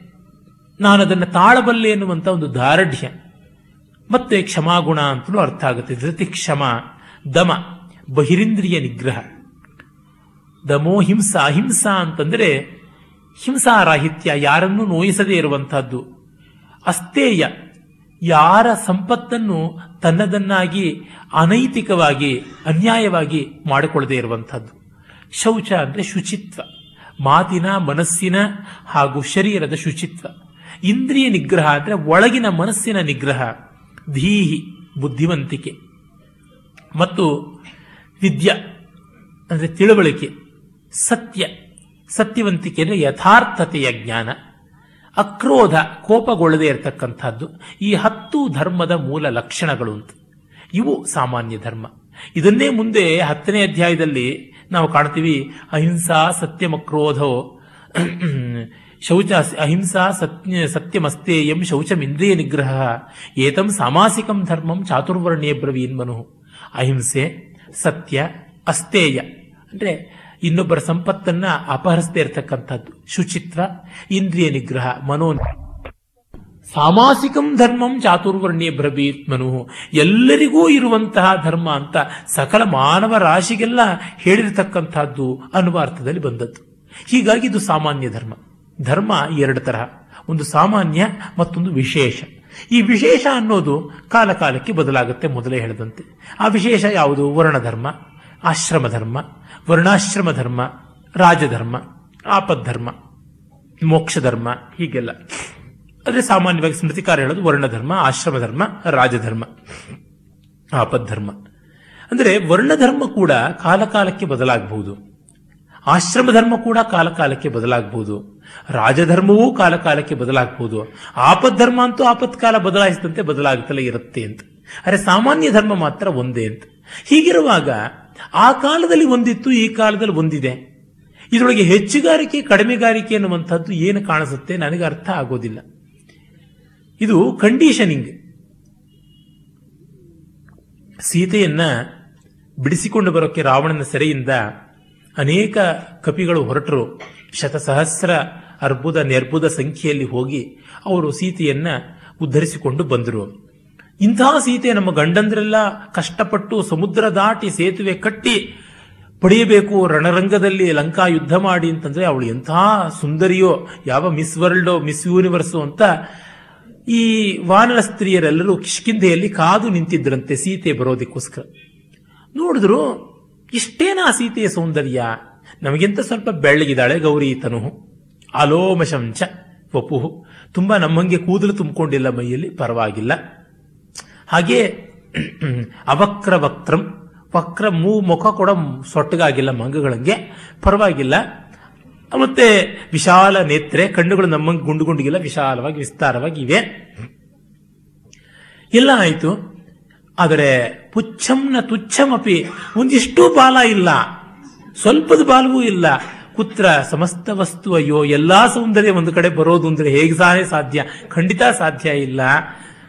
ನಾನು ಅದನ್ನು ತಾಳಬಲ್ಲೆ ಎನ್ನುವಂಥ ಒಂದು ದಾರ್ಢ್ಯ ಮತ್ತೆ ಕ್ಷಮಾಗುಣ ಅಂತಲೂ ಅರ್ಥ ಆಗುತ್ತೆ. ಧೃತಿ ಕ್ಷಮ, ದಮ, ಬಹಿರಿಂದ್ರಿಯ ನಿಗ್ರಹ. ದಮೋ ಹಿಂಸಾ ಅಹಿಂಸಾ ಅಂತಂದರೆ ಹಿಂಸಾರಾಹಿತ್ಯ, ಯಾರನ್ನೂ ನೋಯಿಸದೇ ಇರುವಂತಹದ್ದು. ಅಸ್ತೇಯ ಯಾರ ಸಂಪತ್ತನ್ನು ತನ್ನದನ್ನಾಗಿ, ಅನೈತಿಕವಾಗಿ, ಅನ್ಯಾಯವಾಗಿ ಮಾಡಿಕೊಳ್ಳದೆ ಇರುವಂಥದ್ದು. ಶೌಚ ಅಂದರೆ ಶುಚಿತ್ವ. ಮಾತಿನ, ಮನಸ್ಸಿನ ಹಾಗೂ ಶರೀರದ ಶುಚಿತ್ವ. ಇಂದ್ರಿಯ ನಿಗ್ರಹ ಅಂದರೆ ಒಳಗಿನ ಮನಸ್ಸಿನ ನಿಗ್ರಹ, ಧೀಹಿ, ಬುದ್ಧಿವಂತಿಕೆ. ಮತ್ತು ವಿದ್ಯ ಅಂದರೆ ತಿಳುವಳಿಕೆ, ಸತ್ಯ. ಸತ್ಯವಂತಿಕೆ ಅಂದರೆ ಯಥಾರ್ಥತೆಯ ಜ್ಞಾನ. ಅಕ್ರೋಧ ಕೋಪಗೊಳ್ಳದೆ ಇರತಕ್ಕಂಥದ್ದು. ಈ ಹತ್ತು ಧರ್ಮದ ಮೂಲ ಲಕ್ಷಣಗಳು ಅಂತ. ಇವು ಸಾಮಾನ್ಯ ಧರ್ಮ. ಇದನ್ನೇ ಮುಂದೆ ಹತ್ತನೇ ಅಧ್ಯಾಯದಲ್ಲಿ ನಾವು ಕಾಣ್ತೀವಿ, ಅಹಿಂಸಾ ಸತ್ಯಮಕ್ರೋಧೋ, ಶೌಚ ಅಹಿಂಸಾ ಸತ್ಯ ಸತ್ಯಮಸ್ತೇಯಂ ಶೌಚಮಿಂದ್ರಿಯ ನಿಗ್ರಹ, ಏತಂ ಸಾಮಾಸಿಕಂ ಧರ್ಮಂ ಚಾತುರ್ವರ್ಣ್ಯೇ ಬ್ರವೀನ್ ಮನು. ಅಹಿಂಸೆ, ಸತ್ಯ ಅಸ್ತೇಯ ಅಂದ್ರೆ ಇನ್ನೊಬ್ಬರ ಸಂಪತ್ತನ್ನ ಅಪಹರಿಸದೇ ಇರತಕ್ಕಂಥದ್ದು ಶುಚಿತ್ರ ಇಂದ್ರಿಯ ನಿಗ್ರಹ, ಮನೋ ಸಾಮಾಸಿಕಂ ಧರ್ಮಂ ಚಾತುರ್ವರ್ಣ್ಯ ಬ್ರಬೀತ್ ಮನು ಎಲ್ಲರಿಗೂ ಇರುವಂತಹ ಧರ್ಮ ಅಂತ ಸಕಲ ಮಾನವ ರಾಶಿಗೆಲ್ಲ ಹೇಳಿರತಕ್ಕಂಥದ್ದು ಅನ್ನುವ ಅರ್ಥದಲ್ಲಿ ಬಂದದ್ದು. ಹೀಗಾಗಿ ಇದು ಸಾಮಾನ್ಯ ಧರ್ಮ. ಧರ್ಮ ಎರಡು ತರಹ. ಒಂದು ಸಾಮಾನ್ಯ, ಮತ್ತೊಂದು ವಿಶೇಷ. ಈ ವಿಶೇಷ ಅನ್ನೋದು ಕಾಲಕಾಲಕ್ಕೆ ಬದಲಾಗುತ್ತೆ ಮೊದಲೇ ಹೇಳಿದಂತೆ. ಆ ವಿಶೇಷ ಯಾವುದು? ವರ್ಣಧರ್ಮ ಆಶ್ರಮ ಧರ್ಮ ವರ್ಣಾಶ್ರಮ ಧರ್ಮ ರಾಜಧರ್ಮ, ಆಪದ್ಧರ್ಮ ಮೋಕ್ಷ ಧರ್ಮ ಹೀಗೆಲ್ಲ. ಆದರೆ ಸಾಮಾನ್ಯವಾಗಿ ಸ್ಮೃತಿಕಾರ ಹೇಳೋದು ವರ್ಣಧರ್ಮ ಆಶ್ರಮ ಧರ್ಮ ರಾಜಧರ್ಮ, ಆಪದ್ಧರ್ಮ. ಅಂದರೆ ವರ್ಣಧರ್ಮ ಕೂಡ ಕಾಲಕಾಲಕ್ಕೆ ಬದಲಾಗಬಹುದು. ಆಶ್ರಮ ಧರ್ಮ ಕೂಡ ಕಾಲಕಾಲಕ್ಕೆ ಬದಲಾಗಬಹುದು. ರಾಜಧರ್ಮವೂ ಕಾಲಕಾಲಕ್ಕೆ ಬದಲಾಗಬಹುದು. ಆಪದ್ಧರ್ಮ ಅಂತೂ ಆಪತ್ಕಾಲ ಬದಲಾಯಿಸಿದಂತೆ ಬದಲಾಗುತ್ತಲೇ ಇರುತ್ತೆ ಅಂತ. ಅರೆ ಸಾಮಾನ್ಯ ಧರ್ಮ ಮಾತ್ರ ಒಂದೇ ಅಂತ. ಹೀಗಿರುವಾಗ ಆ ಕಾಲದಲ್ಲಿ ಒಂದಿತ್ತು, ಈ ಕಾಲದಲ್ಲಿ ಒಂದಿದೆ. ಇದರೊಳಗೆ ಹೆಚ್ಚುಗಾರಿಕೆ, ಕಡಿಮೆಗಾರಿಕೆ ಅನ್ನುವಂಥದ್ದು ಏನು ಕಾಣಿಸುತ್ತೆ ನನಗೆ ಅರ್ಥ ಆಗೋದಿಲ್ಲ. ಇದು ಕಂಡೀಷನಿಂಗ್ ಸೀತೆಯನ್ನ ಬಿಡಿಸಿಕೊಂಡು ಬರೋಕ್ಕೆ ರಾವಣನ ಸೆರೆಯಿಂದ ಅನೇಕ ಕಪಿಗಳು ಹೊರಟರು. ಶತಸಹಸ್ರ ಅರ್ಬುದ, ನೆರ್ಬುದ ಸಂಖ್ಯೆಯಲ್ಲಿ ಹೋಗಿ ಅವರು ಸೀತೆಯನ್ನ ಉದ್ಧರಿಸಿಕೊಂಡು ಬಂದರು. ಇಂತಹ ಸೀತೆ ನಮ್ಮ ಗಂಡಂದ್ರೆಲ್ಲ ಕಷ್ಟಪಟ್ಟು ಸಮುದ್ರ ದಾಟಿ ಸೇತುವೆ ಕಟ್ಟಿ ಪಡೆಯಬೇಕು, ರಣರಂಗದಲ್ಲಿ ಲಂಕಾ ಯುದ್ಧ ಮಾಡಿ ಅಂತಂದ್ರೆ ಅವಳು ಎಂಥ ಸುಂದರಿಯೋ, ಯಾವ ಮಿಸ್ ವರ್ಲ್ಡೋ, ಮಿಸ್ ಯೂನಿವರ್ಸು ಅಂತ ಈ ವಾನರ ಸ್ತ್ರೀಯರೆಲ್ಲರೂ ಕಿಷ್ಕಿಂಧೆಯಲ್ಲಿ ಕಾದು ನಿಂತಿದ್ರಂತೆ ಸೀತೆ ಬರೋದಕ್ಕೋಸ್ಕರ. ನೋಡಿದ್ರು ಇಷ್ಟೇನಾ ಸೀತೆಯ ಸೌಂದರ್ಯ? ನಮಗಿಂತ ಸ್ವಲ್ಪ ಬೆಳ್ಳಗಿದ್ದಾಳೆ ಗೌರಿ ತನು ಅಲೋಮಶಂಚ, ವಪುಹು. ತುಂಬಾ ನಮ್ಮಂಗೆ ಕೂದಲು ತುಂಬಿಕೊಂಡಿಲ್ಲ ಮೈಯಲ್ಲಿ, ಪರವಾಗಿಲ್ಲ. ಹಾಗೆ ಅವಕ್ರ ವಕ್ರಂ ವಕ್ರ ಮೂ ಮುಖ ಕೂಡ ಸೊಟ್ಟಗಾಗಿಲ್ಲ ಮಂಗಗಳಂಗೆ. ಪರವಾಗಿಲ್ಲ. ಮತ್ತೆ ವಿಶಾಲ ನೇತ್ರೆ, ಕಣ್ಣುಗಳು ನಮ್ಮಂಗೆ ಗುಂಡು ಗುಂಡಿಗಿಲ್ಲ ವಿಶಾಲವಾಗಿ, ವಿಸ್ತಾರವಾಗಿ ಇವೆ. ಎಲ್ಲ ಆಯಿತು. ಆದರೆ ಪುಚ್ಛಂನ ತುಚ್ಛಮಪಿ ಒಂದಿಷ್ಟು ಬಾಲ ಇಲ್ಲ. ಸ್ವಲ್ಪದ ಬಾಲವೂ ಇಲ್ಲ. ಕುತ್ರ ಸಮಸ್ತ ವಸ್ತು ಅಯ್ಯೋ, ಎಲ್ಲಾ ಸೌಂದರ್ಯ ಒಂದು ಕಡೆ ಬರೋದು ಅಂದ್ರೆ ಹೇಗೆ ಸಾಧ್ಯ? ಖಂಡಿತ ಸಾಧ್ಯ ಇಲ್ಲ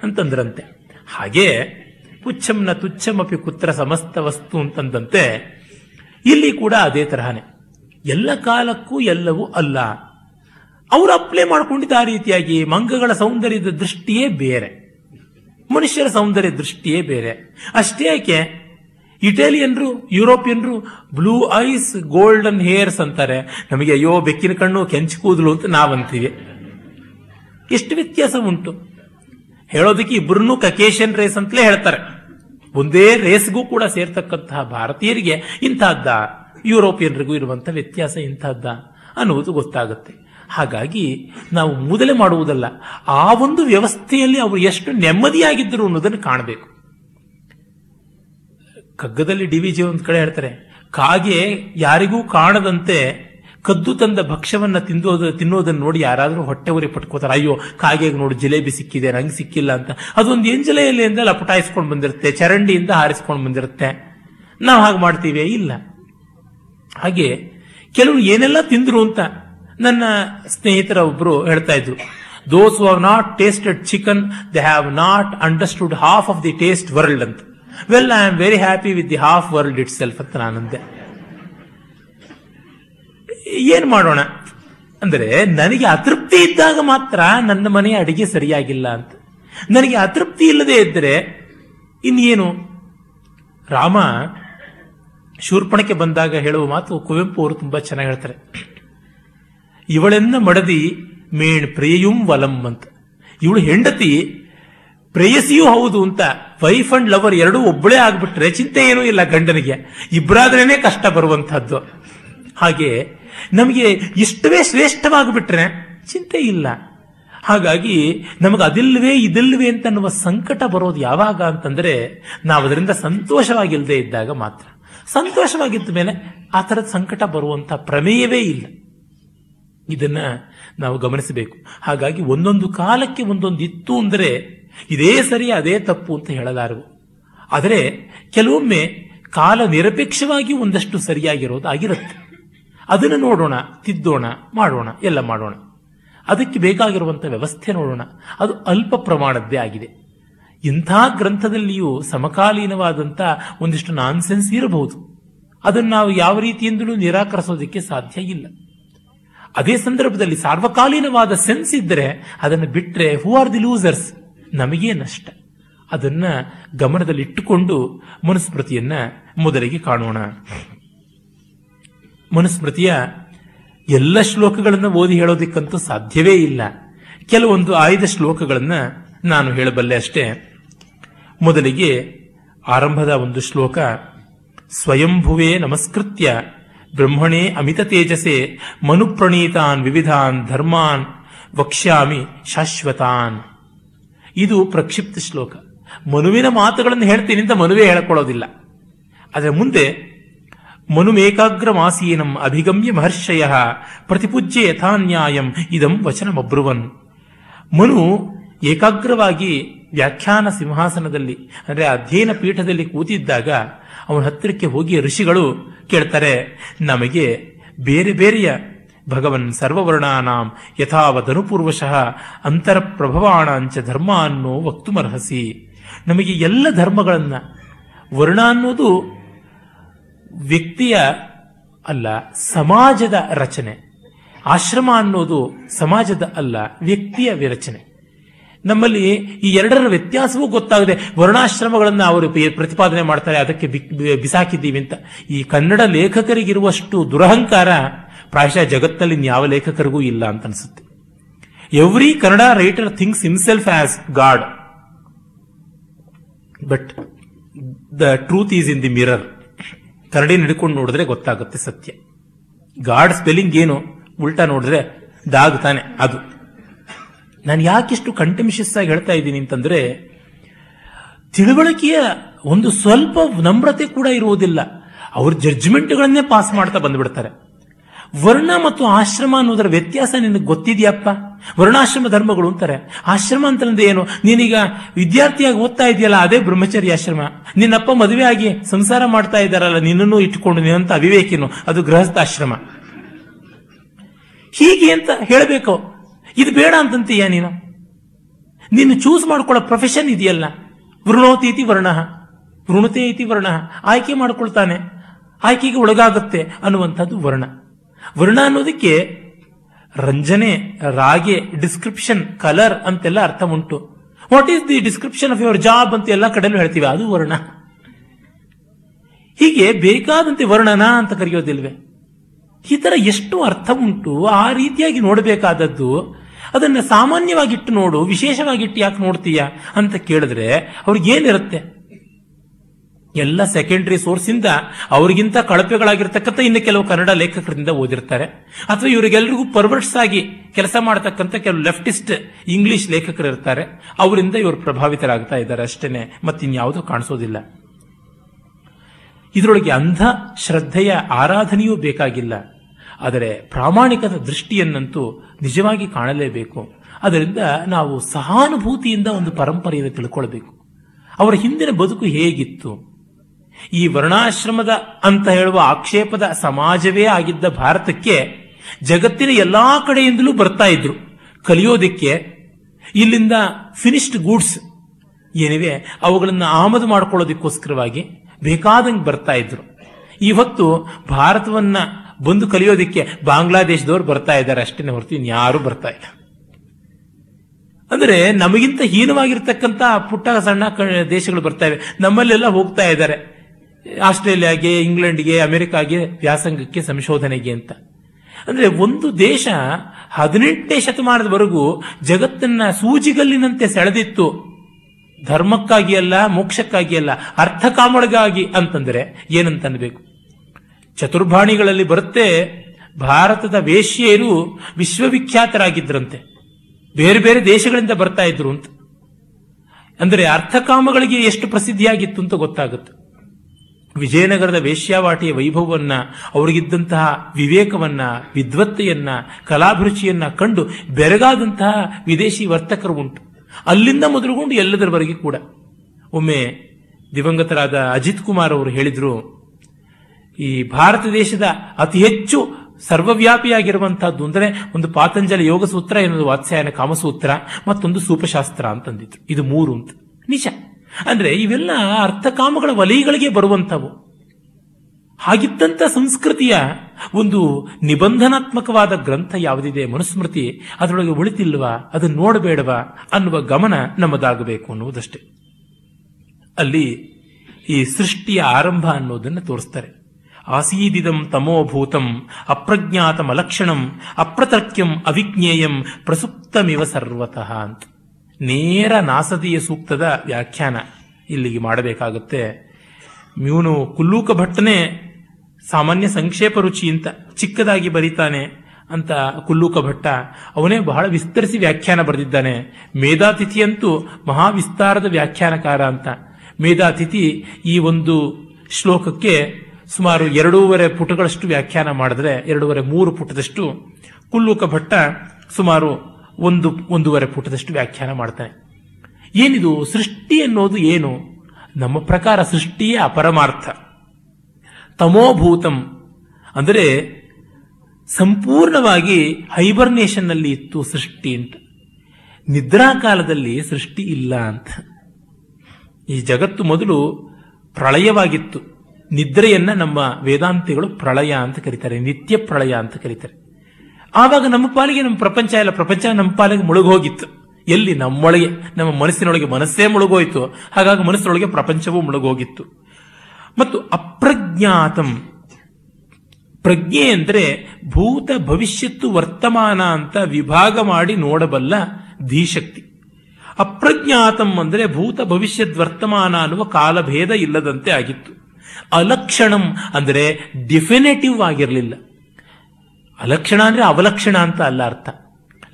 ಅಂತಂದ್ರಂತೆ. ಹಾಗೆ ಪುಚ್ಛಂನ ತುಚ್ಛಮಪಿ ಕುತ್ರ ಸಮಸ್ತ ವಸ್ತು ಅಂತಂದಂತೆ ಇಲ್ಲಿ ಕೂಡ ಅದೇ ತರಹನೇ. ಎಲ್ಲ ಕಾಲಕ್ಕೂ ಎಲ್ಲವೂ ಅಲ್ಲ. ಅವರು ಅಪ್ಲೈ ಮಾಡಿಕೊಂಡಿದ್ದ ಆ ರೀತಿಯಾಗಿ ಮಂಗಗಳ ಸೌಂದರ್ಯದ ದೃಷ್ಟಿಯೇ ಬೇರೆ. ಮನುಷ್ಯರ ಸೌಂದರ್ಯ ದೃಷ್ಟಿಯೇ ಬೇರೆ. ಅಷ್ಟೇ ಯಾಕೆ ಇಟಾಲಿಯನ್ರು, ಯುರೋಪಿಯನ್ರು ಬ್ಲೂ ಐಸ್, ಗೋಲ್ಡನ್ ಹೇರ್ಸ್ ಅಂತಾರೆ. ನಮಗೆ ಅಯ್ಯೋ ಬೆಕ್ಕಿನ ಕಣ್ಣು ಕೆಂಚು ಕೂದಲು ಅಂತ ನಾವಂತೀವಿ. ಎಷ್ಟು ವ್ಯತ್ಯಾಸ ಉಂಟು? ಹೇಳೋದಕ್ಕೆ ಇಬ್ಬರನ್ನೂ ಕಕೇಶನ್ ರೇಸ್ ಅಂತಲೇ ಹೇಳ್ತಾರೆ. ಒಂದೇ ರೇಸ್ಗೂ ಕೂಡ ಸೇರ್ತಕ್ಕಂತಹ ಭಾರತೀಯರಿಗೆ ಇಂಥದ್ದ, ಯುರೋಪಿಯನ್ರಿಗೂ ಇರುವಂತಹ ವ್ಯತ್ಯಾಸ ಇಂಥದ್ದ ಅನ್ನುವುದು ಗೊತ್ತಾಗುತ್ತೆ. ಹಾಗಾಗಿ ನಾವು ಮೊದಲೇ ಮಾಡುವುದಲ್ಲ, ಆ ಒಂದು ವ್ಯವಸ್ಥೆಯಲ್ಲಿ ಅವರು ಎಷ್ಟು ನೆಮ್ಮದಿಯಾಗಿದ್ದರು ಅನ್ನೋದನ್ನು ಕಾಣಬೇಕು. ಕಗ್ಗದಲ್ಲಿ ಡಿ ವಿ ಜಿ ಒಂದು ಕಡೆ ಹೇಳ್ತಾರೆ, ಕಾಗೆ ಯಾರಿಗೂ ಕಾಣದಂತೆ ಕದ್ದು ತಂದ ಭಕ್ಷ್ಯವನ್ನ ತಿಂದೋದು, ತಿನ್ನೋದನ್ನ ನೋಡಿ ಯಾರಾದರೂ ಹೊಟ್ಟೆ ಉರಿ ಪಟ್ಕೋತಾರೆ. ಅಯ್ಯೋ, ಕಾಗೆಗೆ ನೋಡಿ, ಜಿಲೇಬಿ ಸಿಕ್ಕಿದೆ, ನಂಗೆ ಸಿಕ್ಕಿಲ್ಲ ಅಂತ. ಅದೊಂದು ಎಂಜಲೆಯಲ್ಲಿ ಅಂದ ಲಪಟಾಯಿಸ್ಕೊಂಡು ಬಂದಿರುತ್ತೆ, ಚರಂಡಿಯಿಂದ ಹಾರಿಸ್ಕೊಂಡು ಬಂದಿರುತ್ತೆ. ನಾವು ಹಾಗೆ ಮಾಡ್ತೀವಿ, ಇಲ್ಲ. ಹಾಗೆ ಕೆಲವರು ಏನೆಲ್ಲ ತಿಂದ್ರು ಅಂತ ನನ್ನ ಸ್ನೇಹಿತರ ಒಬ್ರು ಹೇಳ್ತಾ ಇದ್ರು. Those who not tasted chicken they have not understood half of the taste world ಅಂತ. Well I am very happy with the half world itself ಅಂತ ಏನ್ ಮಾಡೋಣ? ಅಂದ್ರೆ ನನಗೆ ಅತೃಪ್ತಿ ಇದ್ದಾಗ ಮಾತ್ರ ನನ್ನ ಮನೆಯ ಅಡಿಗೆ ಸರಿಯಾಗಿಲ್ಲ ಅಂತ. ನನಗೆ ಅತೃಪ್ತಿ ಇಲ್ಲದೆ ಇದ್ದರೆ ಇನ್ನೇನು? ರಾಮ ಶೂರ್ಪಣಕ್ಕೆ ಬಂದಾಗ ಹೇಳುವ ಮಾತು ಕುವೆಂಪು ಅವರು ತುಂಬಾ ಚೆನ್ನಾಗಿ ಹೇಳ್ತಾರೆ. ಇವಳೆನ್ನ ಮಡದಿ ಮೇಣ್ ಪ್ರೇಯುಂ ವಲಂ ಅಂತ. ಇವಳು ಹೆಂಡತಿ ಪ್ರೇಯಸಿಯೂ ಹೌದು ಅಂತ. ವೈಫ್ ಅಂಡ್ ಲವರ್ ಎರಡೂ ಒಬ್ಬಳೇ ಆಗ್ಬಿಟ್ರೆ ಚಿಂತೆ ಏನೂ ಇಲ್ಲ ಗಂಡನಿಗೆ. ಇಬ್ಬರಾದ್ರೇನೆ ಕಷ್ಟ ಬರುವಂತಹದ್ದು ಹಾಗೆ ನಮಗೆ ಇಷ್ಟವೇ ಶ್ರೇಷ್ಠವಾಗಿಬಿಟ್ರೆ ಚಿಂತೆ ಇಲ್ಲ. ಹಾಗಾಗಿ ನಮಗೆ ಅದಿಲ್ವೇ ಇದಿಲ್ವೇ ಅಂತ ಅನ್ನುವ ಸಂಕಟ ಬರೋದು ಯಾವಾಗ ಅಂತಂದ್ರೆ ನಾವು ಅದರಿಂದ ಸಂತೋಷವಾಗಿಲ್ಲದೆ ಇದ್ದಾಗ ಮಾತ್ರ. ಸಂತೋಷವಾಗಿದ್ದ ಮೇಲೆ ಆ ಥರದ ಸಂಕಟ ಬರುವಂಥ ಪ್ರಮೇಯವೇ ಇಲ್ಲ. ಇದನ್ನ ನಾವು ಗಮನಿಸಬೇಕು. ಹಾಗಾಗಿ ಒಂದೊಂದು ಕಾಲಕ್ಕೆ ಒಂದೊಂದು ಇತ್ತು ಅಂದರೆ ಇದೇ ಸರಿ, ಅದೇ ತಪ್ಪು ಅಂತ ಹೇಳಲಾರವು. ಆದರೆ ಕೆಲವೊಮ್ಮೆ ಕಾಲ ನಿರಪೇಕ್ಷವಾಗಿ ಒಂದಷ್ಟು ಸರಿಯಾಗಿರೋದು ಆಗಿರುತ್ತೆ. ಅದನ್ನು ನೋಡೋಣ, ತಿದ್ದೋಣ, ಮಾಡೋಣ, ಎಲ್ಲ ಮಾಡೋಣ. ಅದಕ್ಕೆ ಬೇಕಾಗಿರುವಂಥ ವ್ಯವಸ್ಥೆ ನೋಡೋಣ. ಅದು ಅಲ್ಪ ಪ್ರಮಾಣದ್ದೇ ಆಗಿದೆ. ಇಂಥ ಗ್ರಂಥದಲ್ಲಿಯೂ ಸಮಕಾಲೀನವಾದಂಥ ಒಂದಿಷ್ಟು ನಾನ್ಸೆನ್ಸ್ ಇರಬಹುದು. ಅದನ್ನು ನಾವು ಯಾವ ರೀತಿಯಿಂದಲೂ ನಿರಾಕರಿಸೋದಕ್ಕೆ ಸಾಧ್ಯ ಇಲ್ಲ. ಅದೇ ಸಂದರ್ಭದಲ್ಲಿ ಸಾರ್ವಕಾಲೀನವಾದ ಸೆನ್ಸ್ ಇದ್ದರೆ ಅದನ್ನು ಬಿಟ್ಟರೆ ಹೂ ಆರ್ ದಿ ಲೂಸರ್ಸ್ ನಮಗೇ ನಷ್ಟ. ಅದನ್ನ ಗಮನದಲ್ಲಿಟ್ಟುಕೊಂಡು ಮನುಸ್ಮೃತಿಯನ್ನು ಮೊದಲಿಗೆ ಕಾಣೋಣ. ಮನುಸ್ಮೃತಿಯ ಎಲ್ಲ ಶ್ಲೋಕಗಳನ್ನು ಓದಿ ಹೇಳೋದಿಕ್ಕಂತೂ ಸಾಧ್ಯವೇ ಇಲ್ಲ. ಕೆಲವೊಂದು ಆಯ್ದ ಶ್ಲೋಕಗಳನ್ನು ನಾನು ಹೇಳಬಲ್ಲೆ ಅಷ್ಟೇ. ಮೊದಲಿಗೆ ಆರಂಭದ ಒಂದು ಶ್ಲೋಕ, ಸ್ವಯಂಭುವೇ ನಮಸ್ಕೃತ್ಯ, ಬ್ರಹ್ಮಣೇ ಅಮಿತ ತೇಜಸೆ ಮನುಪ್ರಣೀತಾನ್ ವಿವಿಧಾನ್ ಧರ್ಮಾನ್, ವಕ್ಷ್ಯಾಮಿ ಶಾಶ್ವತಾನ್. ಇದು ಪ್ರಕ್ಷಿಪ್ತ ಶ್ಲೋಕ. ಮನುವಿನ ಮಾತುಗಳನ್ನು ಹೇಳ್ತೀನಿ ಅಂತ ಮನುವೇ ಹೇಳ್ಕೊಳ್ಳೋದಿಲ್ಲ. ಅದರ ಮುಂದೆ ಮನುಮೇಕಾಗ್ರಮಾಸೀನಂ ಅಭಿಗಮ್ಯ ಮಹರ್ಷಯ ಪ್ರತಿಪೂಜ್ಯ ಯಥಾನ್ಯಾಯಂ ಇದಂ ವಚನಮಬ್ರುವನ್. ಮನು ಏಕಾಗ್ರವಾಗಿ ವ್ಯಾಖ್ಯಾನ ಸಿಂಹಾಸನದಲ್ಲಿ, ಅಂದರೆ ಅಧ್ಯಯನ ಪೀಠದಲ್ಲಿ ಕೂತಿದ್ದಾಗ ಅವನ ಹತ್ತಿರಕ್ಕೆ ಹೋಗಿ ಋಷಿಗಳು ಕೇಳ್ತಾರೆ, ನಮಗೆ ಬೇರೆ ಬೇರೆಯ ಭಗವನ್ ಸರ್ವವರ್ಣಾನಾಂ ಅಂತರ ಪ್ರಭವಾಣಾಂಚ ಧರ್ಮ ಅನ್ನೋ ವಕ್ತುಮರ್ಹಸಿ. ನಮಗೆ ಎಲ್ಲ ಧರ್ಮಗಳನ್ನು ವರ್ಣ ಅನ್ನೋದು ವ್ಯಕ್ತಿಯ ಅಲ್ಲ, ಸಮಾಜದ ರಚನೆ. ಆಶ್ರಮ ಅನ್ನೋದು ಸಮಾಜದ ಅಲ್ಲ, ವ್ಯಕ್ತಿಯ ವಿರಚನೆ. ನಮ್ಮಲ್ಲಿ ಈ ಎರಡರ ವ್ಯತ್ಯಾಸವೂ ಗೊತ್ತಾಗದೆ ವರ್ಣಾಶ್ರಮಗಳನ್ನು ಅವರು ಪ್ರತಿಪಾದನೆ ಮಾಡ್ತಾರೆ, ಅದಕ್ಕೆ ಬಿಸಾಕಿದ್ದೀವಿ ಅಂತ. ಈ ಕನ್ನಡ ಲೇಖಕರಿಗಿರುವಷ್ಟು ದುರಹಂಕಾರ ಪ್ರಾಯಶಃ ಜಗತ್ತಲ್ಲಿ ಯಾವ ಲೇಖಕರಿಗೂ ಇಲ್ಲ ಅಂತ ಅನ್ಸುತ್ತೆ. Every Kannada writer thinks himself as god but the truth is in the mirror ಕರಡಿ ನಡ್ಕೊಂಡು ನೋಡಿದ್ರೆ ಗೊತ್ತಾಗುತ್ತೆ ಸತ್ಯ. ಗಾಡ್ ಸ್ಪೆಲ್ಲಿಂಗ್ ಏನು? ಉಲ್ಟಾ ನೋಡಿದ್ರೆ ದಾಗ್ ತಾನೆ, ಅದು. ನಾನು ಯಾಕಿಷ್ಟು ಕಂಟೆಮಿಷಿಯಸ್ ಆಗಿ ಹೇಳ್ತಾ ಇದ್ದೀನಿ ಅಂತಂದ್ರೆ, ತಿಳುವಳಿಕೆಯ ಒಂದು ಸ್ವಲ್ಪ ನಮ್ರತೆ ಕೂಡ ಇರುವುದಿಲ್ಲ. ಅವ್ರ ಜಡ್ಜ್ಮೆಂಟ್ಗಳನ್ನೇ ಪಾಸ್ ಮಾಡ್ತಾ ಬಂದ್ಬಿಡ್ತಾರೆ. ವರ್ಣ ಮತ್ತು ಆಶ್ರಮ ಅನ್ನೋದರ ವ್ಯತ್ಯಾಸ ನಿನಗೆ ಗೊತ್ತಿದೆಯಪ್ಪ? ವರ್ಣಾಶ್ರಮ ಧರ್ಮಗಳು ಅಂತಾರೆ. ಆಶ್ರಮ ಅಂತಂದ್ರೆ ಏನು? ನೀನೀಗ ವಿದ್ಯಾರ್ಥಿಯಾಗಿ ಓದ್ತಾ ಇದೆಯಲ್ಲ ಅದೇ ಬ್ರಹ್ಮಚರ್ಯ ಆಶ್ರಮ. ನಿನ್ನಪ್ಪ ಮದುವೆ ಆಗಿ ಸಂಸಾರ ಮಾಡ್ತಾ ಇದ್ದಾರಲ್ಲ, ನಿನ್ನನ್ನು ಇಟ್ಟುಕೊಂಡು ನಿನ್ನಂತ ಅವಿವೇಕಿನು, ಅದು ಗೃಹಸ್ಥಾಶ್ರಮ. ಹೀಗೆ ಅಂತ ಹೇಳಬೇಕು. ಇದು ಬೇಡ ಅಂತಂತೀಯ ನೀನು? ನೀನು ಚೂಸ್ ಮಾಡ್ಕೊಳ್ಳೋ ಪ್ರೊಫೆಷನ್ ಇದೆಯಲ್ಲ. ವೃಣೋತೀತಿ ವರ್ಣ. ವೃಣತೆ ಇತಿ ವರ್ಣ. ಆಯ್ಕೆ ಮಾಡ್ಕೊಳ್ತಾನೆ. ಆಯ್ಕೆಗೆ ಒಳಗಾಗುತ್ತೆ ಅನ್ನುವಂಥದ್ದು ವರ್ಣ. ವರ್ಣ ಅನ್ನೋದಕ್ಕೆ ರಂಜನೆ, ರಾಗೆ ಡಿಸ್ಕ್ರಿಪ್ಷನ್ ಕಲರ್ ಅಂತೆಲ್ಲ ಅರ್ಥ ಉಂಟು. What is the description of your job ಅಂತ ಎಲ್ಲ ಕಡೆನೂ ಹೇಳ್ತೀವಿ. ಅದು ವರ್ಣ. ಹೀಗೆ ಬೇಕಾದಂತೆ ವರ್ಣನ ಅಂತ ಕರೆಯೋದಿಲ್ವೇ? ಈ ತರ ಎಷ್ಟು ಅರ್ಥ ಉಂಟು. ಆ ರೀತಿಯಾಗಿ ನೋಡಬೇಕಾದದ್ದು. ಅದನ್ನ ಸಾಮಾನ್ಯವಾಗಿಟ್ಟು ನೋಡು, ವಿಶೇಷವಾಗಿಟ್ಟು ಯಾಕೆ ನೋಡ್ತೀಯಾ ಅಂತ ಕೇಳಿದ್ರೆ ಅವ್ರಿಗೇನಿರುತ್ತೆ? ಎಲ್ಲ ಸೆಕೆಂಡರಿ ಸೋರ್ಸ್ ಇಂದ ಅವರಿಗಿಂತ ಕಳಪೆಗಳಾಗಿರ್ತಕ್ಕಂಥ ಇನ್ನು ಕೆಲವು ಕನ್ನಡ ಲೇಖಕರಿಂದ ಓದಿರ್ತಾರೆ. ಅಥವಾ ಇವರಿಗೆಲ್ಲರಿಗೂ ಪರ್ವರ್ಟ್ಸ್ ಆಗಿ ಕೆಲಸ ಮಾಡತಕ್ಕಂಥ ಕೆಲವು ಲೆಫ್ಟಿಸ್ಟ್ ಇಂಗ್ಲಿಷ್ ಲೇಖಕರು ಇರ್ತಾರೆ ಅವರಿಂದ ಇವರು ಪ್ರಭಾವಿತರಾಗ್ತಾ ಇದ್ದಾರೆ ಅಷ್ಟೇನೆ, ಮತ್ತಿನ್ಯಾವುದೂ ಕಾಣಿಸೋದಿಲ್ಲ. ಇದರೊಳಗೆ ಅಂಧ ಶ್ರದ್ಧೆಯ ಆರಾಧನೆಯೂ ಬೇಕಾಗಿಲ್ಲ. ಆದರೆ ಪ್ರಾಮಾಣಿಕದ ದೃಷ್ಟಿಯನ್ನಂತೂ ನಿಜವಾಗಿ ಕಾಣಲೇಬೇಕು. ಅದರಿಂದ ನಾವು ಸಹಾನುಭೂತಿಯಿಂದ ಒಂದು ಪರಂಪರೆಯನ್ನು ತಿಳ್ಕೊಳ್ಬೇಕು. ಅವರ ಹಿಂದಿನ ಬದುಕು ಹೇಗಿತ್ತು? ಈ ವರ್ಣಾಶ್ರಮದ ಅಂತ ಹೇಳುವ ಆಕ್ಷೇಪದ ಸಮಾಜವೇ ಆಗಿದ್ದ ಭಾರತಕ್ಕೆ ಜಗತ್ತಿನ ಎಲ್ಲಾ ಕಡೆಯಿಂದಲೂ ಬರ್ತಾ ಇದ್ರು. ಕಲಿಯೋದಿಕ್ಕೆ ಇಲ್ಲಿಂದ ಫಿನಿಶ್ಡ್ ಗೂಡ್ಸ್ ಏನಿವೆ? ಅವುಗಳನ್ನು ಆಮದು ಮಾಡಿಕೊಳ್ಳೋದಕ್ಕೋಸ್ಕರವಾಗಿ ಬೇಕಾದಂಗೆ ಬರ್ತಾ ಇದ್ರು. ಇವತ್ತು ಭಾರತವನ್ನ ಬಂದು ಕಲಿಯೋದಕ್ಕೆ ಬಾಂಗ್ಲಾದೇಶದವರು ಬರ್ತಾ ಇದ್ದಾರೆ ಅಷ್ಟೇ ಹೊರತು ಇನ್ಯಾರು ಬರ್ತಾ ಇಲ್ಲ. ಅಂದ್ರೆ ನಮಗಿಂತ ಹೀನವಾಗಿರ್ತಕ್ಕಂಥ ಪುಟ್ಟ ಸಣ್ಣ ದೇಶಗಳು ಬರ್ತಾ ಇವೆ. ನಮ್ಮಲ್ಲೆಲ್ಲ ಹೋಗ್ತಾ ಇದ್ದಾರೆ. ಆಸ್ಟ್ರೇಲಿಯಾಗೆ, ಇಂಗ್ಲೆಂಡ್ಗೆ, ಅಮೆರಿಕಾಗೆ ವ್ಯಾಸಂಗಕ್ಕೆ ಸಂಶೋಧನೆಗೆ ಅಂತ. ಅಂದ್ರೆ ಒಂದು ದೇಶ ಹದಿನೆಂಟನೇ ಶತಮಾನದವರೆಗೂ ಜಗತ್ತನ್ನ ಸೂಜಿಗಲ್ಲಿನಂತೆ ಸೆಳೆದಿತ್ತು. ಧರ್ಮಕ್ಕಾಗಿ ಅಲ್ಲ, ಮೋಕ್ಷಕ್ಕಾಗಿ ಅಲ್ಲ, ಅರ್ಥಕಾಮಳಿಗಾಗಿ ಅಂತಂದ್ರೆ ಏನಂತನ್ಬೇಕು ಚತುರ್ಭಾಣಿಗಳಲ್ಲಿ ಬರುತ್ತೆ, ಭಾರತದ ವೇಶ್ಯೆಯರು ವಿಶ್ವವಿಖ್ಯಾತರಾಗಿದ್ರಂತೆ ಬೇರೆ ಬೇರೆ ದೇಶಗಳಿಂದ ಬರ್ತಾ ಇದ್ರು ಅಂತ. ಅಂದ್ರೆ ಅರ್ಥಕಾಮಗಳಿಗೆ ಎಷ್ಟು ಪ್ರಸಿದ್ಧಿಯಾಗಿತ್ತು ಅಂತ ಗೊತ್ತಾಗುತ್ತೆ. ವಿಜಯನಗರದ ವೇಶ್ಯಾವಾಟಿಯ ವೈಭವವನ್ನ, ಅವರಿಗಿದ್ದಂತಹ ವಿವೇಕವನ್ನ, ವಿದ್ವತ್ತೆಯನ್ನ, ಕಲಾಭಿರುಚಿಯನ್ನ ಕಂಡು ಬೆರಗಾದಂತಹ ವಿದೇಶಿ ವರ್ತಕರು ಉಂಟು. ಅಲ್ಲಿಂದ ಮೊದಲುಗೊಂಡು ಎಲ್ಲದರವರೆಗೆ ಕೂಡ. ಒಮ್ಮೆ ದಿವಂಗತರಾದ ಅಜಿತ್ ಕುಮಾರ್ ಅವರು ಹೇಳಿದ್ರು, ಈ ಭಾರತ ದೇಶದ ಅತಿ ಹೆಚ್ಚು ಸರ್ವವ್ಯಾಪಿಯಾಗಿರುವಂತಹದ್ದು ಅಂದರೆ ಒಂದು ಪಾತಂಜಲಿ ಯೋಗ ಸೂತ್ರ ಇನ್ನೊಂದು ವಾತ್ಸಾಯನ ಕಾಮಸೂತ್ರ ಮತ್ತೊಂದು ಸೂಪಶಾಸ್ತ್ರ ಅಂತಂದಿದ್ರು. ಇದು ಮೂರು ಅಂತ. ನಿಜ. ಅಂದ್ರೆ ಇವೆಲ್ಲ ಅರ್ಥಕಾಮಗಳ ವಲಯಗಳಿಗೆ ಬರುವಂಥವು. ಹಾಗಿದ್ದಂಥ ಸಂಸ್ಕೃತಿಯ ಒಂದು ನಿಬಂಧನಾತ್ಮಕವಾದ ಗ್ರಂಥ ಯಾವುದಿದೆ ಮನುಸ್ಮೃತಿ, ಅದರೊಳಗೆ ಉಳಿತಿಲ್ವಾ ಅದನ್ನು ನೋಡಬೇಡವಾ ಅನ್ನುವ ಗಮನ ನಮ್ಮದಾಗಬೇಕು ಅನ್ನುವುದಷ್ಟೇ. ಅಲ್ಲಿ ಈ ಸೃಷ್ಟಿಯ ಆರಂಭ ಅನ್ನೋದನ್ನು ತೋರಿಸ್ತಾರೆ. ಆಸೀದಿದಂ ತಮೋಭೂತಂ ಅಪ್ರಜ್ಞಾತಮಲಕ್ಷಣಂ ಅಪ್ರತರ್ಕ್ಯಂ ಅವಿಜ್ಞೇಯಂ ಪ್ರಸುಪ್ತಮಿವ ಸರ್ವತಃ ಅಂತ. ನೇರ ನಾಸದೀಯ ಸೂಕ್ತದ ವ್ಯಾಖ್ಯಾನ ಇಲ್ಲಿಗೆ ಮಾಡಬೇಕಾಗುತ್ತೆ. ಮ್ಯೂನು ಕುಲ್ಲೂಕ ಭಟ್ಟನೇ ಸಾಮಾನ್ಯ ಸಂಕ್ಷೇಪ ರುಚಿ ಅಂತ ಚಿಕ್ಕದಾಗಿ ಬರೀತಾನೆ ಅಂತ ಕುಲ್ಲೂಕ ಭಟ್ಟ. ಅವನೇ ಬಹಳ ವಿಸ್ತರಿಸಿ ವ್ಯಾಖ್ಯಾನ ಬರೆದಿದ್ದಾನೆ. ಮೇಧಾತಿಥಿಯಂತೂ ಮಹಾವಿಸ್ತಾರದ ವ್ಯಾಖ್ಯಾನಕಾರ ಅಂತ. ಮೇಧಾತಿಥಿ ಈ ಒಂದು ಶ್ಲೋಕಕ್ಕೆ ಸುಮಾರು ಎರಡೂವರೆ ಪುಟಗಳಷ್ಟು ವ್ಯಾಖ್ಯಾನ ಮಾಡಿದ್ರೆ, ಎರಡೂವರೆ ಮೂರು ಪುಟದಷ್ಟು ಕುಲ್ಲೂಕ ಭಟ್ಟ ಸುಮಾರು ಒಂದು, ಒಂದೂವರೆ ಪುಟದಷ್ಟು ವ್ಯಾಖ್ಯಾನ ಮಾಡ್ತಾನೆ. ಏನಿದು? ಸೃಷ್ಟಿ ಅನ್ನೋದು ಏನು? ನಮ್ಮ ಪ್ರಕಾರ ಸೃಷ್ಟಿಯೇ ಅಪರಮಾರ್ಥ. ತಮೋಭೂತಂ. ಅಂದರೆ ಸಂಪೂರ್ಣವಾಗಿ ಹೈಬರ್ನೇಷನ್ನಲ್ಲಿ ಇತ್ತು ಸೃಷ್ಟಿ ಅಂತ. ನಿದ್ರಾ ಕಾಲದಲ್ಲಿ ಸೃಷ್ಟಿ ಇಲ್ಲ ಅಂತ. ಈ ಜಗತ್ತು ಮೊದಲು ಪ್ರಳಯವಾಗಿತ್ತು. ನಿದ್ರೆಯನ್ನ ನಮ್ಮ ವೇದಾಂತಿಗಳು ಪ್ರಳಯ ಅಂತ ಕರೀತಾರೆ, ನಿತ್ಯ ಪ್ರಳಯ ಅಂತ ಕರೀತಾರೆ. ಆವಾಗ ನಮ್ಮ ಪಾಲಿಗೆ, ನಮ್ಮ ಪ್ರಪಂಚ ಎಲ್ಲ ಪ್ರಪಂಚ ನಮ್ಮ ಪಾಲಿಗೆ ಮುಳುಗೋಗಿತ್ತು. ಎಲ್ಲಿ? ನಮ್ಮೊಳಗೆ. ನಮ್ಮ ಮನಸ್ಸಿನೊಳಗೆ ಮನಸ್ಸೇ ಮುಳುಗೋಯ್ತು. ಹಾಗಾಗಿ ಮನಸ್ಸಿನೊಳಗೆ ಪ್ರಪಂಚವೂ ಮುಳುಗೋಗಿತ್ತು. ಮತ್ತು ಅಪ್ರಜ್ಞಾತಂ. ಪ್ರಜ್ಞೆ ಅಂದ್ರೆ ಭೂತ ಭವಿಷ್ಯತ್ತು ವರ್ತಮಾನ ಅಂತ ವಿಭಾಗ ಮಾಡಿ ನೋಡಬಲ್ಲ ಧೀಶಕ್ತಿ. ಅಪ್ರಜ್ಞಾತಂ ಅಂದ್ರೆ ಭೂತ ಭವಿಷ್ಯದ್ ವರ್ತಮಾನ ಅನ್ನುವ ಕಾಲಭೇದ ಇಲ್ಲದಂತೆ ಆಗಿತ್ತು. ಅಲಕ್ಷಣಂ ಅಂದ್ರೆ ಡಿಫಿನೇಟಿವ್ ಆಗಿರಲಿಲ್ಲ. ಅಲಕ್ಷಣ ಅಂದರೆ ಅವಲಕ್ಷಣ ಅಂತ ಅಲ್ಲ ಅರ್ಥ.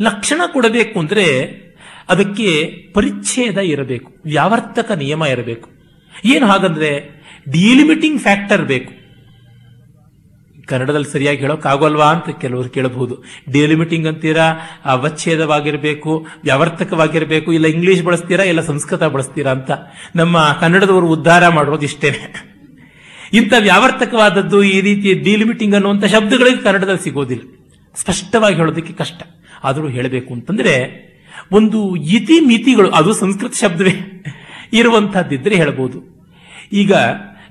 ಲಕ್ಷಣ ಕೊಡಬೇಕು ಅಂದರೆ ಅದಕ್ಕೆ ಪರಿಚ್ಛೇದ ಇರಬೇಕು, ವ್ಯಾವರ್ತಕ ನಿಯಮ ಇರಬೇಕು. ಏನು ಹಾಗಂದ್ರೆ ಡಿಲಿಮಿಟಿಂಗ್ ಫ್ಯಾಕ್ಟರ್ ಬೇಕು. ಕನ್ನಡದಲ್ಲಿ ಸರಿಯಾಗಿ ಹೇಳೋಕ್ಕಾಗೋಲ್ವಾ ಅಂತ ಕೆಲವರು ಕೇಳಬಹುದು. ಡಿಲಿಮಿಟಿಂಗ್ ಅಂತೀರಾ, ಅವಚ್ಛೇದವಾಗಿರಬೇಕು, ವ್ಯಾವರ್ತಕವಾಗಿರಬೇಕು, ಇಲ್ಲ ಇಂಗ್ಲಿಷ್ ಬಳಸ್ತೀರಾ, ಇಲ್ಲ ಸಂಸ್ಕೃತ ಬಳಸ್ತೀರಾ ಅಂತ. ನಮ್ಮ ಕನ್ನಡದವರು ಉದ್ಧಾರ ಮಾಡೋದು ಇಷ್ಟೇನೆ. ಇಂಥ ವ್ಯಾವರ್ತಕವಾದದ್ದು ಈ ರೀತಿ ಡಿಲಿಮಿಟಿಂಗ್ ಅನ್ನುವಂಥ ಶಬ್ದಗಳಿಗೆ ಕನ್ನಡದಲ್ಲಿ ಸಿಗೋದಿಲ್ಲ. ಸ್ಪಷ್ಟವಾಗಿ ಹೇಳೋದಕ್ಕೆ ಕಷ್ಟ. ಆದರೂ ಹೇಳಬೇಕು ಅಂತಂದ್ರೆ, ಒಂದು ಇತಿ ಮಿತಿಗಳು ಅದು ಸಂಸ್ಕೃತ ಶಬ್ದವೇ, ಇರುವಂತಹದ್ದಿದ್ರೆ ಹೇಳಬಹುದು ಈಗ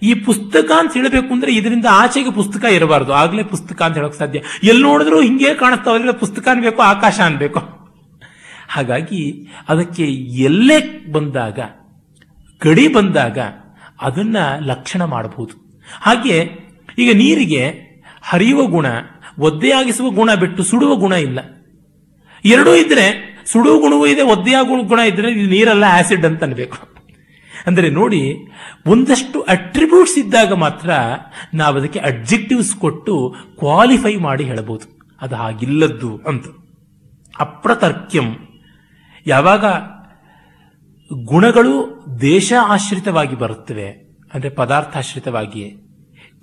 ಈ ಪುಸ್ತಕ ಅಂತ ಹೇಳಬೇಕು ಅಂದ್ರೆ ಇದರಿಂದ ಆಚೆಗೆ ಪುಸ್ತಕ ಇರಬಾರದು. ಆಗ್ಲೇ ಪುಸ್ತಕ ಅಂತ ಹೇಳೋಕೆ ಸಾಧ್ಯ. ಎಲ್ಲಿ ನೋಡಿದ್ರು ಹಿಂಗೆ ಕಾಣಿಸ್ತಾವ. ಪುಸ್ತಕ ಅನ್ಬೇಕು, ಆಕಾಶ ಅನ್ಬೇಕು. ಹಾಗಾಗಿ ಅದಕ್ಕೆ ಎಲ್ಲೇ ಬಂದಾಗ, ಗಡಿ ಬಂದಾಗ ಅದನ್ನ ಲಕ್ಷಣ ಮಾಡಬಹುದು ಹಾಗೆ ಈಗ ನೀರಿಗೆ ಹರಿಯುವ ಗುಣ, ಒದ್ದೆಯಾಗಿಸುವ ಗುಣ ಬಿಟ್ಟು ಸುಡುವ ಗುಣ ಇಲ್ಲ. ಎರಡೂ ಇದ್ರೆ ಸುಡುವ ಗುಣವೂ ಇದೆ, ಒದ್ದೆಯಾಗುವ ಗುಣ ಇದ್ರೆ ಇದು ನೀರೆಲ್ಲ ಆಸಿಡ್ ಅಂತ ಅನ್ಬೇಕು. ಅಂದರೆ ನೋಡಿ, ಒಂದಷ್ಟು ಅಟ್ರಿಬ್ಯೂಟ್ಸ್ ಇದ್ದಾಗ ಮಾತ್ರ ನಾವು ಅದಕ್ಕೆ ಅಡ್ಜೆಕ್ಟಿವ್ಸ್ ಕೊಟ್ಟು ಕ್ವಾಲಿಫೈ ಮಾಡಿ ಹೇಳಬಹುದು ಅದು ಹಾಗಿಲ್ಲದ್ದು ಅಂತ. ಅಪ್ರತರ್ಕ್ಯಂ. ಯಾವಾಗ ಗುಣಗಳು ದೇಶ ಆಶ್ರಿತವಾಗಿ ಬರುತ್ತವೆ ಅಂದ್ರೆ ಪದಾರ್ಥಾಶ್ರಿತವಾಗಿಯೇ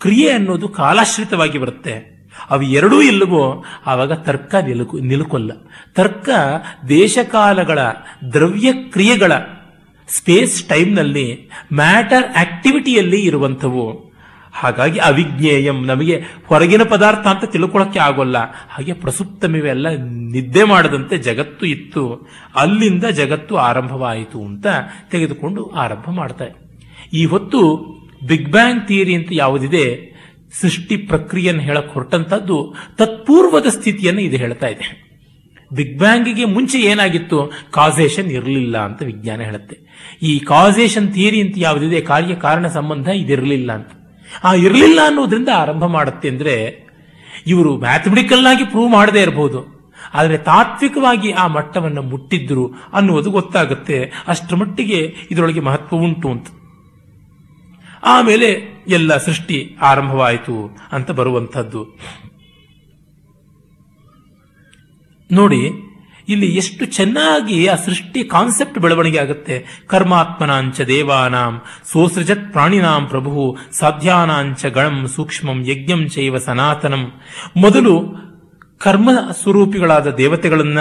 ಕ್ರಿಯೆ ಅನ್ನೋದು ಕಾಲಾಶ್ರಿತವಾಗಿ ಬರುತ್ತೆ. ಅವು ಎರಡೂ ಇಲ್ಲವೋ, ಆವಾಗ ತರ್ಕ ನಿಲುಕು, ನಿಲುಕೊಲ್ಲ. ತರ್ಕ ದೇಶಕಾಲಗಳ ದ್ರವ್ಯ ಕ್ರಿಯೆಗಳ ಸ್ಪೇಸ್ ಟೈಮ್ನಲ್ಲಿ ಮ್ಯಾಟರ್ ಆಕ್ಟಿವಿಟಿಯಲ್ಲಿ ಇರುವಂಥವು. ಹಾಗಾಗಿ ಅವಿಜ್ಞೇಯಂ, ನಮಗೆ ಹೊರಗಿನ ಪದಾರ್ಥ ಅಂತ ತಿಳ್ಕೊಳಕ್ಕೆ ಆಗೋಲ್ಲ. ಹಾಗೆ ಪ್ರಸುಪ್ತಮಿವೆಲ್ಲ ನಿದ್ದೆ ಮಾಡದಂತೆ ಜಗತ್ತು ಇತ್ತು. ಅಲ್ಲಿಂದ ಜಗತ್ತು ಆರಂಭವಾಯಿತು ಅಂತ ತೆಗೆದುಕೊಂಡು ಆರಂಭ ಮಾಡ್ತಾರೆ. ಈ ಹೊತ್ತು ಬಿಗ್ ಬ್ಯಾಂಗ್ ಥಿಯರಿ ಅಂತ ಯಾವುದಿದೆ, ಸೃಷ್ಟಿ ಪ್ರಕ್ರಿಯೆಯನ್ನು ಹೇಳಕ್ ಹೊರಟಂತದ್ದು ತತ್ಪೂರ್ವದ ಸ್ಥಿತಿಯನ್ನು ಇದು ಹೇಳ್ತಾ ಇದೆ. ಬಿಗ್ ಬ್ಯಾಂಗಿಗೆ ಮುಂಚೆ ಏನಾಗಿತ್ತು? ಕಾಸೇಷನ್ ಇರಲಿಲ್ಲ ಅಂತ ವಿಜ್ಞಾನ ಹೇಳುತ್ತೆ. ಈ ಕಾಸೇಷನ್ ಥಿಯರಿ ಅಂತ ಯಾವುದಿದೆ, ಕಾರ್ಯ ಕಾರಣ ಸಂಬಂಧ ಇದಿರಲಿಲ್ಲ ಅಂತ. ಆ ಇರಲಿಲ್ಲ ಅನ್ನೋದ್ರಿಂದ ಆರಂಭ ಮಾಡುತ್ತೆ ಅಂದ್ರೆ ಇವರು ಮ್ಯಾಥಮೆಟಿಕಲ್ ಆಗಿ ಪ್ರೂವ್ ಮಾಡದೇ ಇರಬಹುದು ಆದರೆ ತಾತ್ವಿಕವಾಗಿ ಆ ಮಟ್ಟವನ್ನು ಮುಟ್ಟಿದ್ರು ಅನ್ನುವುದು ಗೊತ್ತಾಗುತ್ತೆ. ಅಷ್ಟರ ಮಟ್ಟಿಗೆ ಇದರೊಳಗೆ ಮಹತ್ವ ಉಂಟು ಅಂತ. ಆಮೇಲೆ ಎಲ್ಲ ಸೃಷ್ಟಿ ಆರಂಭವಾಯಿತು ಅಂತ ಬರುವಂಥದ್ದು. ನೋಡಿ, ಇಲ್ಲಿ ಎಷ್ಟು ಚೆನ್ನಾಗಿ ಆ ಸೃಷ್ಟಿ ಕಾನ್ಸೆಪ್ಟ್ ಬೆಳವಣಿಗೆ ಆಗುತ್ತೆ. ಕರ್ಮಾತ್ಮನಾಂಚ ದೇವಾನಾಂ, ಸೋಸೃಜತ್ ಪ್ರಾಣಿನಾಂ ಪ್ರಭು, ಸಾಧ್ಯಾನಾಂಚ ಗಣಂ, ಸೂಕ್ಷ್ಮಂ ಯಜ್ಞಂ ಚೈವ ಸನಾತನಂ. ಮೊದಲು ಕರ್ಮ ಸ್ವರೂಪಿಗಳಾದ ದೇವತೆಗಳನ್ನ,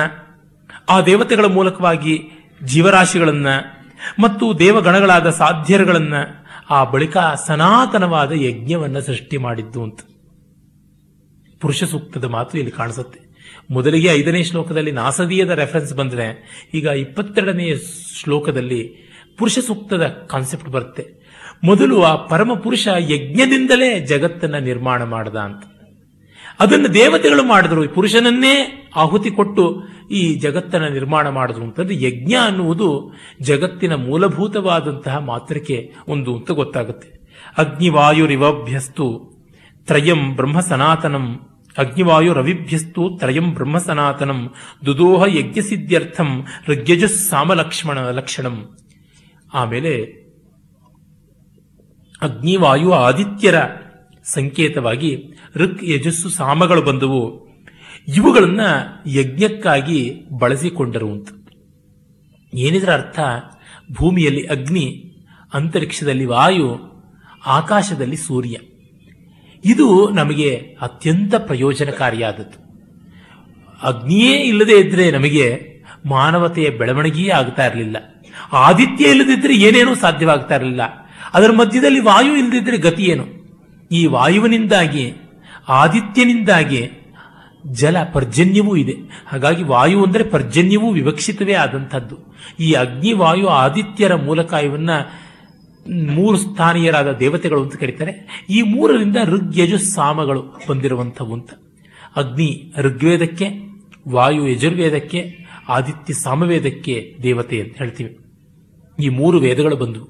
ಆ ದೇವತೆಗಳ ಮೂಲಕವಾಗಿ ಜೀವರಾಶಿಗಳನ್ನ, ಮತ್ತು ದೇವಗಣಗಳಾದ ಸಾಧ್ಯರುಗಳನ್ನ ಆ ಬಳಿಕ ಸನಾತನವಾದ ಯಜ್ಞವನ್ನು ಸೃಷ್ಟಿ ಮಾಡಿದ್ದು ಅಂತ. ಪುರುಷ ಸೂಕ್ತದ ಮಾತು ಇಲ್ಲಿ ಕಾಣಿಸುತ್ತೆ. ಮೊದಲಿಗೆ ಐದನೇ ಶ್ಲೋಕದಲ್ಲಿ ನಾಸದೀಯದ ರೆಫರೆನ್ಸ್ ಬಂದರೆ, ಈಗ ಇಪ್ಪತ್ತೆರಡನೆಯ ಶ್ಲೋಕದಲ್ಲಿ ಪುರುಷ ಸೂಕ್ತದ ಕಾನ್ಸೆಪ್ಟ್ ಬರುತ್ತೆ. ಮೊದಲು ಆ ಪರಮ ಪುರುಷ ಯಜ್ಞದಿಂದಲೇ ಜಗತ್ತನ್ನ ನಿರ್ಮಾಣ ಮಾಡದ ಅಂತ. ಅದನ್ನು ದೇವತೆಗಳು ಮಾಡಿದ್ರು. ಪುರುಷನನ್ನೇ ಆಹುತಿ ಕೊಟ್ಟು ಈ ಜಗತ್ತನ್ನು ನಿರ್ಮಾಣ ಮಾಡಿದ್ರು ಅಂತಂದ್ರೆ ಯಜ್ಞ ಅನ್ನುವುದು ಜಗತ್ತಿನ ಮೂಲಭೂತವಾದಂತಹ ಮಾತ್ರಕ್ಕೆ ಒಂದು ಅಂತ ಗೊತ್ತಾಗುತ್ತೆ. ಅಗ್ನಿವಾಯುರಿವಭ್ಯಸ್ತು ತ್ರಯಂ ಬ್ರಹ್ಮ ಸನಾತನಂ. ಅಗ್ನಿವಾಯು ರವಿಭ್ಯಸ್ತು ತ್ರಯಂ ಬ್ರಹ್ಮ ಸನಾತನಂ. ದುದೋಹ ಯಜ್ಞ ಸಿದ್ಧ್ಯರ್ಥಂ ಲಕ್ಷಣಂ. ಆಮೇಲೆ ಅಗ್ನಿವಾಯು ಆದಿತ್ಯರ ಸಂಕೇತವಾಗಿ ಋಕ್ ಯಜಸ್ಸು ಸಾಮಗಳು ಬಂದವು. ಇವುಗಳನ್ನ ಯಜ್ಞಕ್ಕಾಗಿ ಬಳಸಿಕೊಂಡರು ಅಂತ. ಏನಿದ್ರ ಅರ್ಥ? ಭೂಮಿಯಲ್ಲಿ ಅಗ್ನಿ, ಅಂತರಿಕ್ಷದಲ್ಲಿ ವಾಯು, ಆಕಾಶದಲ್ಲಿ ಸೂರ್ಯ. ಇದು ನಮಗೆ ಅತ್ಯಂತ ಪ್ರಯೋಜನಕಾರಿಯಾದದ್ದು. ಅಗ್ನಿಯೇ ಇಲ್ಲದೆ ಇದ್ರೆ ನಮಗೆ ಮಾನವತೆಯ ಬೆಳವಣಿಗೆಯೇ ಆಗ್ತಾ ಇರಲಿಲ್ಲ. ಆದಿತ್ಯ ಇಲ್ಲದಿದ್ದರೆ ಏನೇನೂ ಸಾಧ್ಯವಾಗ್ತಾ ಇರಲಿಲ್ಲ. ಅದರ ಮಧ್ಯದಲ್ಲಿ ವಾಯು ಇಲ್ಲದಿದ್ದರೆ ಗತಿ ಏನು? ಈ ವಾಯುವಿನಿಂದಾಗಿ ಆದಿತ್ಯನಿಂದಾಗಿ ಜಲ ಪರ್ಜನ್ಯವೂ ಇದೆ. ಹಾಗಾಗಿ ವಾಯು ಅಂದರೆ ಪರ್ಜನ್ಯವೂ ವಿವಕ್ಷಿತವೇ ಆದಂಥದ್ದು. ಈ ಅಗ್ನಿ ವಾಯು ಆದಿತ್ಯರ ಮೂಲಕ ಇವನ್ನ ಮೂರು ಸ್ಥಾನೀಯರಾದ ದೇವತೆಗಳು ಅಂತ ಕರೀತಾರೆ. ಈ ಮೂರರಿಂದ ಋಗ್ ಯಜು ಸಾಮಗಳು ಬಂದಿರುವಂಥವು ಅಂತ. ಅಗ್ನಿ ಋಗ್ವೇದಕ್ಕೆ, ವಾಯು ಯಜುರ್ವೇದಕ್ಕೆ, ಆದಿತ್ಯ ಸಾಮವೇದಕ್ಕೆ ದೇವತೆ ಅಂತ ಹೇಳ್ತೀವಿ. ಈ ಮೂರು ವೇದಗಳು ಬಂದವು.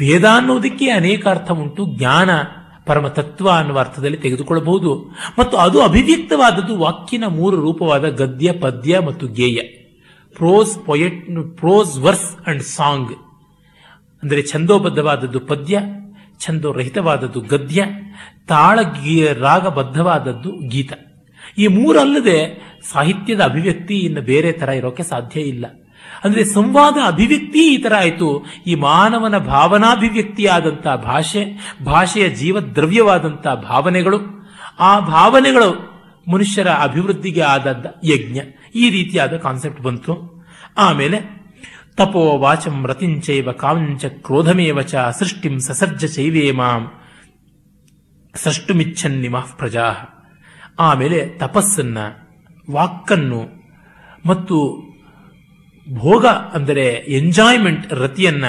ವೇದ ಅನ್ನೋದಕ್ಕೆ ಅನೇಕ ಅರ್ಥ ಉಂಟು. ಜ್ಞಾನ ಪರಮ ತತ್ವ ಅನ್ನುವ ಅರ್ಥದಲ್ಲಿ ತೆಗೆದುಕೊಳ್ಳಬಹುದು. ಮತ್ತು ಅದು ಅಭಿವ್ಯಕ್ತವಾದದ್ದು ವಾಕ್ಯನ ಮೂರು ರೂಪವಾದ ಗದ್ಯ, ಪದ್ಯ ಮತ್ತು ಗೇಯ. Prose, poet, prose, verse and song. ಅಂದರೆ ಛಂದೋಬದ್ಧವಾದದ್ದು ಪದ್ಯ, ಛಂದೋರಹಿತವಾದದ್ದು ಗದ್ಯ ತಾಳ ರಾಗಬದ್ಧವಾದದ್ದು ಗೀತ. ಈ ಮೂರಲ್ಲದೆ ಸಾಹಿತ್ಯದ ಅಭಿವ್ಯಕ್ತಿ ಇನ್ನು ಬೇರೆ ತರ ಇರೋಕೆ ಸಾಧ್ಯ ಇಲ್ಲ. ಅಂದ್ರೆ ಸಂವಾದ, ಅಭಿವ್ಯಕ್ತಿ ಈ ತರ ಆಯಿತು. ಈ ಮಾನವನ ಭಾವನಾಭಿವ್ಯಕ್ತಿಯಾದಂತಹ ಭಾಷೆ, ಭಾಷೆಯ ಜೀವದ್ರವ್ಯವಾದಂಥ ಭಾವನೆಗಳು, ಆ ಭಾವನೆಗಳು ಮನುಷ್ಯರ ಅಭಿವೃದ್ಧಿಗೆ ಆದದ್ದ ಯಜ್ಞ. ಈ ರೀತಿಯಾದ ಕಾನ್ಸೆಪ್ಟ್ ಬಂತು. ಆಮೇಲೆ, ತಪೋ ವಾಚಂ ರತಿಂಚೈವ ಕಾಂಚ ಚ ಸೃಷ್ಟಿಂ ಸಸರ್ಜ ಚೈವೇ ಮಾಂ. ಸೃಷ್ಟುಮಿಚ್ಛನ್ನಿಮಃ ಪ್ರಜಾ. ಆಮೇಲೆ ತಪಸ್ಸನ್ನ, ವಾಕ್ಕನ್ನು ಮತ್ತು ಭೋಗ ಅಂದರೆ ಎಂಜಾಯ್ಮೆಂಟ್ ರತಿಯನ್ನ,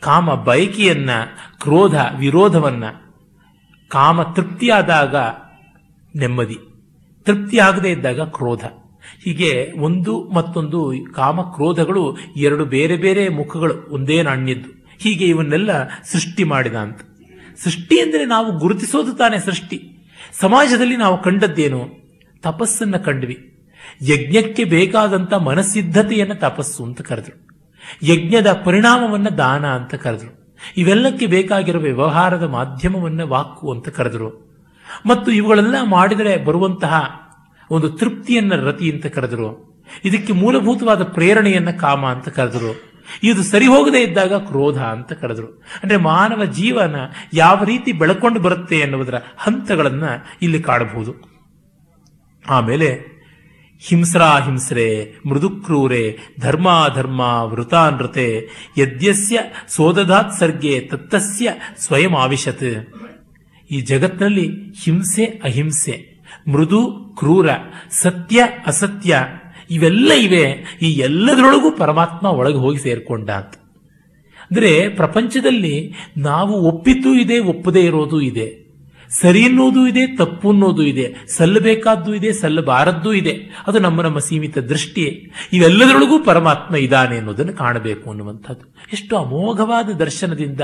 ಕಾಮ ಬಯಕೆಯನ್ನ, ಕ್ರೋಧ, ವಿರೋಧವನ್ನ. ಕಾಮ ತೃಪ್ತಿಯಾದಾಗ ನೆಮ್ಮದಿ. ತೃಪ್ತಿಯಾಗದೇ ಇದ್ದಾಗ ಕ್ರೋಧ. ಹೀಗೆ ಒಂದು ಮತ್ತೊಂದು ಕಾಮ ಕ್ರೋಧಗಳು ಎರಡು ಬೇರೆ ಬೇರೆ ಮುಖಗಳು, ಒಂದೇ ನಾಣ್ಯದ್ದು. ಹೀಗೆ ಇವನ್ನೆಲ್ಲ ಸೃಷ್ಟಿ ಮಾಡಿದ ಅಂತ. ಸೃಷ್ಟಿ ಅಂದರೆ ನಾವು ಗುರುತಿಸೋದು ತಾನೇ ಸೃಷ್ಟಿ. ಸಮಾಜದಲ್ಲಿ ನಾವು ಕಂಡದ್ದೇನು? ತಪಸ್ಸನ್ನು ಕಂಡ್ವಿ. ಯಜ್ಞಕ್ಕೆ ಬೇಕಾದಂಥ ಮನಸ್ಸಿದ್ಧತೆಯನ್ನು ತಪಸ್ಸು ಅಂತ ಕರೆದ್ರು. ಯಜ್ಞದ ಪರಿಣಾಮವನ್ನ ದಾನ ಅಂತ ಕರೆದ್ರು. ಇವೆಲ್ಲಕ್ಕೆ ಬೇಕಾಗಿರುವ ವ್ಯವಹಾರದ ಮಾಧ್ಯಮವನ್ನ ವಾಕು ಅಂತ ಕರೆದ್ರು. ಮತ್ತು ಇವುಗಳೆಲ್ಲ ಮಾಡಿದರೆ ಬರುವಂತಹ ಒಂದು ತೃಪ್ತಿಯನ್ನ ರತಿ ಅಂತ ಕರೆದರು. ಇದಕ್ಕೆ ಮೂಲಭೂತವಾದ ಪ್ರೇರಣೆಯನ್ನ ಕಾಮ ಅಂತ ಕರೆದರು. ಇದು ಸರಿ ಹೋಗದೇ ಇದ್ದಾಗ ಕ್ರೋಧ ಅಂತ ಕರೆದರು. ಅಂದ್ರೆ ಮಾನವ ಜೀವನ ಯಾವ ರೀತಿ ಬೆಳಕೊಂಡು ಬರುತ್ತೆ ಎನ್ನುವುದರ ಹಂತಗಳನ್ನ ಇಲ್ಲಿ ಕಾಣಬಹುದು. ಆಮೇಲೆ ಹಿಂಸ್ರಾ ಹಿಂಸ್ರೆ, ಮೃದುಕ್ರೂರೆ ಧರ್ಮಾಧರ್ಮ ವೃತಾನೃತೆ ಯದ್ಯಸ್ಯ ಸೋದದಾತ್ ಸರ್ಗೆ, ತತ್ತಸ್ಯ ಸ್ವಯಂ ಆವಿಶತ್. ಈ ಜಗತ್ತಿನಲ್ಲಿ ಹಿಂಸೆ, ಅಹಿಂಸೆ, ಮೃದು, ಕ್ರೂರ, ಸತ್ಯ, ಅಸತ್ಯ, ಇವೆಲ್ಲ ಇವೆ. ಈ ಎಲ್ಲದರೊಳಗೂ ಪರಮಾತ್ಮ ಒಳಗೆ ಹೋಗಿ ಸೇರ್ಕೊಂಡ ಅಂತ ಅಂದ್ರೆ ಪ್ರಪಂಚದಲ್ಲಿ ನಾವು ಒಪ್ಪಿದ್ದು ಇದೆ, ಒಪ್ಪದೇ ಇರೋದು ಇದೆ. ಸರಿ ಅನ್ನೋದು ಇದೆ, ತಪ್ಪು ಅನ್ನೋದು ಇದೆ, ಸಲ್ಲಬೇಕಾದ್ದು ಇದೆ, ಸಲ್ಲಬಾರದ್ದು ಇದೆ. ಅದು ನಮ್ಮ ನಮ್ಮ ಸೀಮಿತ ದೃಷ್ಟಿ ಇವೆಲ್ಲದರೊಳಗೂ ಪರಮಾತ್ಮ ಇದ್ದಾನೆ ಅನ್ನೋದನ್ನು ಕಾಣಬೇಕು ಅನ್ನುವಂಥದ್ದು. ಎಷ್ಟು ಅಮೋಘವಾದ ದರ್ಶನದಿಂದ.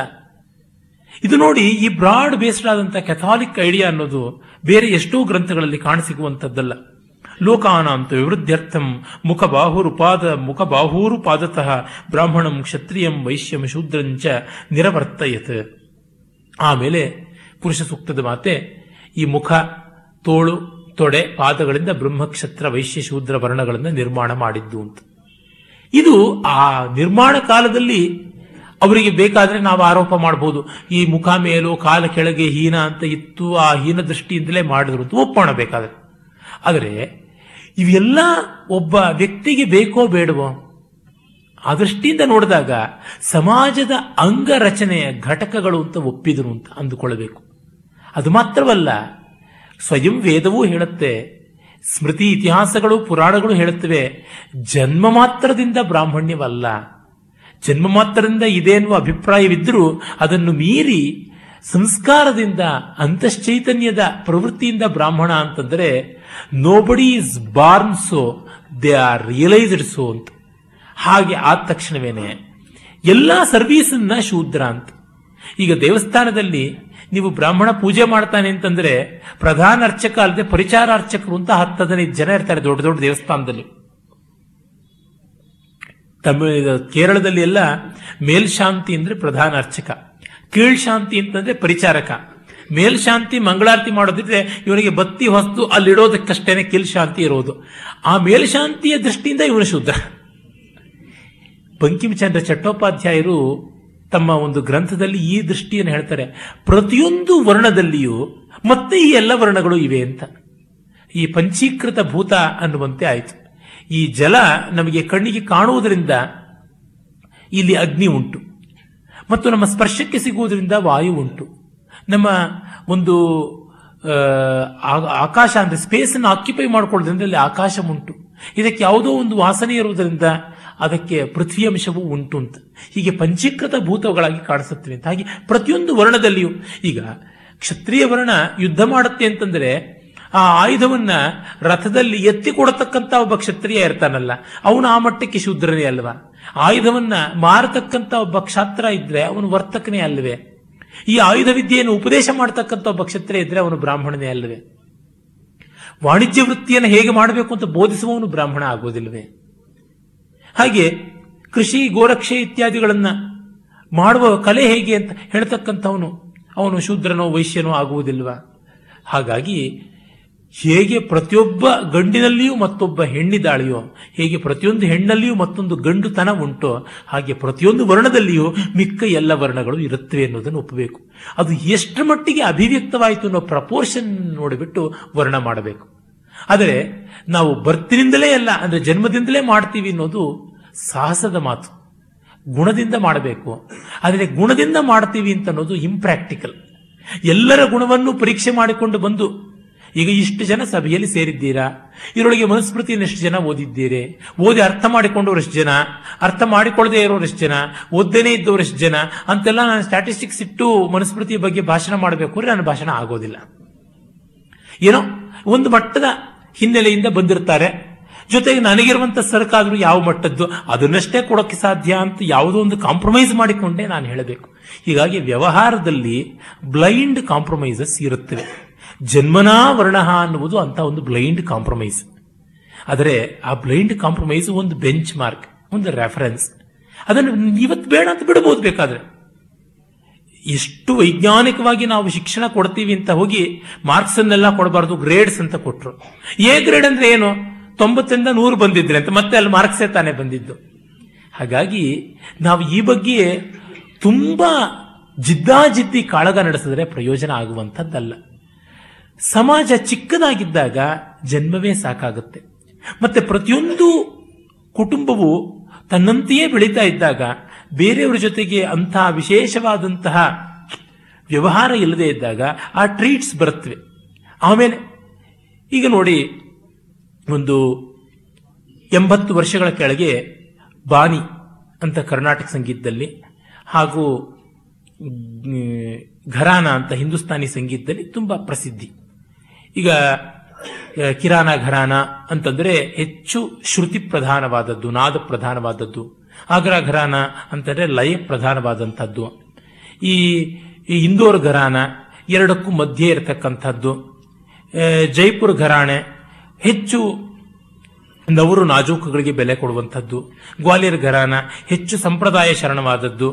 ಇದು ನೋಡಿ ಈ ಬ್ರಾಡ್ ಬೇಸ್ಡ್ ಆದಂಥ ಕೆಥಾಲಿಕ್ ಐಡಿಯಾ ಅನ್ನೋದು ಬೇರೆ ಎಷ್ಟೋ ಗ್ರಂಥಗಳಲ್ಲಿ ಕಾಣಸಿಗುವಂಥದ್ದಲ್ಲ. ಲೋಕಾನಾಂತ ವಿವೃದ್ಧ್ಯರ್ಥಂ ಮುಖ ಬಾಹುರುಪಾದ ಮುಖ ಬಾಹೂರುಪಾದತಃ ಬ್ರಾಹ್ಮಣಂ ಕ್ಷತ್ರಿಯಂ ವೈಶ್ಯಂ ಶೂದ್ರಂಚ ನಿರವರ್ತಯತ್. ಆಮೇಲೆ ಪುರುಷ ಸೂಕ್ತದ ಮಾತೆ, ಈ ಮುಖ, ತೋಳು, ತೊಡೆ, ಪಾದಗಳಿಂದ ಬ್ರಹ್ಮಕ್ಷತ್ರ ವೈಶ್ಯ ಶೂದ್ರ ವರ್ಣಗಳನ್ನು ನಿರ್ಮಾಣ ಮಾಡಿದ್ದು ಅಂತ. ಇದು ಆ ನಿರ್ಮಾಣ ಕಾಲದಲ್ಲಿ ಅವರಿಗೆ ಬೇಕಾದ್ರೆ ನಾವು ಆರೋಪ ಮಾಡಬಹುದು ಈ ಮುಖ ಮೇಲೋ, ಕಾಲ ಕೆಳಗೆ ಹೀನ ಅಂತ ಇತ್ತು, ಆ ಹೀನ ದೃಷ್ಟಿಯಿಂದಲೇ ಮಾಡಿದ್ರು ಅಂತ ಒಪ್ಪೋಣ ಬೇಕಾದ್ರೆ. ಆದರೆ, ಇವೆಲ್ಲ ಒಬ್ಬ ವ್ಯಕ್ತಿಗೆ ಬೇಕೋ ಬೇಡವೋ, ಆ ದೃಷ್ಟಿಯಿಂದ ನೋಡಿದಾಗ ಸಮಾಜದ ಅಂಗರಚನೆಯ ಘಟಕಗಳು ಅಂತ ಒಪ್ಪಿದ್ರು ಅಂತ ಅಂದುಕೊಳ್ಳಬೇಕು. ಅದು ಮಾತ್ರವಲ್ಲ, ಸ್ವಯಂ ವೇದವೂ ಹೇಳುತ್ತೆ, ಸ್ಮೃತಿ ಇತಿಹಾಸಗಳು, ಪುರಾಣಗಳು ಹೇಳುತ್ತವೆ, ಜನ್ಮ ಮಾತ್ರದಿಂದ ಬ್ರಾಹ್ಮಣ್ಯವಲ್ಲ. ಜನ್ಮ ಮಾತ್ರದಿಂದ ಇದೆ ಎನ್ನುವ ಅಭಿಪ್ರಾಯವಿದ್ದರೂ ಅದನ್ನು ಮೀರಿ ಸಂಸ್ಕಾರದಿಂದ, ಅಂತಶ್ಚೈತನ್ಯದ ಪ್ರವೃತ್ತಿಯಿಂದ ಬ್ರಾಹ್ಮಣ ಅಂತಂದರೆ nobody is born so they are realised so ಅಂತ. ಹಾಗೆ ಆದ ತಕ್ಷಣವೇನೆ, ಎಲ್ಲ ಸರ್ವೀಸನ್ನ ಶೂದ್ರ ಅಂತ. ಈಗ ದೇವಸ್ಥಾನದಲ್ಲಿ ನೀವು ಬ್ರಾಹ್ಮಣ ಪೂಜೆ ಮಾಡ್ತಾನೆ ಅಂತಂದ್ರೆ ಪ್ರಧಾನ ಅರ್ಚಕ ಅಲ್ಲದೆ ಪರಿಚಾರ ಅರ್ಚಕರು ಅಂತ ಹತ್ತು ಹದಿನೈದು ಜನ ಇರ್ತಾರೆ ದೊಡ್ಡ ದೊಡ್ಡ ದೇವಸ್ಥಾನದಲ್ಲಿ. ತಮಿಳು ಕೇರಳದಲ್ಲಿ ಎಲ್ಲ ಮೇಲ್ಶಾಂತಿ ಅಂದ್ರೆ ಪ್ರಧಾನ ಅರ್ಚಕ ಕೀಳ್ಶಾಂತಿ ಅಂತಂದ್ರೆ ಪರಿಚಾರಕ. ಮೇಲ್ಶಾಂತಿ ಮಂಗಳಾರತಿ ಮಾಡೋದಿದ್ರೆ ಇವನಿಗೆ ಬತ್ತಿ ಹೊಸ್ತು ಅಲ್ಲಿಡೋದಕ್ಕಷ್ಟೇನೆ ಕೀಳ್ಶಾಂತಿ ಇರೋದು. ಆ ಮೇಲ್ಶಾಂತಿಯ ದೃಷ್ಟಿಯಿಂದ ಇವನು ಶುದ್ಧ ಬಂಕಿಮಚಂದ್ರ ಚಟ್ಟೋಪಾಧ್ಯಾಯರು ತಮ್ಮ ಒಂದು ಗ್ರಂಥದಲ್ಲಿ ಈ ದೃಷ್ಟಿಯನ್ನು ಹೇಳ್ತಾರೆ, ಪ್ರತಿಯೊಂದು ವರ್ಣದಲ್ಲಿಯೂ ಮತ್ತೆ ಈ ಎಲ್ಲ ವರ್ಣಗಳು ಇವೆ ಅಂತ. ಈ ಪಂಚೀಕೃತ ಭೂತ ಅನ್ನುವಂತೆ ಆಯಿತು. ಈ ಜಲ ನಮಗೆ ಕಣ್ಣಿಗೆ ಕಾಣುವುದರಿಂದ ಇಲ್ಲಿ ಅಗ್ನಿ ಉಂಟು. ಮತ್ತು ನಮ್ಮ ಸ್ಪರ್ಶಕ್ಕೆ ಸಿಗುವುದರಿಂದ ವಾಯು ಉಂಟು. ನಮ್ಮ ಒಂದು ಆಕಾಶ ಅಂದ್ರೆ ಸ್ಪೇಸ್ ಅನ್ನು ಆಕ್ಯುಪೈ ಮಾಡಿಕೊಳ್ಳೋದ್ರಿಂದ ಅಲ್ಲಿ ಆಕಾಶ ಉಂಟು ಇದಕ್ಕೆ ಯಾವುದೋ ಒಂದು ವಾಸನೆ ಇರುವುದರಿಂದ ಅದಕ್ಕೆ ಪೃಥ್ವಿ ಅಂಶವೂ ಉಂಟು ಅಂತ. ಹೀಗೆ ಪಂಚೀಕೃತ ಭೂತಗಳಾಗಿ ಕಾಣಿಸುತ್ತವೆ ಅಂತ. ಹಾಗೆ ಪ್ರತಿಯೊಂದು ವರ್ಣದಲ್ಲಿಯೂ ಈಗ ಕ್ಷತ್ರಿಯ ವರ್ಣ ಯುದ್ಧ ಮಾಡುತ್ತೆ ಅಂತಂದ್ರೆ ಆ ಆಯುಧವನ್ನ ರಥದಲ್ಲಿ ಎತ್ತಿ ಕೊಡತಕ್ಕಂತ ಒಬ್ಬ ಕ್ಷತ್ರಿಯ ಇರ್ತಾನಲ್ಲ, ಅವನು ಆ ಮಟ್ಟಕ್ಕೆ ಶೂದ್ರನೇ ಅಲ್ವಾ? ಆಯುಧವನ್ನ ಮಾರತಕ್ಕಂತ ಒಬ್ಬ ಕ್ಷಾತ್ರ ಇದ್ರೆ ಅವನು ವರ್ತಕನೇ ಅಲ್ವೇ? ಈ ಆಯುಧ ವಿದ್ಯೆಯನ್ನು ಉಪದೇಶ ಮಾಡತಕ್ಕಂತ ಒಬ್ಬ ಕ್ಷತ್ರಿಯ ಇದ್ರೆ ಅವನು ಬ್ರಾಹ್ಮಣನೇ ಅಲ್ವೇ? ವಾಣಿಜ್ಯ ವೃತ್ತಿಯನ್ನು ಹೇಗೆ ಮಾಡಬೇಕು ಅಂತ ಬೋಧಿಸುವವನು ಬ್ರಾಹ್ಮಣ ಆಗೋದಿಲ್ವೇ? ಹಾಗೆ ಕೃಷಿ, ಗೋರಕ್ಷೆ ಇತ್ಯಾದಿಗಳನ್ನು ಮಾಡುವ ಕಲೆ ಹೇಗೆ ಅಂತ ಹೇಳ್ತಕ್ಕಂಥವನು, ಅವನು ಶೂದ್ರನೋ ವೈಶ್ಯನೋ ಆಗುವುದಿಲ್ವ? ಹಾಗಾಗಿ ಹೇಗೆ ಪ್ರತಿಯೊಬ್ಬ ಗಂಡಿನಲ್ಲಿಯೂ ಮತ್ತೊಬ್ಬ ಹೆಣ್ಣಿದಾಳೆಯೋ ಹೇಗೆ ಪ್ರತಿಯೊಂದು ಹೆಣ್ಣಲ್ಲಿಯೂ ಮತ್ತೊಂದು ಗಂಡುತನ ಉಂಟೋ, ಹಾಗೆ ಪ್ರತಿಯೊಂದು ವರ್ಣದಲ್ಲಿಯೂ ಮಿಕ್ಕ ಎಲ್ಲ ವರ್ಣಗಳು ಇರುತ್ತವೆ ಅನ್ನೋದನ್ನು ಒಪ್ಪಬೇಕು. ಅದು ಎಷ್ಟು ಮಟ್ಟಿಗೆ ಅಭಿವ್ಯಕ್ತವಾಯಿತು ಅನ್ನೋ ಪ್ರಪೋರ್ಷನ್ ನೋಡಿಬಿಟ್ಟು ವರ್ಣ ಮಾಡಬೇಕು. ಆದರೆ ನಾವು ಬರ್ತಿನಿಂದಲೇ ಅಲ್ಲ, ಅಂದ್ರೆ ಜನ್ಮದಿಂದಲೇ ಮಾಡ್ತೀವಿ ಅನ್ನೋದು ಸಾಹಸದ ಮಾತು. ಗುಣದಿಂದ ಮಾಡಬೇಕು. ಆದರೆ ಗುಣದಿಂದ ಮಾಡ್ತೀವಿ ಅಂತ ಅನ್ನೋದು ಇಂಪ್ರಾಕ್ಟಿಕಲ್ ಎಲ್ಲರ ಗುಣವನ್ನು ಪರೀಕ್ಷೆ ಮಾಡಿಕೊಂಡು ಬಂದು, ಈಗ ಇಷ್ಟು ಜನ ಸಭೆಯಲ್ಲಿ ಸೇರಿದ್ದೀರಾ? ಇದರೊಳಗೆ ಮನುಸ್ಮೃತಿಯನ್ನು ಎಷ್ಟು ಜನ ಓದಿದ್ದೀರಿ? ಓದಿ ಅರ್ಥ ಮಾಡಿಕೊಂಡವ್ರು ಎಷ್ಟು ಜನ? ಅರ್ಥ ಮಾಡಿಕೊಳ್ಳದೆ ಇರೋರು ಎಷ್ಟು ಜನ? ಓದ್ದೇನೆ ಎಷ್ಟು ಜನ? ಅಂತೆಲ್ಲ ನಾನು ಸ್ಟ್ಯಾಟಿಸ್ಟಿಕ್ಸ್ ಇಟ್ಟು ಮನುಸ್ಮೃತಿಯ ಬಗ್ಗೆ ಭಾಷಣ ಮಾಡಬೇಕು ಅಂದರೆ ನನ್ನ ಭಾಷಣ ಆಗೋದಿಲ್ಲ. ಏನೋ ಒಂದು ಮಟ್ಟದ ಹಿನ್ನೆಲೆಯಿಂದ ಬಂದಿರ್ತಾರೆ. ಜೊತೆಗೆ ನನಗಿರುವಂತ ಸರಕಾದರೂ ಯಾವ ಮಟ್ಟದ್ದು ಅದನ್ನಷ್ಟೇ ಕೊಡೋಕೆ ಸಾಧ್ಯ ಅಂತ ಯಾವುದೋ ಒಂದು ಕಾಂಪ್ರಮೈಸ್ ಮಾಡಿಕೊಂಡೇ ನಾನು ಹೇಳಬೇಕು. ಹೀಗಾಗಿ ವ್ಯವಹಾರದಲ್ಲಿ ಬ್ಲೈಂಡ್ ಕಾಂಪ್ರಮೈಸಸ್ ಇರುತ್ತವೆ. ಜನ್ಮನಾ ವರ್ಣ ಅನ್ನುವುದು ಅಂತ ಒಂದು ಬ್ಲೈಂಡ್ ಕಾಂಪ್ರಮೈಸ್ ಆದರೆ ಆ ಬ್ಲೈಂಡ್ ಕಾಂಪ್ರಮೈಸ್ ಒಂದು ಬೆಂಚ್ ಮಾರ್ಕ್ ಒಂದು ರೆಫರೆನ್ಸ್ ಅದನ್ನು ಇವತ್ತು ಬೇಡ ಅಂತ ಬಿಡಬಹುದು ಬೇಕಾದ್ರೆ. ಎಷ್ಟು ವೈಜ್ಞಾನಿಕವಾಗಿ ನಾವು ಶಿಕ್ಷಣ ಕೊಡ್ತೀವಿ ಅಂತ ಹೋಗಿ ಮಾರ್ಕ್ಸ್ ಅನ್ನೆಲ್ಲ ಕೊಡಬಾರ್ದು ಗ್ರೇಡ್ಸ್ ಅಂತ ಕೊಟ್ಟರು ಎ ಗ್ರೇಡ್ ಅಂದ್ರೆ ಏನು? ತೊಂಬತ್ತರಿಂದ ನೂರು ಬಂದಿದ್ರೆ ಅಂತ ಮತ್ತೆ ಅಲ್ಲಿ ಮಾರ್ಕ್ಸೇ ತಾನೇ ಬಂದಿದ್ದು. ಹಾಗಾಗಿ ನಾವು ಈ ಬಗ್ಗೆ ತುಂಬ ಜಿದ್ದಾಜಿದ್ದಿ ಕಾಳಗ ನಡೆಸಿದ್ರೆ ಪ್ರಯೋಜನ ಆಗುವಂಥದ್ದಲ್ಲ. ಸಮಾಜ ಚಿಕ್ಕದಾಗಿದ್ದಾಗ ಜನ್ಮವೇ ಸಾಕಾಗುತ್ತೆ. ಮತ್ತೆ ಪ್ರತಿಯೊಂದು ಕುಟುಂಬವು ತನ್ನಂತೆಯೇ ಬೆಳೀತಾ ಇದ್ದಾಗ ಬೇರೆಯವರ ಜೊತೆಗೆ ಅಂತಹ ವಿಶೇಷವಾದಂತಹ ವ್ಯವಹಾರ ಇಲ್ಲದೆ ಇದ್ದಾಗ ಆ ಟ್ರೀಟ್ಸ್ ಬರುತ್ತವೆ ಆಮೇಲೆ ಈಗ ನೋಡಿ ಒಂದು ಎಂಬತ್ತು ವರ್ಷಗಳ ಕೆಳಗೆ ಬಾನಿ ಅಂತ ಕರ್ನಾಟಕ ಸಂಗೀತದಲ್ಲಿ ಹಾಗೂ ಘರಾನ ಅಂತ ಹಿಂದೂಸ್ತಾನಿ ಸಂಗೀತದಲ್ಲಿ ತುಂಬ ಪ್ರಸಿದ್ಧಿ. ಈಗ ಕಿರಾನ ಘರಾನ ಅಂತಂದ್ರೆ ಹೆಚ್ಚು ಶ್ರುತಿ ಪ್ರಧಾನವಾದದ್ದು, ನಾದ ಪ್ರಧಾನವಾದದ್ದು, ಆಗ್ರಾ ಘರಾನ ಅಂತಂದ್ರೆ ಲಯ ಪ್ರಧಾನವಾದಂಥದ್ದು, ಈ ಇಂದೋರ್ ಘರಾನ ಎರಡಕ್ಕೂ ಮಧ್ಯೆ ಇರತಕ್ಕಂಥದ್ದು ಜೈಪುರ್ ಘರಾಣೆ ಹೆಚ್ಚು ನವರು ನಾಜೂಕುಗಳಿಗೆ ಬೆಲೆ ಕೊಡುವಂಥದ್ದು, ಗ್ವಾಲಿಯರ್ ಘರಾನ ಹೆಚ್ಚು ಸಂಪ್ರದಾಯ ಶರಣವಾದದ್ದು,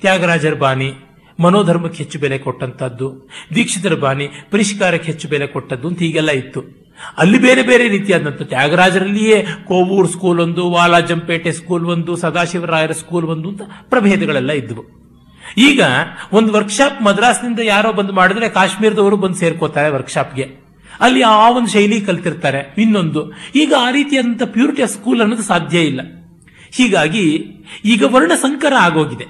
ತ್ಯಾಗರಾಜರ ಬಾನಿ ಮನೋಧರ್ಮಕ್ಕೆ ಹೆಚ್ಚು ಬೆಲೆ ಕೊಟ್ಟಂತದ್ದು ದೀಕ್ಷಿತರ ಬಾನಿ ಪರಿಷ್ಕಾರಕ್ಕೆ ಹೆಚ್ಚು ಬೆಲೆ ಕೊಟ್ಟದ್ದು ಅಂತ ಹೀಗೆಲ್ಲ ಇತ್ತು. ಅಲ್ಲಿ ಬೇರೆ ಬೇರೆ ರೀತಿಯಾದಂಥ ತ್ಯಾಗರಾಜರಲ್ಲಿಯೇ ಕೋವೂರ್ ಸ್ಕೂಲ್ ಒಂದು, ವಾಲಾಜಂಪೇಟೆ ಸ್ಕೂಲ್ ಒಂದು, ಸದಾಶಿವರಾಯರ ಸ್ಕೂಲ್ ಒಂದು ಅಂತ ಪ್ರಭೇದಗಳೆಲ್ಲ ಇದ್ದವು. ಈಗ ಒಂದು ವರ್ಕ್ಶಾಪ್ ಮದ್ರಾಸ್ನಿಂದ ಯಾರೋ ಬಂದು ಮಾಡಿದ್ರೆ ಕಾಶ್ಮೀರದವರು ಬಂದು ಸೇರ್ಕೋತಾರೆ ವರ್ಕ್ಶಾಪ್ಗೆ ಅಲ್ಲಿ ಆ ಒಂದು ಶೈಲಿ ಕಲ್ತಿರ್ತಾರೆ. ಇನ್ನೊಂದು, ಈಗ ಆ ರೀತಿಯಾದಂಥ ಪ್ಯೂರಿಟಿ ಆಫ್ ಸ್ಕೂಲ್ ಅನ್ನೋದು ಸಾಧ್ಯ ಇಲ್ಲ. ಹೀಗಾಗಿ, ಈಗ ವರ್ಣ ಸಂಕರ ಆಗೋಗಿದೆ.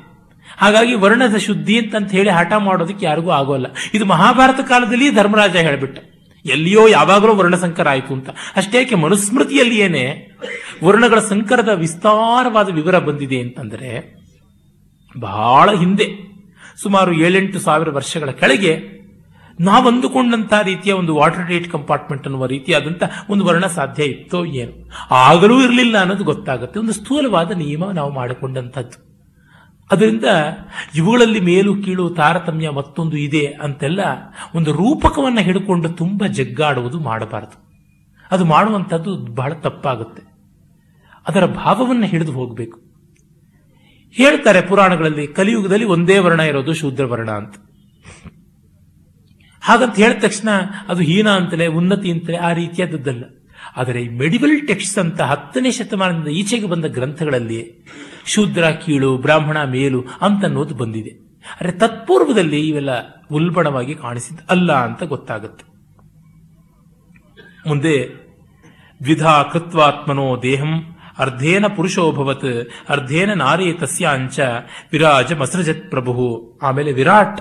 ಹಾಗಾಗಿ ವರ್ಣದ ಶುದ್ಧಿ ಅಂತ ಹೇಳಿ ಹಠ ಮಾಡೋದಕ್ಕೆ ಯಾರಿಗೂ ಆಗೋಲ್ಲ. ಇದು ಮಹಾಭಾರತ ಕಾಲದಲ್ಲಿ ಧರ್ಮರಾಜ ಹೇಳಿಬಿಟ್ಟ. ಎಲ್ಲಿಯೋ ಯಾವಾಗಲೂ ವರ್ಣ ಸಂಕರ ಆಯಿತು ಅಂತ. ಅಷ್ಟೇಕೆ ಮನುಸ್ಮೃತಿಯಲ್ಲಿಯೇನೆ ವರ್ಣಗಳ ಸಂಕರದ ವಿಸ್ತಾರವಾದ ವಿವರ ಬಂದಿದೆ ಅಂತಂದ್ರೆ, ಬಹಳ ಹಿಂದೆ, ಸುಮಾರು ಏಳೆಂಟು ಸಾವಿರ ವರ್ಷಗಳ ಕೆಳಗೆ ನಾವಂದುಕೊಂಡಂತ ರೀತಿಯ ಒಂದು ವಾಟರ್ ಟೈಟ್ ಕಂಪಾರ್ಟ್ಮೆಂಟ್ ಅನ್ನುವ ರೀತಿಯಾದಂಥ ಒಂದು ವರ್ಣ ಸಾಧ್ಯ ಇತ್ತೋ ಏನು. ಆಗಲೂ ಇರಲಿಲ್ಲ ಅನ್ನೋದು ಗೊತ್ತಾಗುತ್ತೆ. ಒಂದು ಸ್ಥೂಲವಾದ ನಿಯಮ ನಾವು ಮಾಡಿಕೊಂಡಂಥದ್ದು. ಅದರಿಂದ ಇವುಗಳಲ್ಲಿ ಮೇಲು ಕೀಳು ತಾರತಮ್ಯ ಮತ್ತೊಂದು ಇದೆ ಅಂತೆಲ್ಲ ಒಂದು ರೂಪಕವನ್ನು ಹಿಡ್ಕೊಂಡು ತುಂಬ ಜಗ್ಗಾಡುವುದು ಮಾಡಬಾರದು. ಅದು ಮಾಡುವಂಥದ್ದು ಬಹಳ ತಪ್ಪಾಗುತ್ತೆ. ಅದರ ಭಾವವನ್ನು ಹಿಡಿದು ಹೋಗಬೇಕು. ಹೇಳ್ತಾರೆ ಪುರಾಣಗಳಲ್ಲಿ, ಕಲಿಯುಗದಲ್ಲಿ ಒಂದೇ ವರ್ಣ ಇರೋದು ಶೂದ್ರ ವರ್ಣ ಅಂತ. ಹಾಗಂತ ಹೇಳಿದ ತಕ್ಷಣ ಅದು ಹೀನ ಅಂತಲೇ, ಉನ್ನತಿ ಅಂತಲೇ ಆ ರೀತಿಯಾದದ್ದಲ್ಲ. ಆದರೆ ಈ ಮೆಡಿವಲ್ ಟೆಕ್ಸ್ಟ್ ಅಂತ ಹತ್ತನೇ ಶತಮಾನದಿಂದ ಈಚೆಗೆ ಬಂದ ಗ್ರಂಥಗಳಲ್ಲಿ ಶೂದ್ರ, ಕೀಳು, ಬ್ರಾಹ್ಮಣ, ಮೇಲು ಅಂತ ಅನ್ನೋದು ಬಂದಿದೆ. ಆದರೆ ತತ್ಪೂರ್ವದಲ್ಲಿ ಇವೆಲ್ಲ ಉಲ್ಬಣವಾಗಿ ಕಾಣಿಸಿದ ಅಲ್ಲ ಅಂತ ಗೊತ್ತಾಗುತ್ತೆ. ಮುಂದೆ ದ್ವಿಧಾ ಕೃತ್ವಾತ್ಮನೋ ದೇಹಂ ಅರ್ಧೇನ ಪುರುಷೋಭವತ್ ಅರ್ಧೇನ ನಾರಿ ತಸ್ಯಾಂಚ ವಿರಾಜ ಮಸೃಜತ್ ಪ್ರಭು, ಆಮೇಲೆ ವಿರಾಟ್.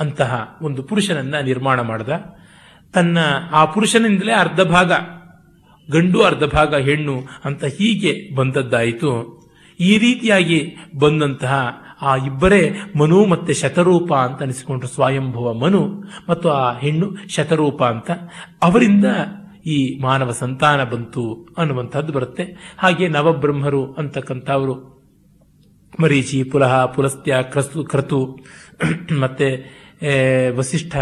ಅಂತಹ ಒಂದು ಪುರುಷನನ್ನ ನಿರ್ಮಾಣ ಮಾಡಿದ. ತನ್ನ ಆ ಪುರುಷನಿಂದಲೇ ಅರ್ಧ ಭಾಗ, ಗಂಡು ಅರ್ಧ ಭಾಗ ಹೆಣ್ಣು ಅಂತ ಹೀಗೆ ಬಂದದ್ದಾಯಿತು. ಈ ರೀತಿಯಾಗಿ ಬಂದಂತಹ ಆ ಇಬ್ಬರೇ ಮನು ಮತ್ತೆ ಶತರೂಪ ಅಂತ ಅನಿಸಿಕೊಂಡ್ರು ಸ್ವಯಂಭವ ಮನು ಮತ್ತು ಆ ಹೆಣ್ಣು ಶತರೂಪ ಅಂತ. ಅವರಿಂದ ಈ ಮಾನವ ಸಂತಾನ ಬಂತು ಅನ್ನುವಂಥದ್ದು ಬರುತ್ತೆ. ಹಾಗೆ ನವಬ್ರಹ್ಮರು ಅಂತಕ್ಕಂಥವರು, ಮರೀಚಿ, ಪುಲಹ, ಪುಲಸ್ತ್ಯ, ಕ್ರಸ್ತು, ಕ್ರತು, ಮತ್ತೆ ವಸಿಷ್ಠ,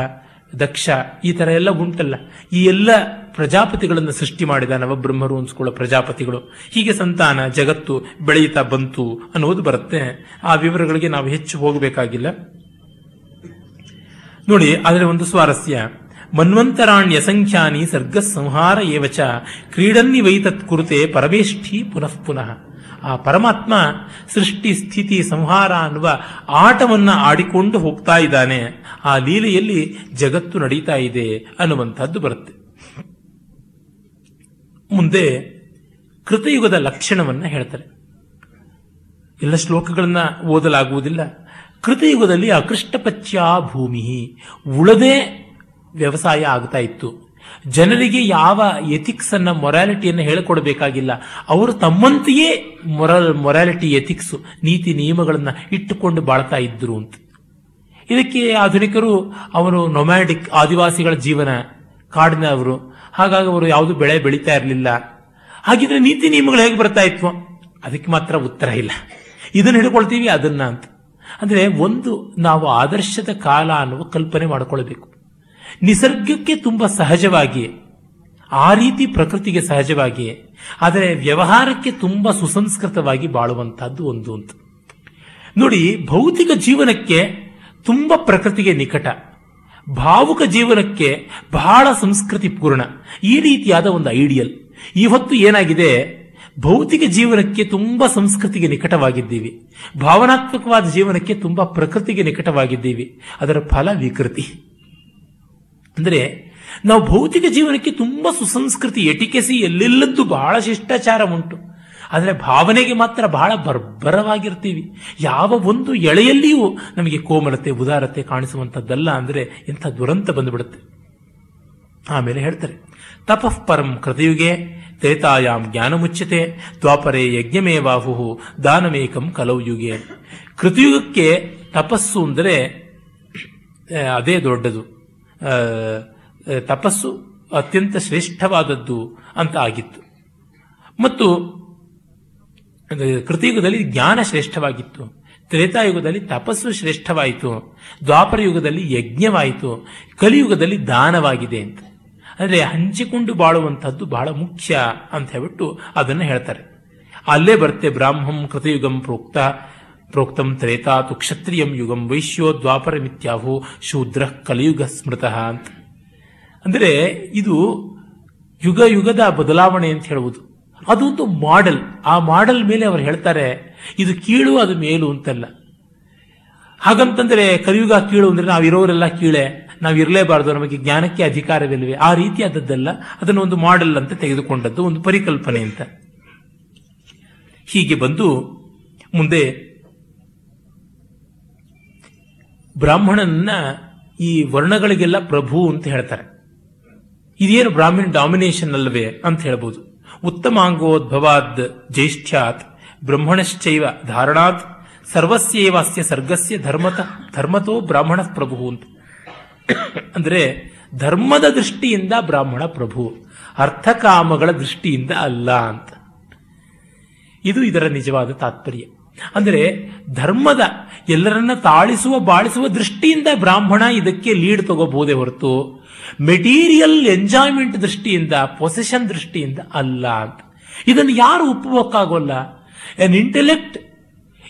ದಕ್ಷ, ಈ ತರ ಎಲ್ಲ ಉಂಟಲ್ಲ ಈ ಎಲ್ಲ ಪ್ರಜಾಪತಿಗಳನ್ನು ಸೃಷ್ಟಿ ಮಾಡಿದ ನವಬ್ರಹ್ಮರು ಅನ್ಸ್ಕೊಳ್ಳೋ ಪ್ರಜಾಪತಿಗಳು. ಹೀಗೆ ಸಂತಾನ, ಜಗತ್ತು, ಬೆಳೆಯುತ್ತಾ ಬಂತು ಅನ್ನೋದು ಬರುತ್ತೆ. ಆ ವಿವರಗಳಿಗೆ ನಾವು ಹೆಚ್ಚು ಹೋಗಬೇಕಾಗಿಲ್ಲ. ನೋಡಿ ಆದರೆ ಒಂದು ಸ್ವಾರಸ್ಯ. ಮನ್ವಂತರಾಣ್ಯ ಸಂಖ್ಯಾನಿ ಸರ್ಗ ಸಂಹಾರ ಏವಚ ಕ್ರೀಡನ್ನಿ ವೈತತ್ ಕುರುತೆ ಪರಮೇಷ್ಠಿ ಪುನಃ ಪುನಃ. ಆ ಪರಮಾತ್ಮ ಸೃಷ್ಟಿ, ಸ್ಥಿತಿ, ಸಂಹಾರ ಅನ್ನುವ ಆಟವನ್ನ ಆಡಿಕೊಂಡು ಹೋಗ್ತಾ ಇದ್ದಾನೆ. ಆ ಲೀಲೆಯಲ್ಲಿ ಜಗತ್ತು ನಡೀತಾ ಇದೆ ಅನ್ನುವಂಥದ್ದು ಬರುತ್ತೆ. ಮುಂದೆ ಕೃತಯುಗದ ಲಕ್ಷಣವನ್ನ ಹೇಳ್ತಾರೆ. ಎಲ್ಲ ಶ್ಲೋಕಗಳನ್ನ ಓದಲಾಗುವುದಿಲ್ಲ. ಕೃತಯುಗದಲ್ಲಿ ಅಕೃಷ್ಟಪಚ್ಯ ಭೂಮಿ ಉಳದೇ ವ್ಯವಸಾಯ ಆಗ್ತಾ ಇತ್ತು. ಜನರಿಗೆ ಯಾವ ಎಥಿಕ್ಸ್ ಅನ್ನ ಮೊರಾಲಿಟಿಯನ್ನು ಹೇಳಿಕೊಡಬೇಕಾಗಿಲ್ಲ. ಅವರು ತಮ್ಮಂತೆಯೇ ಮೊರಲ್ ಮೊರಾಲಿಟಿ ಎಥಿಕ್ಸ್ ನೀತಿ, ನಿಯಮಗಳನ್ನ ಇಟ್ಟುಕೊಂಡು ಬಾಳ್ತಾ ಇದ್ರು ಅಂತ. ಇದಕ್ಕೆ ಆಧುನಿಕರು ಅವರು ನೊಮ್ಯಾಡಿಕ್ ಆದಿವಾಸಿಗಳ ಜೀವನ ಕಾಡಿನವರು ಹಾಗಾಗಿ ಅವರು ಯಾವುದು ಬೆಳೆ ಬೆಳೀತಾ ಇರಲಿಲ್ಲ. ಹಾಗಿದ್ರೆ ನೀತಿ ನಿಯಮಗಳು ಹೇಗೆ ಬರ್ತಾ ಇತ್ತು ಅದಕ್ಕೆ ಮಾತ್ರ ಉತ್ತರ ಇಲ್ಲ. ಇದನ್ನ ಹಿಡ್ಕೊಳ್ತೀವಿ ಅದನ್ನ ಅಂತ. ಅಂದ್ರೆ ಒಂದು ನಾವು ಆದರ್ಶದ ಕಾಲ ಅನ್ನುವ ಕಲ್ಪನೆ ಮಾಡಿಕೊಳ್ಬೇಕು. ನಿಸರ್ಗಕ್ಕೆ ತುಂಬ ಸಹಜವಾಗಿ ಆ ರೀತಿ ಪ್ರಕೃತಿಗೆ ಸಹಜವಾಗಿ ಆದರೆ ವ್ಯವಹಾರಕ್ಕೆ ತುಂಬ ಸುಸಂಸ್ಕೃತವಾಗಿ ಬಾಳುವಂತಹದ್ದು ಒಂದು ಅಂತ. ನೋಡಿ, ಭೌತಿಕ ಜೀವನಕ್ಕೆ ತುಂಬ ಪ್ರಕೃತಿಗೆ ನಿಕಟ. ಭಾವುಕ ಜೀವನಕ್ಕೆ ಬಹಳ ಸಂಸ್ಕೃತಿ ಪೂರ್ಣ. ಈ ರೀತಿಯಾದ ಒಂದು ಐಡಿಯಲ್. ಇವತ್ತು ಏನಾಗಿದೆ? ಭೌತಿಕ ಜೀವನಕ್ಕೆ ತುಂಬ ಸಂಸ್ಕೃತಿಗೆ ನಿಕಟವಾಗಿದ್ದೀವಿ. ಭಾವನಾತ್ಮಕವಾದ ಜೀವನಕ್ಕೆ ತುಂಬ ಪ್ರಕೃತಿಗೆ ನಿಕಟವಾಗಿದ್ದೀವಿ. ಅದರ ಫಲ ವಿಕೃತಿ. ಅಂದ್ರೆ ನಾವು ಭೌತಿಕ ಜೀವನಕ್ಕೆ ತುಂಬ ಸುಸಂಸ್ಕೃತಿ, ಎಟಿಕೆಸಿ, ಎಲ್ಲೆಲ್ಲದ್ದು ಬಹಳ ಶಿಷ್ಟಾಚಾರ ಉಂಟು. ಆದರೆ ಭಾವನೆಗೆ ಮಾತ್ರ ಬಹಳ ಬರ್ಬರವಾಗಿರ್ತೀವಿ. ಯಾವ ಒಂದು ಎಳೆಯಲ್ಲಿಯೂ ನಮಗೆ ಕೋಮಲತೆ, ಉದಾರತೆ ಕಾಣಿಸುವಂಥದ್ದಲ್ಲ ಅಂದರೆ ಇಂಥ ದುರಂತ ಬಂದುಬಿಡುತ್ತೆ. ಆಮೇಲೆ ಹೇಳ್ತಾರೆ, ತಪಃ ಪರಂ ಕೃತಯುಗೆ ತ್ರೇತಾಯಾಂ ಜ್ಞಾನಮುಚ್ಯತೆ ದ್ವಾಪರೆ ಯಜ್ಞಮೇವಾಹು ದಾನಮೇಕಂ ಕಲೌ ಯುಗೆ. ಕೃತಯುಗಕ್ಕೆ ತಪಸ್ಸು ಅಂದರೆ, ಅದೇ ದೊಡ್ಡದು. ತಪಸ್ಸು ಅತ್ಯಂತ ಶ್ರೇಷ್ಠವಾದದ್ದು ಅಂತ ಆಗಿತ್ತು. ಮತ್ತು ಕೃತಯುಗದಲ್ಲಿ ಜ್ಞಾನ ಶ್ರೇಷ್ಠವಾಗಿತ್ತು. ತ್ರೇತಾಯುಗದಲ್ಲಿ ತಪಸ್ಸು ಶ್ರೇಷ್ಠವಾಯಿತು. ದ್ವಾಪರ ಯುಗದಲ್ಲಿ ಯಜ್ಞವಾಯಿತು. ಕಲಿಯುಗದಲ್ಲಿ ದಾನವಾಗಿದೆ ಅಂತ. ಅಂದರೆ ಹಂಚಿಕೊಂಡು ಬಾಳುವಂಥದ್ದು ಬಹಳ ಮುಖ್ಯ ಅಂತ ಹೇಳ್ಬಿಟ್ಟು ಅದನ್ನು ಹೇಳ್ತಾರೆ. ಅಲ್ಲೇ ಬರುತ್ತೆ ಬ್ರಾಹ್ಮಂ ಕೃತಯುಗಂ ಪ್ರೋಕ್ತ ಪ್ರೋಕ್ತಂ ತ್ರೇತಾತು ಕ್ಷತ್ರಿಯಂ ಯುಗಂ ವೈಶ್ಯೋ ದ್ವಾಪರ ಮಿಥ್ಯಾಹು ಶೂದ್ರ ಕಲಿಯುಗ ಸ್ಮೃತಃ ಅಂತ. ಅಂದರೆ ಇದು ಯುಗ ಯುಗದ ಬದಲಾವಣೆ ಅಂತ ಹೇಳುವುದು. ಅದೊಂದು ಮಾಡೆಲ್ ಆ ಮಾಡೆಲ್ ಮೇಲೆ ಅವರು ಹೇಳ್ತಾರೆ, ಇದು ಕೀಳು, ಅದು ಮೇಲು ಅಂತಲ್ಲ. ಹಾಗಂತಂದ್ರೆ ಕಲಿಯುಗ ಕೀಳು ಅಂದ್ರೆ ನಾವಿರೋರೆಲ್ಲ ಕೀಳೆ ನಾವು ಇರಲೇಬಾರದು ನಮಗೆ ಜ್ಞಾನಕ್ಕೆ ಅಧಿಕಾರವಿಲ್ಲವೆ ಆ ರೀತಿಯಾದದ್ದಲ್ಲ ಅದನ್ನು ಒಂದು ಮಾಡೆಲ್ ಅಂತ ತೆಗೆದುಕೊಂಡದ್ದು ಒಂದು ಪರಿಕಲ್ಪನೆ ಅಂತ. ಹೀಗೆ ಬಂದು ಮುಂದೆ ಬ್ರಾಹ್ಮಣನ ಈ ವರ್ಣಗಳಿಗೆಲ್ಲ ಪ್ರಭು ಅಂತ ಹೇಳ್ತಾರೆ. ಇದೇನು ಬ್ರಾಹ್ಮಣ ಡಾಮಿನೇಷನ್ ಅಲ್ಲವೇ ಅಂತ ಹೇಳ್ಬೋದು. ಉತ್ತಮಾಂಗೋದ್ಭವಾದ್ ಜ್ಯೇಷ್ಠ್ಯಾತ್, ಬ್ರಹ್ಮಣಶ್ಚೈವ ಧಾರಣಾತ್, ಸರ್ವಸ್ಯೇವಾಸ್ಯ ಸರ್ಗಸ್ಯ ಧರ್ಮತ, ಧರ್ಮತೋ ಬ್ರಾಹ್ಮಣ ಪ್ರಭು ಅಂತ. ಅಂದ್ರೆ ಧರ್ಮದ ದೃಷ್ಟಿಯಿಂದ ಬ್ರಾಹ್ಮಣ ಪ್ರಭು, ಅರ್ಥಕಾಮಗಳ ದೃಷ್ಟಿಯಿಂದ ಅಲ್ಲ ಅಂತ. ಇದು ಇದರ ನಿಜವಾದ ತಾತ್ಪರ್ಯ. ಅಂದರೆ ಧರ್ಮದ ಎಲ್ಲರನ್ನ ತಾಳಿಸುವ, ಬಾಳಿಸುವ ದೃಷ್ಟಿಯಿಂದ ಬ್ರಾಹ್ಮಣ ಇದಕ್ಕೆ ಲೀಡ್ ತಗೋಬಹುದೇ ಹೊರತು ಮೆಟೀರಿಯಲ್ ಎಂಜಾಯ್ಮೆಂಟ್ ದೃಷ್ಟಿಯಿಂದ ಪೊಸೆಷನ್ ದೃಷ್ಟಿಯಿಂದ ಅಲ್ಲ ಅಂತ. ಇದನ್ನು ಯಾರು ಒಪ್ಪುವಕ್ಕಾಗೋಲ್ಲ? An intellect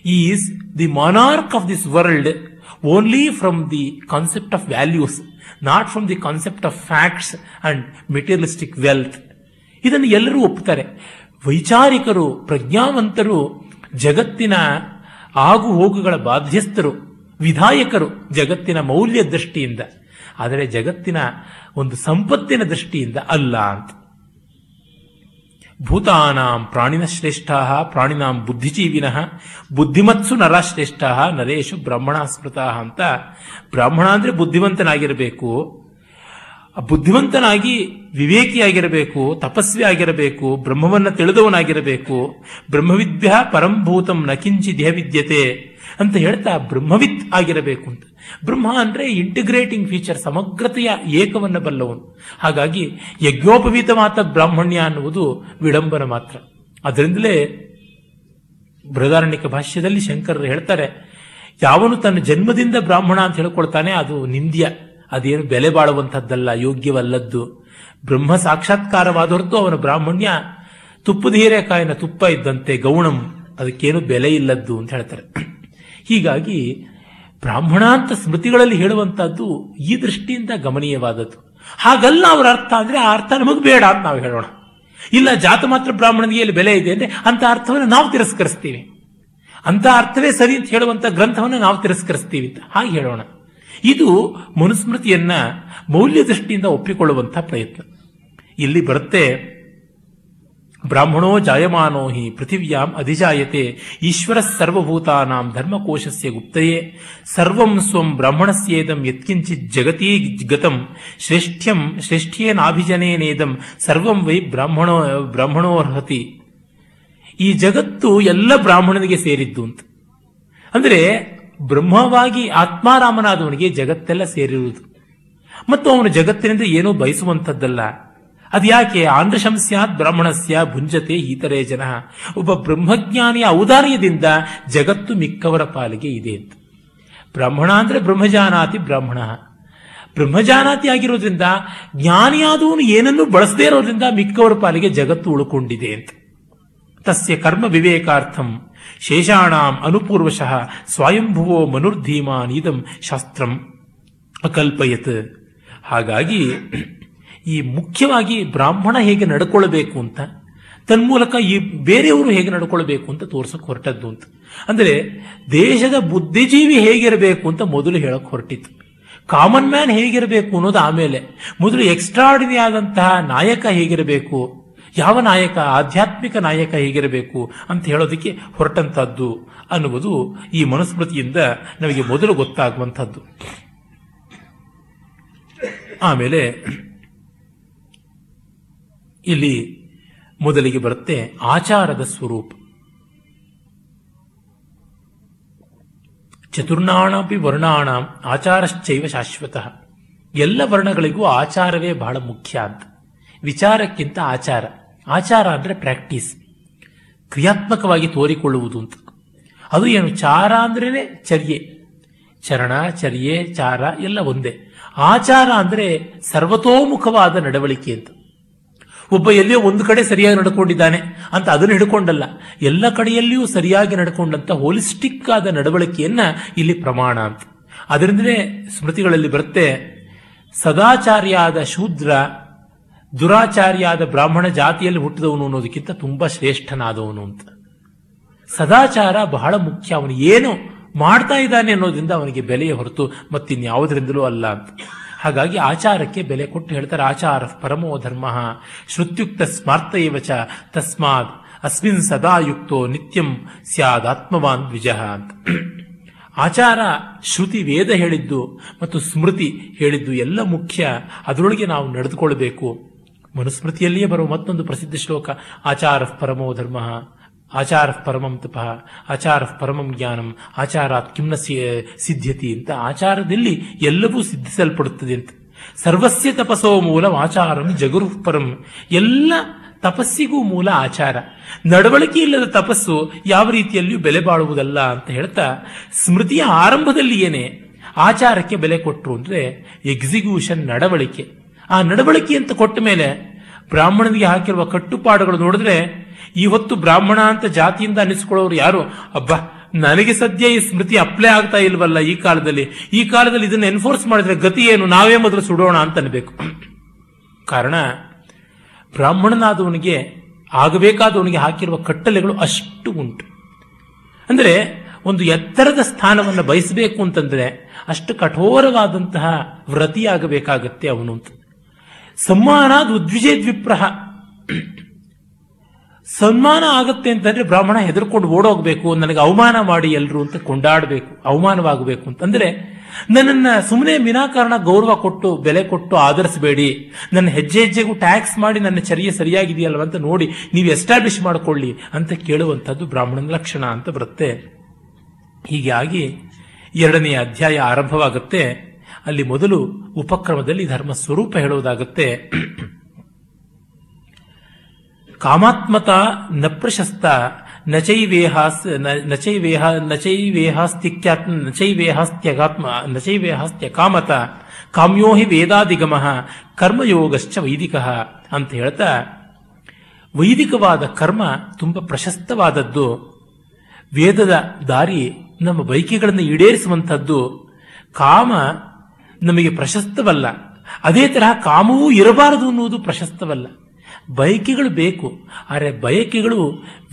is the monarch of this world only from the concept of values not from the concept of facts and materialistic wealth ಇದನ್ನು ಎಲ್ಲರೂ ಒಪ್ಪುತ್ತಾರೆ. ವೈಚಾರಿಕರು, ಪ್ರಜ್ಞಾವಂತರು ಜಗತ್ತಿನ ಆಗು ಹೋಗುಗಳ ಬಾಧ್ಯಸ್ಥರು, ವಿಧಾಯಕರು ಜಗತ್ತಿನ ಮೌಲ್ಯ ದೃಷ್ಟಿಯಿಂದ. ಆದರೆ ಜಗತ್ತಿನ ಒಂದು ಸಂಪತ್ತಿನ ದೃಷ್ಟಿಯಿಂದ ಅಲ್ಲ ಅಂತ. ಭೂತಾನಾಂ ಪ್ರಾಣಿನ ಶ್ರೇಷ್ಠ, ಪ್ರಾಣಿನಾಂ ಬುದ್ಧಿಜೀವಿನ, ಬುದ್ಧಿಮತ್ಸು ನರ ಶ್ರೇಷ್ಠ, ನರೇಶು ಬ್ರಾಹ್ಮಣ ಸ್ಮೃತ ಅಂತ ಬ್ರಾಹ್ಮಣ ಅಂದ್ರೆ ಬುದ್ಧಿವಂತನಾಗಿರಬೇಕು. ಬುದ್ಧಿವಂತನಾಗಿ ವಿವೇಕಿಯಾಗಿರಬೇಕು ತಪಸ್ವಿ ಆಗಿರಬೇಕು ಬ್ರಹ್ಮವನ್ನ ತಿಳಿದವನಾಗಿರಬೇಕು, ಬ್ರಹ್ಮವಿದ್ಯ ಪರಂಭೂತಂ ನಕಿಂಚಿ ದೇಹವಿದ್ಯತೆ ಅಂತ ಹೇಳ್ತಾ ಬ್ರಹ್ಮವಿತ್ ಆಗಿರಬೇಕು ಅಂತ. ಬ್ರಹ್ಮ ಅಂದ್ರೆ ಇಂಟಿಗ್ರೇಟಿಂಗ್ ಫೀಚರ್ ಸಮಗ್ರತೆಯ ಏಕವನ್ನ ಬಲ್ಲವನು. ಹಾಗಾಗಿ ಯಜ್ಞೋಪವೀತ ಮಾತ ಬ್ರಾಹ್ಮಣ್ಯ ಅನ್ನುವುದು ವಿಡಂಬನ ಮಾತ್ರ. ಅದರಿಂದಲೇ ಬೃಹದಾರಣ್ಯಕ ಭಾಷ್ಯದಲ್ಲಿ ಶಂಕರರು ಹೇಳ್ತಾರೆ, ಯಾವನು ತನ್ನ ಜನ್ಮದಿಂದ ಬ್ರಾಹ್ಮಣ ಅಂತ ಹೇಳ್ಕೊಳ್ತಾನೆ, ಅದು ನಿಂದ್ಯ. ಅದೇನು ಬೆಲೆ ಬಾಳುವಂಥದ್ದಲ್ಲ, ಯೋಗ್ಯವಲ್ಲದ್ದು. ಬ್ರಹ್ಮ ಸಾಕ್ಷಾತ್ಕಾರವಾದ ಹೊರತು ಅವನ ಬ್ರಾಹ್ಮಣ್ಯ. ತುಪ್ಪದ ಹೀರೆಕಾಯಿನ ತುಪ್ಪ ಇದ್ದಂತೆ ಗೌಣಂ, ಅದಕ್ಕೇನು ಬೆಲೆ ಇಲ್ಲದ್ದು ಅಂತ ಹೇಳ್ತಾರೆ. ಹೀಗಾಗಿ ಬ್ರಾಹ್ಮಣ ಅಂತ ಸ್ಮೃತಿಗಳಲ್ಲಿ ಹೇಳುವಂತಹದ್ದು ಈ ದೃಷ್ಟಿಯಿಂದ ಗಮನೀಯವಾದದ್ದು. ಹಾಗಲ್ಲ ಅವರ ಅರ್ಥ ಅಂದ್ರೆ ಆ ಅರ್ಥ ನಮಗೆ ಬೇಡ ಅಂತ ನಾವು ಹೇಳೋಣ. ಇಲ್ಲ, ಜಾತ ಮಾತ್ರ ಬ್ರಾಹ್ಮಣನಿಗೆ ಇಲ್ಲಿ ಬೆಲೆ ಇದೆ ಅಂದ್ರೆ ಅಂತ ಅರ್ಥವನ್ನು ನಾವು ತಿರಸ್ಕರಿಸ್ತೀವಿ. ಅಂತ ಅರ್ಥವೇ ಸರಿ ಅಂತ ಹೇಳುವಂತ ಗ್ರಂಥವನ್ನು ನಾವು ತಿರಸ್ಕರಿಸ್ತೀವಿ ಅಂತ ಹಾಗೆ ಹೇಳೋಣ. ಇದು ಮನುಸ್ಮೃತಿಯನ್ನ ಮೌಲ್ಯ ದೃಷ್ಟಿಯಿಂದ ಒಪ್ಪಿಕೊಳ್ಳುವಂತಹ ಪ್ರಯತ್ನ. ಇಲ್ಲಿ ಬರುತ್ತೆ, ಬ್ರಾಹ್ಮಣೋ ಜಾಯಮಾನೋ ಹಿ ಪೃಥಿವ್ಯಾಂ ಅಧಿಜಾಯತೆ, ಈಶ್ವರ ಸರ್ವಭೂತಾನಾಂ ಧರ್ಮಕೋಶಸ್ಯ ಗುಪ್ತಯೇ, ಸರ್ವಂ ಸ್ವಂ ಬ್ರಾಹ್ಮಣಸ್ಯೇದಂ ಯತ್ಕಿಂಚಿತ್ ಜಗತೀ ಗತಂ, ಶ್ರೇಷ್ಠ್ಯಂ ಶ್ರೇಷ್ಠ್ಯೇನಾಭಿಜನೇನೇದಂ, ಸರ್ವಂ ವೈ ಬ್ರಾಹ್ಮಣೋ, ಬ್ರಾಹ್ಮಣೋರ್ಹತಿ. ಈ ಜಗತ್ತು ಎಲ್ಲ ಬ್ರಾಹ್ಮಣನಿಗೆ ಸೇರಿದ್ದು ಅಂತ. ಅಂದ್ರೆ ಬ್ರಹ್ಮವಾಗಿ ಆತ್ಮಾರಾಮನಾದವನಿಗೆ ಜಗತ್ತೆಲ್ಲ ಸೇರಿರುವುದು. ಮತ್ತು ಅವನು ಜಗತ್ತಿನಿಂದ ಏನೂ ಬಯಸುವಂಥದ್ದಲ್ಲ. ಅದ್ಯಾಕೆ? ಆಂಧ್ರಶಂಸ್ಯಾತ್ ಬ್ರಾಹ್ಮಣಸ್ಯ, ಭುಂಜತೆ ಈತರೇ ಜನ ಒಬ್ಬ ಬ್ರಹ್ಮಜ್ಞಾನಿಯ ಔದಾರ್ಯದಿಂದ ಜಗತ್ತು ಮಿಕ್ಕವರ ಪಾಲಿಗೆ ಇದೆ ಅಂತ. ಬ್ರಾಹ್ಮಣ ಅಂದ್ರೆ ಬ್ರಹ್ಮಜಾನಾತಿ ಬ್ರಾಹ್ಮಣ. ಬ್ರಹ್ಮಜಾನಾತಿ ಆಗಿರೋದ್ರಿಂದ ಜ್ಞಾನಿಯಾದವನು ಏನನ್ನೂ ಬಳಸದೇ ಇರೋದ್ರಿಂದ ಮಿಕ್ಕವರ ಪಾಲಿಗೆ ಜಗತ್ತು ಉಳ್ಕೊಂಡಿದೆ ಅಂತ. ತಸ್ಯ ಕರ್ಮ ವಿವೇಕಾರ್ಥಂ. ಶೇಷಾಣಾಂ ಅನುಪೂರ್ವಶಃ ಸ್ವಯಂಭುವೋ ಮನುರ್ಧೀಮಾನ್ ಇದಂ ಶಾಸ್ತ್ರಂ ಅಕಲ್ಪಯತ್. ಹಾಗಾಗಿ ಈ ಮುಖ್ಯವಾಗಿ ಬ್ರಾಹ್ಮಣ ಹೇಗೆ ನಡ್ಕೊಳ್ಬೇಕು ಅಂತ, ತನ್ಮೂಲಕ ಈ ಬೇರೆಯವರು ಹೇಗೆ ನಡ್ಕೊಳ್ಬೇಕು ಅಂತ ತೋರ್ಸಕ್ ಹೊರಟದ್ದು ಅಂತ. ಅಂದ್ರೆ ದೇಶದ ಬುದ್ಧಿಜೀವಿ ಹೇಗಿರಬೇಕು ಅಂತ ಮೊದಲು ಹೇಳಕ್ ಹೊರಟಿತ್ತು. ಕಾಮನ್ ಮ್ಯಾನ್ ಹೇಗಿರಬೇಕು ಅನ್ನೋದು ಆಮೇಲೆ. ಮೊದಲು ಎಕ್ಸ್ಟ್ರಾರ್ಡಿನಿ ಆದಂತಹ ನಾಯಕ ಹೇಗಿರಬೇಕು? ಯಾವ ನಾಯಕ, ಆಧ್ಯಾತ್ಮಿಕ ನಾಯಕ ಹೇಗಿರಬೇಕು ಅಂತ ಹೇಳೋದಕ್ಕೆ ಹೊರಟಂತಹದ್ದು ಅನ್ನುವುದು ಈ ಮನುಸ್ಮೃತಿಯಿಂದ ನಮಗೆ ಮೊದಲು ಗೊತ್ತಾಗುವಂಥದ್ದು. ಆಮೇಲೆ ಇಲ್ಲಿ ಮೊದಲಿಗೆ ಬರುತ್ತೆ ಆಚಾರದ ಸ್ವರೂಪ. ಚತುರ್ನಾಣಪಿ ವರ್ಣಾಣ ಆಚಾರಶ್ಚೈವ ಶಾಶ್ವತ. ಎಲ್ಲ ವರ್ಣಗಳಿಗೂ ಆಚಾರವೇ ಬಹಳ ಮುಖ್ಯ ಅಂತ. ವಿಚಾರಕ್ಕಿಂತ ಆಚಾರ. ಆಚಾರ ಅಂದರೆ ಪ್ರಾಕ್ಟೀಸ್ ಕ್ರಿಯಾತ್ಮಕವಾಗಿ ತೋರಿಕೊಳ್ಳುವುದು ಅಂತ. ಅದು ಏನು? ಚಾರ ಅಂದ್ರೇ ಚರ್ಯೆ. ಚರಣ, ಚರ್ಯೆ, ಚಾರ ಎಲ್ಲ ಒಂದೇ. ಆಚಾರ ಅಂದರೆ ಸರ್ವತೋಮುಖವಾದ ನಡವಳಿಕೆ ಅಂತ. ಒಬ್ಬ ಎಲ್ಲಿಯೋ ಒಂದು ಕಡೆ ಸರಿಯಾಗಿ ನಡ್ಕೊಂಡಿದ್ದಾನೆ ಅಂತ ಅದನ್ನು ಹಿಡ್ಕೊಂಡಲ್ಲ. ಎಲ್ಲ ಕಡೆಯಲ್ಲಿಯೂ ಸರಿಯಾಗಿ ನಡ್ಕೊಂಡಂತ ಹೋಲಿಸ್ಟಿಕ್ ಆದ ನಡವಳಿಕೆಯನ್ನ ಇಲ್ಲಿ ಪ್ರಮಾಣ ಅಂತ. ಅದರಿಂದಲೇ ಸ್ಮೃತಿಗಳಲ್ಲಿ ಬರುತ್ತೆ, ಸದಾಚಾರ್ಯಾದ ಶೂದ್ರ ದುರಾಚಾರ್ಯಾದ ಬ್ರಾಹ್ಮಣ ಜಾತಿಯಲ್ಲಿ ಹುಟ್ಟಿದವನು ಅನ್ನೋದಕ್ಕಿಂತ ತುಂಬಾ ಶ್ರೇಷ್ಠನಾದವನು ಅಂತ. ಸದಾಚಾರ ಬಹಳ ಮುಖ್ಯ. ಅವನು ಏನು ಮಾಡ್ತಾ ಇದ್ದಾನೆ ಅನ್ನೋದ್ರಿಂದ ಅವನಿಗೆ ಬೆಲೆಯ ಹೊರತು ಮತ್ತಿನ್ಯಾವುದರಿಂದಲೂ ಅಲ್ಲ ಅಂತ. ಹಾಗಾಗಿ ಆಚಾರಕ್ಕೆ ಬೆಲೆ ಕೊಟ್ಟು ಹೇಳ್ತಾರೆ, ಆಚಾರ ಪರಮೋ ಧರ್ಮ, ಶ್ರುತ್ಯುಕ್ತ ಸ್ಮಾರ್ಥ ಇವಚ ತಸ್ಮಾತ್ ಅಸ್ಮಿನ್ ಸದಾ ಯುಕ್ತೋ ನಿತ್ಯಂ ಸ್ಯಾದಾತ್ಮವಾನ್ ದ್ವಿಜ ಅಂತ. ಆಚಾರ, ಶ್ರುತಿ, ವೇದ ಹೇಳಿದ್ದು ಮತ್ತು ಸ್ಮೃತಿ ಹೇಳಿದ್ದು ಎಲ್ಲ ಮುಖ್ಯ. ಅದರೊಳಗೆ ನಾವು ನಡೆದುಕೊಳ್ಬೇಕು. ಮನುಸ್ಮೃತಿಯಲ್ಲಿಯೇ ಬರುವ ಮತ್ತೊಂದು ಪ್ರಸಿದ್ಧ ಶ್ಲೋಕ, ಆಚಾರ ಪರಮೋ ಧರ್ಮ, ಆಚಾರ ಪರಮಂ ತಪ, ಆಚಾರ ಪರಮಂ ಜ್ಞಾನಂ, ಆಚಾರಾತ್ ಕಿಮ್ನ ಸಿದ್ಧತಿ ಅಂತ ಆಚಾರದಲ್ಲಿ ಎಲ್ಲವೂ ಸಿದ್ಧಿಸಲ್ಪಡುತ್ತದೆ ಅಂತ. ಸರ್ವಸ್ಯ ತಪಸೋ ಮೂಲ ಆಚಾರಂ ಜಗುರು ಪರಂ. ಎಲ್ಲ ತಪಸ್ಸಿಗೂ ಮೂಲ ಆಚಾರ. ನಡವಳಿಕೆ ಇಲ್ಲದ ತಪಸ್ಸು ಯಾವ ರೀತಿಯಲ್ಲಿಯೂ ಬೆಲೆ ಬಾಳುವುದಲ್ಲ ಅಂತ ಹೇಳ್ತಾ, ಸ್ಮೃತಿಯ ಆರಂಭದಲ್ಲಿ ಏನೇ ಆಚಾರಕ್ಕೆ ಬೆಲೆ ಕೊಟ್ಟರು ಅಂದ್ರೆ ಎಕ್ಸಿಕ್ಯೂಷನ್ ನಡವಳಿಕೆ. ಆ ನಡವಳಿಕೆ ಅಂತ ಕೊಟ್ಟ ಮೇಲೆ ಬ್ರಾಹ್ಮಣನಿಗೆ ಹಾಕಿರುವ ಕಟ್ಟುಪಾಡುಗಳು ನೋಡಿದ್ರೆ ಇವತ್ತು ಬ್ರಾಹ್ಮಣ ಅಂತ ಜಾತಿಯಿಂದ ಅನಿಸ್ಕೊಳ್ಳೋರು ಯಾರು? ಅಬ್ಬಾ, ನನಗೆ ಸದ್ಯ ಈ ಸ್ಮೃತಿ ಅಪ್ಲೈ ಆಗ್ತಾ ಇಲ್ವಲ್ಲ ಈ ಕಾಲದಲ್ಲಿ. ಈ ಕಾಲದಲ್ಲಿ ಇದನ್ನು ಎನ್ಫೋರ್ಸ್ ಮಾಡಿದ್ರೆ ಗತಿ ಏನು? ನಾವೇ ಮೊದಲು ಸುಡೋಣ ಅಂತ ಅನ್ಬೇಕು. ಕಾರಣ, ಬ್ರಾಹ್ಮಣನಾದವನಿಗೆ, ಆಗಬೇಕಾದವನಿಗೆ ಹಾಕಿರುವ ಕಟ್ಟಲೆಗಳು ಅಷ್ಟು ಉಂಟು. ಅಂದ್ರೆ, ಒಂದು ಎತ್ತರದ ಸ್ಥಾನವನ್ನು ಬಯಸಬೇಕು ಅಂತಂದ್ರೆ ಅಷ್ಟು ಕಠೋರವಾದಂತಹ ವ್ರತಿಯಾಗಬೇಕಾಗತ್ತೆ ಅವನು ಅಂತ. ಸಮ್ಮಾನಾದ್ ಉದ್ವಿಜೇ ದ್ವಿಪ್ರಹ ಸನ್ಮಾನ ಆಗುತ್ತೆ ಅಂತಂದ್ರೆ ಬ್ರಾಹ್ಮಣ ಹೆದರ್ಕೊಂಡು ಓಡೋಗ್ಬೇಕು, ನನಗೆ ಅವಮಾನ ಮಾಡಿ ಎಲ್ಲರೂ ಅಂತ ಕೊಂಡಾಡಬೇಕು, ಅವಮಾನವಾಗಬೇಕು ಅಂತಂದ್ರೆ ನನ್ನನ್ನ ಸುಮ್ಮನೆ ವಿನಾಕಾರಣ ಗೌರವ ಕೊಟ್ಟು, ಬೆಲೆ ಕೊಟ್ಟು ಆಧರಿಸಬೇಡಿ. ನನ್ನ ಹೆಜ್ಜೆ ಹೆಜ್ಜೆಗೂ ಟ್ಯಾಕ್ಸ್ ಮಾಡಿ ನನ್ನ ಚರ್ಯ ಸರಿಯಾಗಿದೆಯಲ್ವ ಅಂತ ನೋಡಿ, ನೀವು ಎಸ್ಟಾಬ್ಲಿಷ್ ಮಾಡಿಕೊಳ್ಳಿ ಅಂತ ಕೇಳುವಂಥದ್ದು ಬ್ರಾಹ್ಮಣನ ಲಕ್ಷಣ ಅಂತ ಬರುತ್ತೆ. ಹೀಗಾಗಿ ಎರಡನೆಯ ಅಧ್ಯಾಯ ಆರಂಭವಾಗುತ್ತೆ. ಅಲ್ಲಿ ಮೊದಲು ಉಪಕ್ರಮದಲ್ಲಿ ಧರ್ಮ ಸ್ವರೂಪ ಹೇಳುವುದಾಗುತ್ತೆ. ಕಾಮಾತ್ಮತ ನ ಪ್ರಶಸ್ತ ನಚೈವೇಹಾಸ್ ನಚೈವೇಹ ನಚೈವೇಹಾಸ್ತಿಕ್ಯಾತ್ಮ ನಚೈವೇಹಾಸ್ತ್ಯಗಾತ್ಮ ನಚೈವೇಹಾಸ್ತ್ಯಕಾಮತ ಕಾಮ್ಯೋ ಹಿ ವೇದಾದಿಗಮ ಕರ್ಮಯೋಗಶ್ಚ ವೈದಿಕ ಅಂತ ಹೇಳ್ತಾ, ವೈದಿಕವಾದ ಕರ್ಮ ತುಂಬ ಪ್ರಶಸ್ತವಾದದ್ದು. ವೇದದ ದಾರಿ ನಮ್ಮ ಬೈಕೆಗಳನ್ನು ಈಡೇರಿಸುವಂಥದ್ದು. ಕಾಮ ನಮಗೆ ಪ್ರಶಸ್ತವಲ್ಲ. ಅದೇ ತರಹ ಕಾಮವೂ ಇರಬಾರದು ಅನ್ನುವುದು ಪ್ರಶಸ್ತವಲ್ಲ. ಬಯಕೆಗಳು ಬೇಕು, ಆದರೆ ಬಯಕೆಗಳು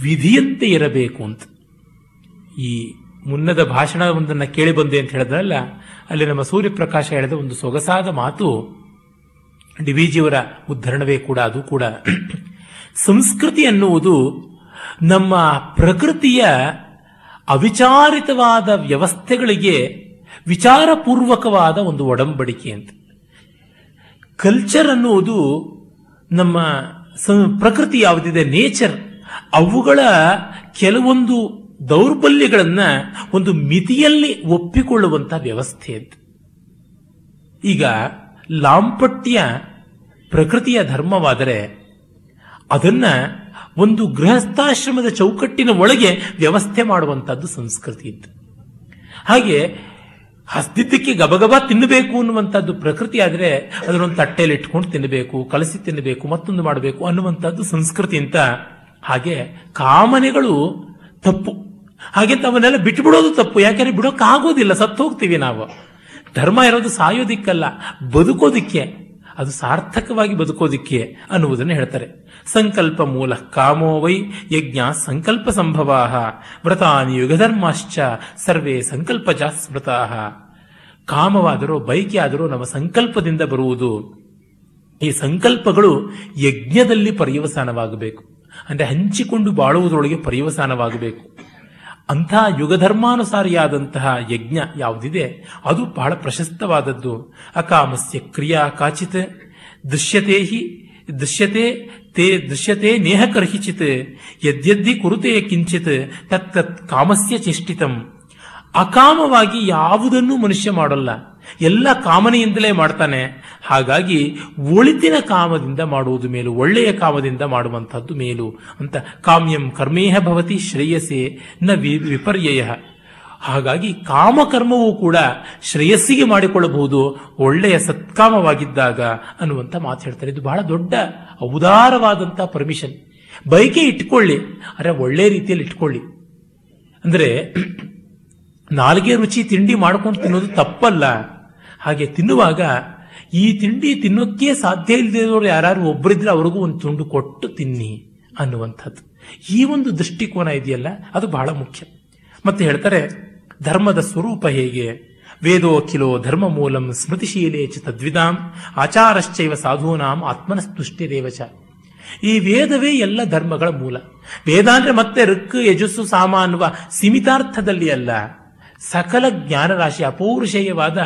ವಿಧಿಯಂತೆ ಇರಬೇಕು ಅಂತ. ಈ ಮುನ್ನದ ಭಾಷಣ ಒಂದನ್ನು ಕೇಳಿ ಬಂದೆ ಅಂತ ಹೇಳಿದ್ರಲ್ಲ ಅಲ್ಲಿ ನಮ್ಮ ಸೂರ್ಯಪ್ರಕಾಶ ಹೇಳಿದ ಒಂದು ಸೊಗಸಾದ ಮಾತು ಡಿ ವಿಜಿಯವರ ಉದ್ಧರಣವೇ ಕೂಡ, ಅದು ಕೂಡ. ಸಂಸ್ಕೃತಿ ಅನ್ನುವುದು ನಮ್ಮ ಪ್ರಕೃತಿಯ ಅವಿಚಾರಿತವಾದ ವ್ಯವಸ್ಥೆಗಳಿಗೆ ವಿಚಾರಪೂರ್ವಕವಾದ ಒಂದು ಒಡಂಬಡಿಕೆ ಅಂತ. ಕಲ್ಚರ್ ಅನ್ನುವುದು ನಮ್ಮ ಪ್ರಕೃತಿ ಯಾವುದಿದೆ ನೇಚರ್ ಅವುಗಳ ಕೆಲವೊಂದು ದೌರ್ಬಲ್ಯಗಳನ್ನ ಒಂದು ಮಿತಿಯಲ್ಲಿ ಒಪ್ಪಿಕೊಳ್ಳುವಂತಹ ವ್ಯವಸ್ಥೆ ಅಂತ. ಈಗ ಲಾಂಪಟ್ಯ ಪ್ರಕೃತಿಯ ಧರ್ಮವಾದರೆ ಅದನ್ನ ಒಂದು ಗೃಹಸ್ಥಾಶ್ರಮದ ಚೌಕಟ್ಟಿನ ಒಳಗೆ ವ್ಯವಸ್ಥೆ ಮಾಡುವಂತಹದ್ದು ಸಂಸ್ಕೃತಿ ಇತ್ತು ಹಾಗೆ ಹಸ್ದಿದ್ದಕ್ಕೆ ಗಬಗಬ ತಿನ್ನಬೇಕು ಅನ್ನುವಂಥದ್ದು ಪ್ರಕೃತಿ ಆದರೆ ಅದನ್ನೊಂದು ತಟ್ಟೆಯಲ್ಲಿ ಇಟ್ಕೊಂಡು ತಿನ್ನಬೇಕು, ಕಲಸಿ ತಿನ್ನಬೇಕು, ಮತ್ತೊಂದು ಮಾಡಬೇಕು ಅನ್ನುವಂಥದ್ದು ಸಂಸ್ಕೃತಿ ಅಂತ ಹಾಗೆ ಕಾಮನೆಗಳು ತಪ್ಪು. ಹಾಗೆ ಅವನ್ನೆಲ್ಲ ಬಿಟ್ಬಿಡೋದು ತಪ್ಪು. ಯಾಕೆಂದ್ರೆ ಬಿಡೋಕ್ಕಾಗೋದಿಲ್ಲ ಸತ್ತು ಹೋಗ್ತೀವಿ ನಾವು. ಧರ್ಮ ಇರೋದು ಸಾಯೋದಿಕ್ಕಲ್ಲ, ಬದುಕೋದಿಕ್ಕೆ. ಅದು ಸಾರ್ಥಕವಾಗಿ ಬದುಕೋದಿಕ್ಕೆ ಅನ್ನುವುದನ್ನು ಹೇಳ್ತಾರೆ. ಸಂಕಲ್ಪ ಮೂಲ ಕಾಮೋ ವೈ ಯಜ್ಞ ಸಂಕಲ್ಪ ಸಂಭವಾಹ ವ್ರತಾನಿ ಯುಗಧರ್ಮಾಶ್ಚ ಸರ್ವೇ ಸಂಕಲ್ಪ ಜಾಸ್ಮೃತಾ ಕಾಮವಾದರೂ ಬೈಕಿ ಆದರೂ ನಮ್ಮ ಸಂಕಲ್ಪದಿಂದ ಬರುವುದು. ಈ ಸಂಕಲ್ಪಗಳು ಯಜ್ಞದಲ್ಲಿ ಪರ್ಯವಸಾನವಾಗಬೇಕು. ಅಂದ್ರೆ ಹಂಚಿಕೊಂಡು ಬಾಳುವುದರೊಳಗೆ ಪರ್ಯವಸಾನವಾಗಬೇಕು. ಅಂಥ ಯುಗಧರ್ಮಾನುಸಾರಿಯಾದಂತಹ ಯಜ್ಞ ಯಾವುದಿದೆ? ಅದು ಬಹಳ ಪ್ರಶಸ್ತವಾದದ್ದು. ಅಕಾಮಸ್ಯ ಕ್ರಿಯಾ ಕಾಚಿತ್, ದೃಶ್ಯತೆ ಹಿ, ದೃಶ್ಯತೆ ತೇ, ದೃಶ್ಯತೆ ನೇಹಕರ್ಹಿಚಿತ್ ಯದ್ಯದ್ದಿ ಕುರುತೆ ಕಿಂಚಿತ್ ತತ್ ಕಾಮಸ್ಯ ಚೇಷ್ಟಿತಂ. ಅಕಾಮವಾಗಿ ಯಾವುದನ್ನು ಮನುಷ್ಯ ಮಾಡಲ್ಲ. ಎಲ್ಲ ಕಾಮನೆಯಿಂದಲೇ ಮಾಡ್ತಾನೆ. ಹಾಗಾಗಿ ಒಳಿತಿನ ಕಾಮದಿಂದ ಮಾಡುವುದು ಮೇಲು, ಒಳ್ಳೆಯ ಕಾಮದಿಂದ ಮಾಡುವಂತಹದ್ದು ಮೇಲು ಅಂತ ಕಾಮ್ಯಂ ಕರ್ಮೇಹ ಭವತಿ ಶ್ರೇಯಸೆ ನ ವಿಪರ್ಯಯ. ಹಾಗಾಗಿ ಕಾಮಕರ್ಮವೂ ಕೂಡ ಶ್ರೇಯಸ್ಸಿಗೆ ಮಾಡಿಕೊಳ್ಳಬಹುದು, ಒಳ್ಳೆಯ ಸತ್ಕಾಮವಾಗಿದ್ದಾಗ ಅನ್ನುವಂಥ ಮಾತು ಹೇಳ್ತಾರೆ. ಇದು ಬಹಳ ದೊಡ್ಡ ಔದಾರವಾದಂತಹ ಪರ್ಮಿಷನ್. ಬೈಕೆ ಇಟ್ಕೊಳ್ಳಿ. ಅರೆ ಒಳ್ಳೆ ರೀತಿಯಲ್ಲಿ ಇಟ್ಕೊಳ್ಳಿ. ಅಂದ್ರೆ ನಾಲ್ಗೆ ರುಚಿ ತಿಂಡಿ ಮಾಡ್ಕೊಂಡು ತಿನ್ನೋದು ತಪ್ಪಲ್ಲ. ಹಾಗೆ ತಿನ್ನುವಾಗ ಈ ತಿಂಡಿ ತಿನ್ನೋಕ್ಕೆ ಸಾಧ್ಯ ಇಲ್ಲದೆ ಇರೋರು ಯಾರು ಒಬ್ಬರಿದ್ರೆ ಅವ್ರಿಗೂ ಒಂದು ತುಂಡು ಕೊಟ್ಟು ತಿನ್ನಿ ಅನ್ನುವಂಥದ್ದು. ಈ ಒಂದು ದೃಷ್ಟಿಕೋನ ಇದೆಯಲ್ಲ, ಅದು ಬಹಳ ಮುಖ್ಯ. ಮತ್ತೆ ಹೇಳ್ತಾರೆ, ಧರ್ಮದ ಸ್ವರೂಪ ಹೇಗೆ? ವೇದೋ ಕಿಲೋ ಧರ್ಮ ಮೂಲಂ ಸ್ಮೃತಿಶೀಲೇ ಚ ತದ್ವಿದಾಂ, ಆಚಾರಶ್ಚೈವ ಸಾಧೂನಾಂ ದೇವಚ ಈ ವೇದವೇ ಎಲ್ಲ ಧರ್ಮಗಳ ಮೂಲ. ವೇದ ಅಂದ್ರೆ ಮತ್ತೆ ಋಕ್, ಯಜಸ್ಸು ಸಾಮ ಅನ್ನುವ ಸೀಮಿತಾರ್ಥದಲ್ಲಿ ಅಲ್ಲ. ಸಕಲ ಜ್ಞಾನರಾಶಿ ಅಪೌರುಷೇಯವಾದ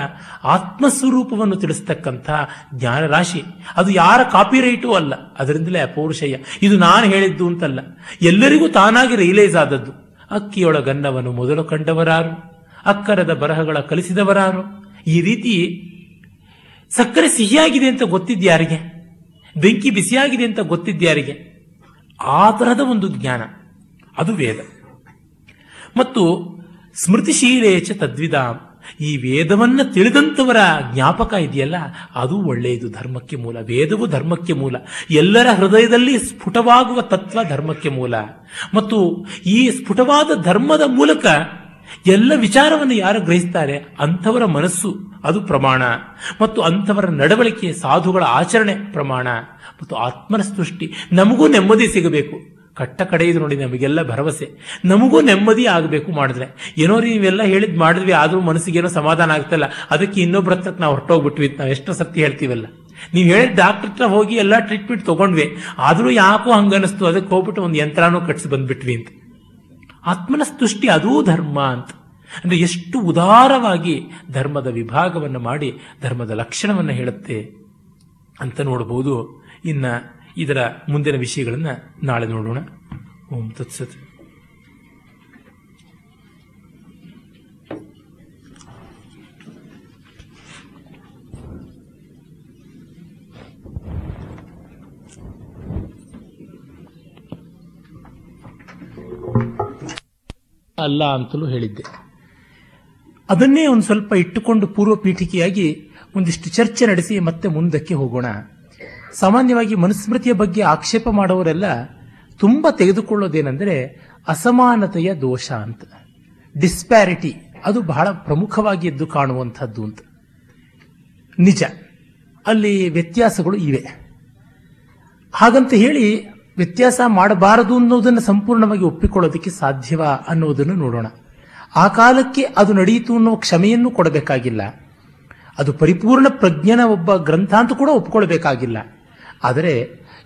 ಆತ್ಮಸ್ವರೂಪವನ್ನು ತಿಳಿಸ್ತಕ್ಕಂಥ ಜ್ಞಾನರಾಶಿ. ಅದು ಯಾರ ಕಾಪಿರೈಟೂ ಅಲ್ಲ. ಅದರಿಂದಲೇ ಅಪೌರುಷೇಯ ಇದು ನಾನು ಹೇಳಿದ್ದು ಅಂತಲ್ಲ. ಎಲ್ಲರಿಗೂ ತಾನಾಗಿ ರಿಯಲೈಸ್ ಆದದ್ದು. ಅಕ್ಕಿಯೊಳಗನ್ನವನು ಮೊದಲು ಕಂಡವರಾರು. ಅಕ್ಕರದ ಬರಹಗಳ ಕಲಿಸಿದವರಾರು. ಈ ರೀತಿ ಸಕ್ಕರೆ ಸಿಹಿಯಾಗಿದೆ ಅಂತ ಗೊತ್ತಿದ್ಯಾರಿಗೆ? ಬೆಂಕಿ ಬಿಸಿಯಾಗಿದೆ ಅಂತ ಗೊತ್ತಿದ್ಯಾರಿಗೆ? ಆ ತರಹದ ಒಂದು ಜ್ಞಾನ. ಅದು ವೇದ. ಮತ್ತು ಸ್ಮೃತಿಶೀಲೇಚ ತದ್ವಿಧಾಮ್ ಈ ವೇದವನ್ನ ತಿಳಿದಂಥವರ ಜ್ಞಾಪಕ ಇದೆಯಲ್ಲ? ಅದು ಒಳ್ಳೆಯದು. ಧರ್ಮಕ್ಕೆ ಮೂಲ. ವೇದವು ಧರ್ಮಕ್ಕೆ ಮೂಲ. ಎಲ್ಲರ ಹೃದಯದಲ್ಲಿ ಸ್ಫುಟವಾಗುವ ತತ್ವ ಧರ್ಮಕ್ಕೆ ಮೂಲ. ಮತ್ತು ಈ ಸ್ಫುಟವಾದ ಧರ್ಮದ ಮೂಲಕ ಎಲ್ಲ ವಿಚಾರವನ್ನು ಯಾರು ಗ್ರಹಿಸ್ತಾರೆ? ಅಂಥವರ ಮನಸ್ಸು, ಅದು ಪ್ರಮಾಣ. ಮತ್ತು ಅಂಥವರ ನಡವಳಿಕೆ, ಸಾಧುಗಳ ಆಚರಣೆ ಪ್ರಮಾಣ. ಮತ್ತು ಆತ್ಮನ ಸೃಷ್ಟಿ. ನಮಗೂ ನೆಮ್ಮದಿ ಸಿಗಬೇಕು. ಕಟ್ಟ ಕಡೆ ಇದು ನೋಡಿ ನಮಗೆಲ್ಲ ಭರವಸೆ. ನಮಗೂ ನೆಮ್ಮದಿ ಆಗಬೇಕು ಮಾಡಿದ್ರೆ. ಏನೋ ನೀವೆಲ್ಲ ಹೇಳಿದ್ ಮಾಡಿದ್ವಿ, ಆದರೂ ಮನಸ್ಸಿಗೇನೋ ಸಮಾಧಾನ ಆಗ್ತಲ್ಲ. ಅದಕ್ಕೆ ಇನ್ನೊಬ್ಬರ ಹತ್ರ ನಾವು ಹೊರಟೋಗ್ಬಿಟ್ವಿ ನಾವು ಎಷ್ಟೋ ಸತ್ಯ ಹೇಳ್ತೀವಲ್ಲ. ನೀವು ಹೇಳಿದ ಡಾಕ್ಟರ್ ಹತ್ರ ಹೋಗಿ ಎಲ್ಲ ಟ್ರೀಟ್ಮೆಂಟ್ ತಗೊಂಡ್ವಿ. ಆದರೂ ಯಾಕೋ ಹಂಗನಿಸ್ತು ಅದಕ್ಕೆ ಹೋಗ್ಬಿಟ್ಟು ಒಂದು ಯಂತ್ರನೂ ಕಟ್ಸಿ ಬಂದ್ಬಿಟ್ವಿ ಅಂತ. ಆತ್ಮನ ತುಷ್ಟಿ ಅದೂ ಧರ್ಮ ಅಂತ. ಅಂದ್ರೆ ಎಷ್ಟು ಉದಾರವಾಗಿ ಧರ್ಮದ ವಿಭಾಗವನ್ನು ಮಾಡಿ, ಧರ್ಮದ ಲಕ್ಷಣವನ್ನು ಹೇಳುತ್ತೆ ಅಂತ ನೋಡಬಹುದು ಇನ್ನ ಇದರ ಮುಂದಿನ ವಿಷಯಗಳನ್ನ ನಾಳೆ ನೋಡೋಣ. ಓಂ ತತ್ಸತ್. ಅಲ್ಲ ಅಂತಲೂ ಹೇಳಿದ್ದೆ. ಅದನ್ನೇ ಒಂದು ಸ್ವಲ್ಪ ಇಟ್ಟುಕೊಂಡು ಪೂರ್ವ ಪೀಠಿಕೆಯಾಗಿ ಒಂದಿಷ್ಟು ಚರ್ಚೆ ನಡೆಸಿ ಮತ್ತೆ ಮುಂದಕ್ಕೆ ಹೋಗೋಣ. ಸಾಮಾನ್ಯವಾಗಿ ಮನುಸ್ಮೃತಿಯ ಬಗ್ಗೆ ಆಕ್ಷೇಪ ಮಾಡೋರೆಲ್ಲ ತುಂಬ ತೆಗೆದುಕೊಳ್ಳೋದೇನೆಂದರೆ ಅಸಮಾನತೆಯ ದೋಷ ಅಂತ. ಡಿಸ್ಪ್ಯಾರಿಟಿ ಅದು ಬಹಳ ಪ್ರಮುಖವಾಗಿ ಎದ್ದು ಕಾಣುವಂಥದ್ದು ಅಂತ. ನಿಜ. ಅಲ್ಲಿ ವ್ಯತ್ಯಾಸಗಳು ಇವೆ. ಹಾಗಂತ ಹೇಳಿ ವ್ಯತ್ಯಾಸ ಮಾಡಬಾರದು ಅನ್ನೋದನ್ನು ಸಂಪೂರ್ಣವಾಗಿ ಒಪ್ಪಿಕೊಳ್ಳೋದಕ್ಕೆ ಸಾಧ್ಯವ ಅನ್ನೋದನ್ನು ನೋಡೋಣ. ಆ ಕಾಲಕ್ಕೆ ಅದು ನಡೆಯಿತು ಅನ್ನೋ ಕ್ಷಮೆಯನ್ನು ಕೊಡಬೇಕಾಗಿಲ್ಲ. ಅದು ಪರಿಪೂರ್ಣ ಪ್ರಜ್ಞನ ಒಬ್ಬ ಗ್ರಂಥ ಅಂತ ಕೂಡ ಒಪ್ಕೊಳ್ಬೇಕಾಗಿಲ್ಲ ಆದರೆ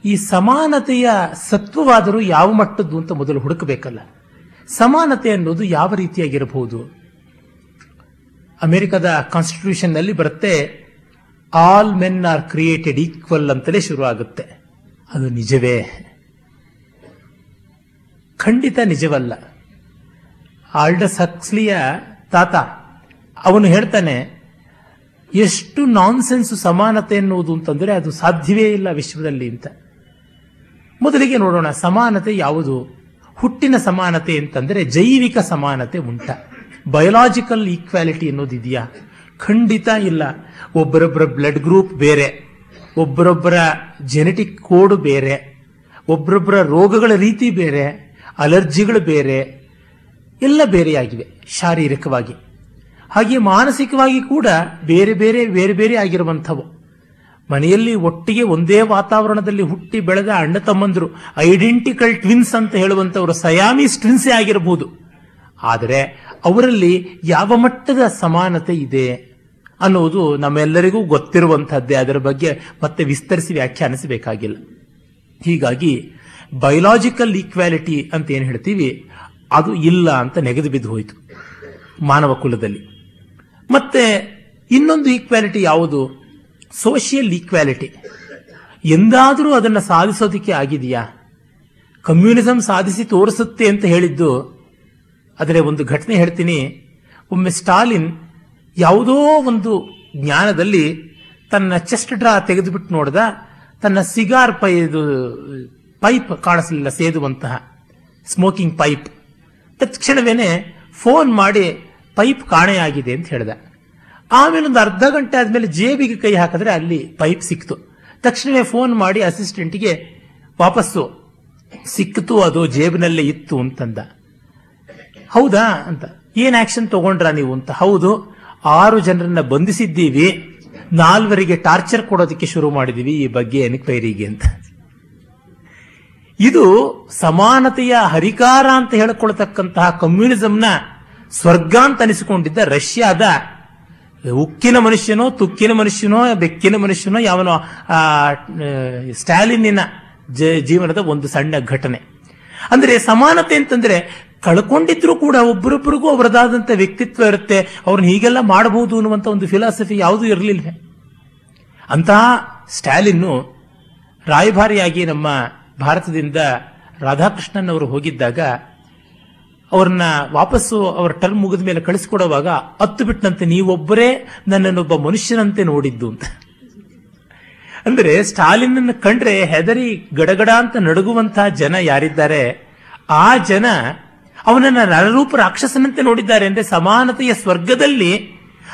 ಈ ಸಮಾನತೆಯ ಸತ್ವವಾದರೂ ಯಾವ ಮಟ್ಟದ್ದು ಅಂತ ಮೊದಲು ಹುಡುಕಬೇಕಲ್ಲ. ಸಮಾನತೆ ಅನ್ನೋದು ಯಾವ ರೀತಿಯಾಗಿರಬಹುದು? ಅಮೆರಿಕದ ಕಾನ್ಸ್ಟಿಟ್ಯೂಷನ್ನಲ್ಲಿ ಬರುತ್ತೆ, all men are created equal ಅಂತಲೇ ಶುರು ಆಗುತ್ತೆ ಅದು ನಿಜವೇ? ಖಂಡಿತ ನಿಜವಲ್ಲ. ಆಲ್ಡಸ್ ಹಕ್ಸ್ಲಿಯ ತಾತ, ಅವನು ಹೇಳ್ತಾನೆ ಎಷ್ಟು ನಾನ್ಸೆನ್ಸ್ ಸಮಾನತೆ ಎನ್ನುವುದು ಅಂತಂದ್ರೆ ಅದು ಸಾಧ್ಯವೇ ಇಲ್ಲ ವಿಶ್ವದಲ್ಲಿ ಅಂತ. ಮೊದಲಿಗೆ ನೋಡೋಣ, ಸಮಾನತೆ ಯಾವುದು? ಹುಟ್ಟಿನ ಸಮಾನತೆ ಅಂತಂದ್ರೆ ಜೈವಿಕ ಸಮಾನತೆ ಉಂಟ. ಬಯೋಲಾಜಿಕಲ್ ಈಕ್ವಾಲಿಟಿ ಅನ್ನೋದು ಇದೆಯಾ? ಖಂಡಿತ ಇಲ್ಲ. ಒಬ್ಬರೊಬ್ಬರ ಬ್ಲಡ್ ಗ್ರೂಪ್ ಬೇರೆ, ಒಬ್ಬರೊಬ್ಬರ ಜೆನೆಟಿಕ್ ಕೋಡ್ ಬೇರೆ, ಒಬ್ಬರೊಬ್ಬರ ರೋಗಗಳ ರೀತಿ ಬೇರೆ, ಅಲರ್ಜಿಗಳು ಬೇರೆ, ಎಲ್ಲ ಬೇರೆಯಾಗಿವೆ ಶಾರೀರಿಕವಾಗಿ. ಹಾಗೆ ಮಾನಸಿಕವಾಗಿ ಕೂಡ ಬೇರೆ ಬೇರೆ ಬೇರೆ ಬೇರೆ ಆಗಿರುವಂಥವು. ಮನೆಯಲ್ಲಿ ಒಟ್ಟಿಗೆ ಒಂದೇ ವಾತಾವರಣದಲ್ಲಿ ಹುಟ್ಟಿ ಬೆಳೆದ ಅಣ್ಣ ತಮ್ಮಂದರು ಐಡೆಂಟಿಕಲ್ ಟ್ವಿನ್ಸ್ ಅಂತ ಹೇಳುವಂಥವರು ಸಯಾಮಿ ಟ್ವಿನ್ಸೇ ಆಗಿರಬಹುದು ಆದರೆ ಅವರಲ್ಲಿ ಯಾವ ಮಟ್ಟದ ಸಮಾನತೆ ಇದೆ ಅನ್ನುವುದು ನಮ್ಮೆಲ್ಲರಿಗೂ ಗೊತ್ತಿರುವಂಥದ್ದೇ. ಅದರ ಬಗ್ಗೆ ಮತ್ತೆ ವಿಸ್ತರಿಸಿ ವ್ಯಾಖ್ಯಾನಿಸಬೇಕಾಗಿಲ್ಲ. ಹೀಗಾಗಿ ಬಯಲಾಜಿಕಲ್ ಈಕ್ವಾಲಿಟಿ ಅಂತ ಏನು ಹೇಳ್ತೀವಿ? ಅದು ಇಲ್ಲ ಅಂತ ನೆಗೆದು ಬಿದ್ದು ಹೋಯಿತು ಮಾನವ ಕುಲದಲ್ಲಿ. ಮತ್ತೆ ಇನ್ನೊಂದು ಈಕ್ವಾಲಿಟಿ ಯಾವುದು? ಸೋಷಿಯಲ್ ಈಕ್ವಾಲಿಟಿ ಎಂದಾದರೂ ಅದನ್ನು ಸಾಧಿಸೋದಕ್ಕೆ ಆಗಿದೆಯಾ? ಕಮ್ಯುನಿಸಂ ಸಾಧಿಸಿ ತೋರಿಸುತ್ತೆ ಅಂತ ಹೇಳಿದ್ದು ಆದರೆ ಒಂದು ಘಟನೆ ಹೇಳ್ತೀನಿ. ಒಮ್ಮೆ ಸ್ಟಾಲಿನ್ ಯಾವುದೋ ಒಂದು ಜ್ಞಾನದಲ್ಲಿ ತನ್ನ ಚೆಸ್ಟ್ ಡ್ರಾ ತೆಗೆದುಬಿಟ್ಟು ನೋಡ್ದ, ತನ್ನ ಸಿಗಾರ್ ಪೈದು ಪೈಪ್ ಕಾಣಿಸಲಿಲ್ಲ ಸೇದುವಂತಹ ಸ್ಮೋಕಿಂಗ್ ಪೈಪ್ ತಕ್ಷಣವೇನೆ ಫೋನ್ ಮಾಡಿ ಪೈಪ್ ಕಾಣೆಯಾಗಿದೆ ಅಂತ ಹೇಳಿದೆ. ಆಮೇಲೆ ಒಂದು ಅರ್ಧ ಗಂಟೆ ಆದಮೇಲೆ ಜೇಬಿಗೆ ಕೈ ಹಾಕಿದ್ರೆ ಅಲ್ಲಿ ಪೈಪ್ ಸಿಕ್ತು. ತಕ್ಷಣವೇ ಫೋನ್ ಮಾಡಿ ಅಸಿಸ್ಟೆಂಟ್ಗೆ ವಾಪಸ್ಸು. ಸಿಕ್ತು ಅದು, ಜೇಬಿನಲ್ಲೇ ಇತ್ತು ಅಂತಂದ. ಹೌದಾ ಅಂತ. ಏನ್ ಆಕ್ಷನ್ ತಗೊಂಡ್ರ ನೀವು ಅಂತ. ಹೌದು, ಆರು ಜನರನ್ನ ಬಂಧಿಸಿದ್ದೀವಿ. ನಾಲ್ವರಿಗೆ ಟಾರ್ಚರ್ ಕೊಡೋದಕ್ಕೆ ಶುರು ಮಾಡಿದೀವಿ ಈ ಬಗ್ಗೆ ಎನ್ಕ್ವೈರಿಗೆ ಅಂತ. ಇದು ಸಮಾನತೆಯ ಹರಿಕಾರ ಅಂತ ಹೇಳಿಕೊಳ್ತಕ್ಕಂತಹ ಕಮ್ಯುನಿಸಂನ ಸ್ವರ್ಗ ಅಂತ ಅನಿಸಿಕೊಂಡಿದ್ದ ರಷ್ಯಾದ ಉಕ್ಕಿನ ಮನುಷ್ಯನೋ ತುಕ್ಕಿನ ಮನುಷ್ಯನೋ ಬೆಕ್ಕಿನ ಮನುಷ್ಯನೋ ಯಾವನೋ ಆ, ಸ್ಟಾಲಿನಿನ ಜೀವನದ ಒಂದು ಸಣ್ಣ ಘಟನೆ. ಅಂದ್ರೆ ಸಮಾನತೆ ಅಂತಂದ್ರೆ ಕಳ್ಕೊಂಡಿದ್ರು ಕೂಡ ಒಬ್ಬರೊಬ್ಬರಿಗೂ ಅವರದಾದಂತ ವ್ಯಕ್ತಿತ್ವ ಇರುತ್ತೆ ಅವ್ರನ್ನ ಹೀಗೆಲ್ಲ ಮಾಡಬಹುದು ಅನ್ನುವಂತ ಒಂದು ಫಿಲಾಸಫಿ ಯಾವುದೂ ಇರಲಿಲ್ಲ. ಅಂತಹ ಸ್ಟಾಲಿನ್ನು ರಾಯಭಾರಿಯಾಗಿ ನಮ್ಮ ಭಾರತದಿಂದ ರಾಧಾಕೃಷ್ಣನ್ ಅವರು ಹೋಗಿದ್ದಾಗ ಅವ್ರನ್ನ ವಾಪಸ್ಸು ಅವರ ಟರ್ಮ್ ಮುಗಿದ ಮೇಲೆ ಕಳಿಸ್ಕೊಡುವಾಗ ಹತ್ತು ಬಿಟ್ಟನಂತೆ ನೀವೊಬ್ಬರೇ ನನ್ನನ್ನೊಬ್ಬ ಮನುಷ್ಯನಂತೆ ನೋಡಿದ್ದು ಅಂತ. ಅಂದ್ರೆ ಸ್ಟಾಲಿನ್ ಕಂಡ್ರೆ ಹೆದರಿ ಗಡಗಡ ಅಂತ ನಡುಗುವಂತಹ ಜನ ಯಾರಿದ್ದಾರೆ, ಆ ಜನ ಅವನನ್ನ ನರರೂಪ ರಾಕ್ಷಸನಂತೆ ನೋಡಿದ್ದಾರೆ ಅಂದ್ರೆ ಸಮಾನತೆಯ ಸ್ವರ್ಗದಲ್ಲಿ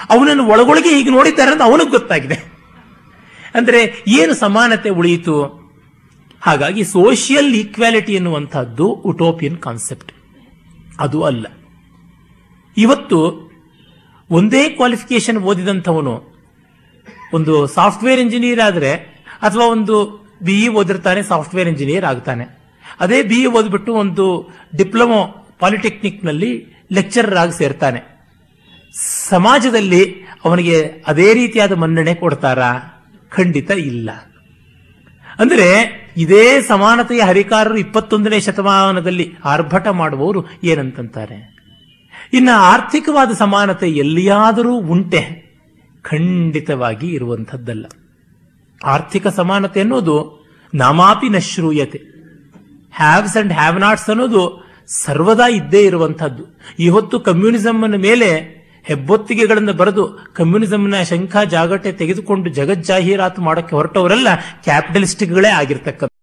ಅವನನ್ನು ಒಳಗೊಳಗೆ ಹೀಗೆ ನೋಡಿದ್ದಾರೆ ಅಂತ ಅವನಿಗೆ ಗೊತ್ತಾಗಿದೆ. ಅಂದ್ರೆ ಏನು ಸಮಾನತೆ ಉಳಿಯಿತು? ಹಾಗಾಗಿ ಸೋಷಿಯಲ್ ಈಕ್ವಾಲಿಟಿ ಎನ್ನುವಂತಹದ್ದು ಉಟೋಪಿಯನ್ ಕಾನ್ಸೆಪ್ಟ್ ಅದು ಅಲ್ಲ. ಇವತ್ತು ಒಂದೇ ಕ್ವಾಲಿಫಿಕೇಶನ್ ಓದಿದಂಥವನು ಒಂದು ಸಾಫ್ಟ್ವೇರ್ ಇಂಜಿನಿಯರ್ ಆದರೆ ಅಥವಾ ಒಂದು ಬಿಇ ಓದಿರ್ತಾನೆ ಸಾಫ್ಟ್ವೇರ್ ಇಂಜಿನಿಯರ್ ಆಗ್ತಾನೆ. ಅದೇ ಬಿಇ ಓದ್ಬಿಟ್ಟು ಒಂದು ಡಿಪ್ಲೊಮೊ ಪಾಲಿಟೆಕ್ನಿಕ್ನಲ್ಲಿ ಲೆಕ್ಚರರ್ ಆಗಿ ಸೇರ್ತಾನೆ. ಸಮಾಜದಲ್ಲಿ ಅವನಿಗೆ ಅದೇ ರೀತಿಯಾದ ಮನ್ನಣೆ ಕೊಡ್ತಾರಾ? ಖಂಡಿತ ಇಲ್ಲ. ಅಂದ್ರೆ ಇದೇ ಸಮಾನತೆಯ ಹರಿಕಾರರು ಇಪ್ಪತ್ತೊಂದನೇ ಶತಮಾನದಲ್ಲಿ ಆರ್ಭಟ ಮಾಡುವವರು ಏನಂತಂತಾರೆ? ಇನ್ನು ಆರ್ಥಿಕವಾದ ಸಮಾನತೆ ಎಲ್ಲಿಯಾದರೂ ಉಂಟೆ, ಖಂಡಿತವಾಗಿ ಇರುವಂಥದ್ದಲ್ಲ. ಆರ್ಥಿಕ ಸಮಾನತೆ ಅನ್ನೋದು ನಾಮಾಪಿ ನಶ್ರೂಯತೆ. ಹ್ಯಾವ್ಸ್ ಅಂಡ್ ಹ್ಯಾವ್ ನಾಟ್ಸ್ ಅನ್ನೋದು ಸರ್ವದಾ ಇದ್ದೇ ಇರುವಂಥದ್ದು. ಇವತ್ತು ಕಮ್ಯುನಿಸಂನ ಮೇಲೆ ಹೆಬ್ಬೊತ್ತಿಗೆಗಳನ್ನು ಬರೆದು ಕಮ್ಯುನಿಸಂನ ಶಂಖ ಜಾಗಟೆ ತೆಗೆದುಕೊಂಡು ಜಗಜ್ಜಾಹೀರಾತು ಮಾಡೋಕ್ಕೆ ಹೊರಟವರೆಲ್ಲ ಕ್ಯಾಪಿಟಲಿಸ್ಟ್ಗಳೇ ಆಗಿರ್ತಕ್ಕಂಥ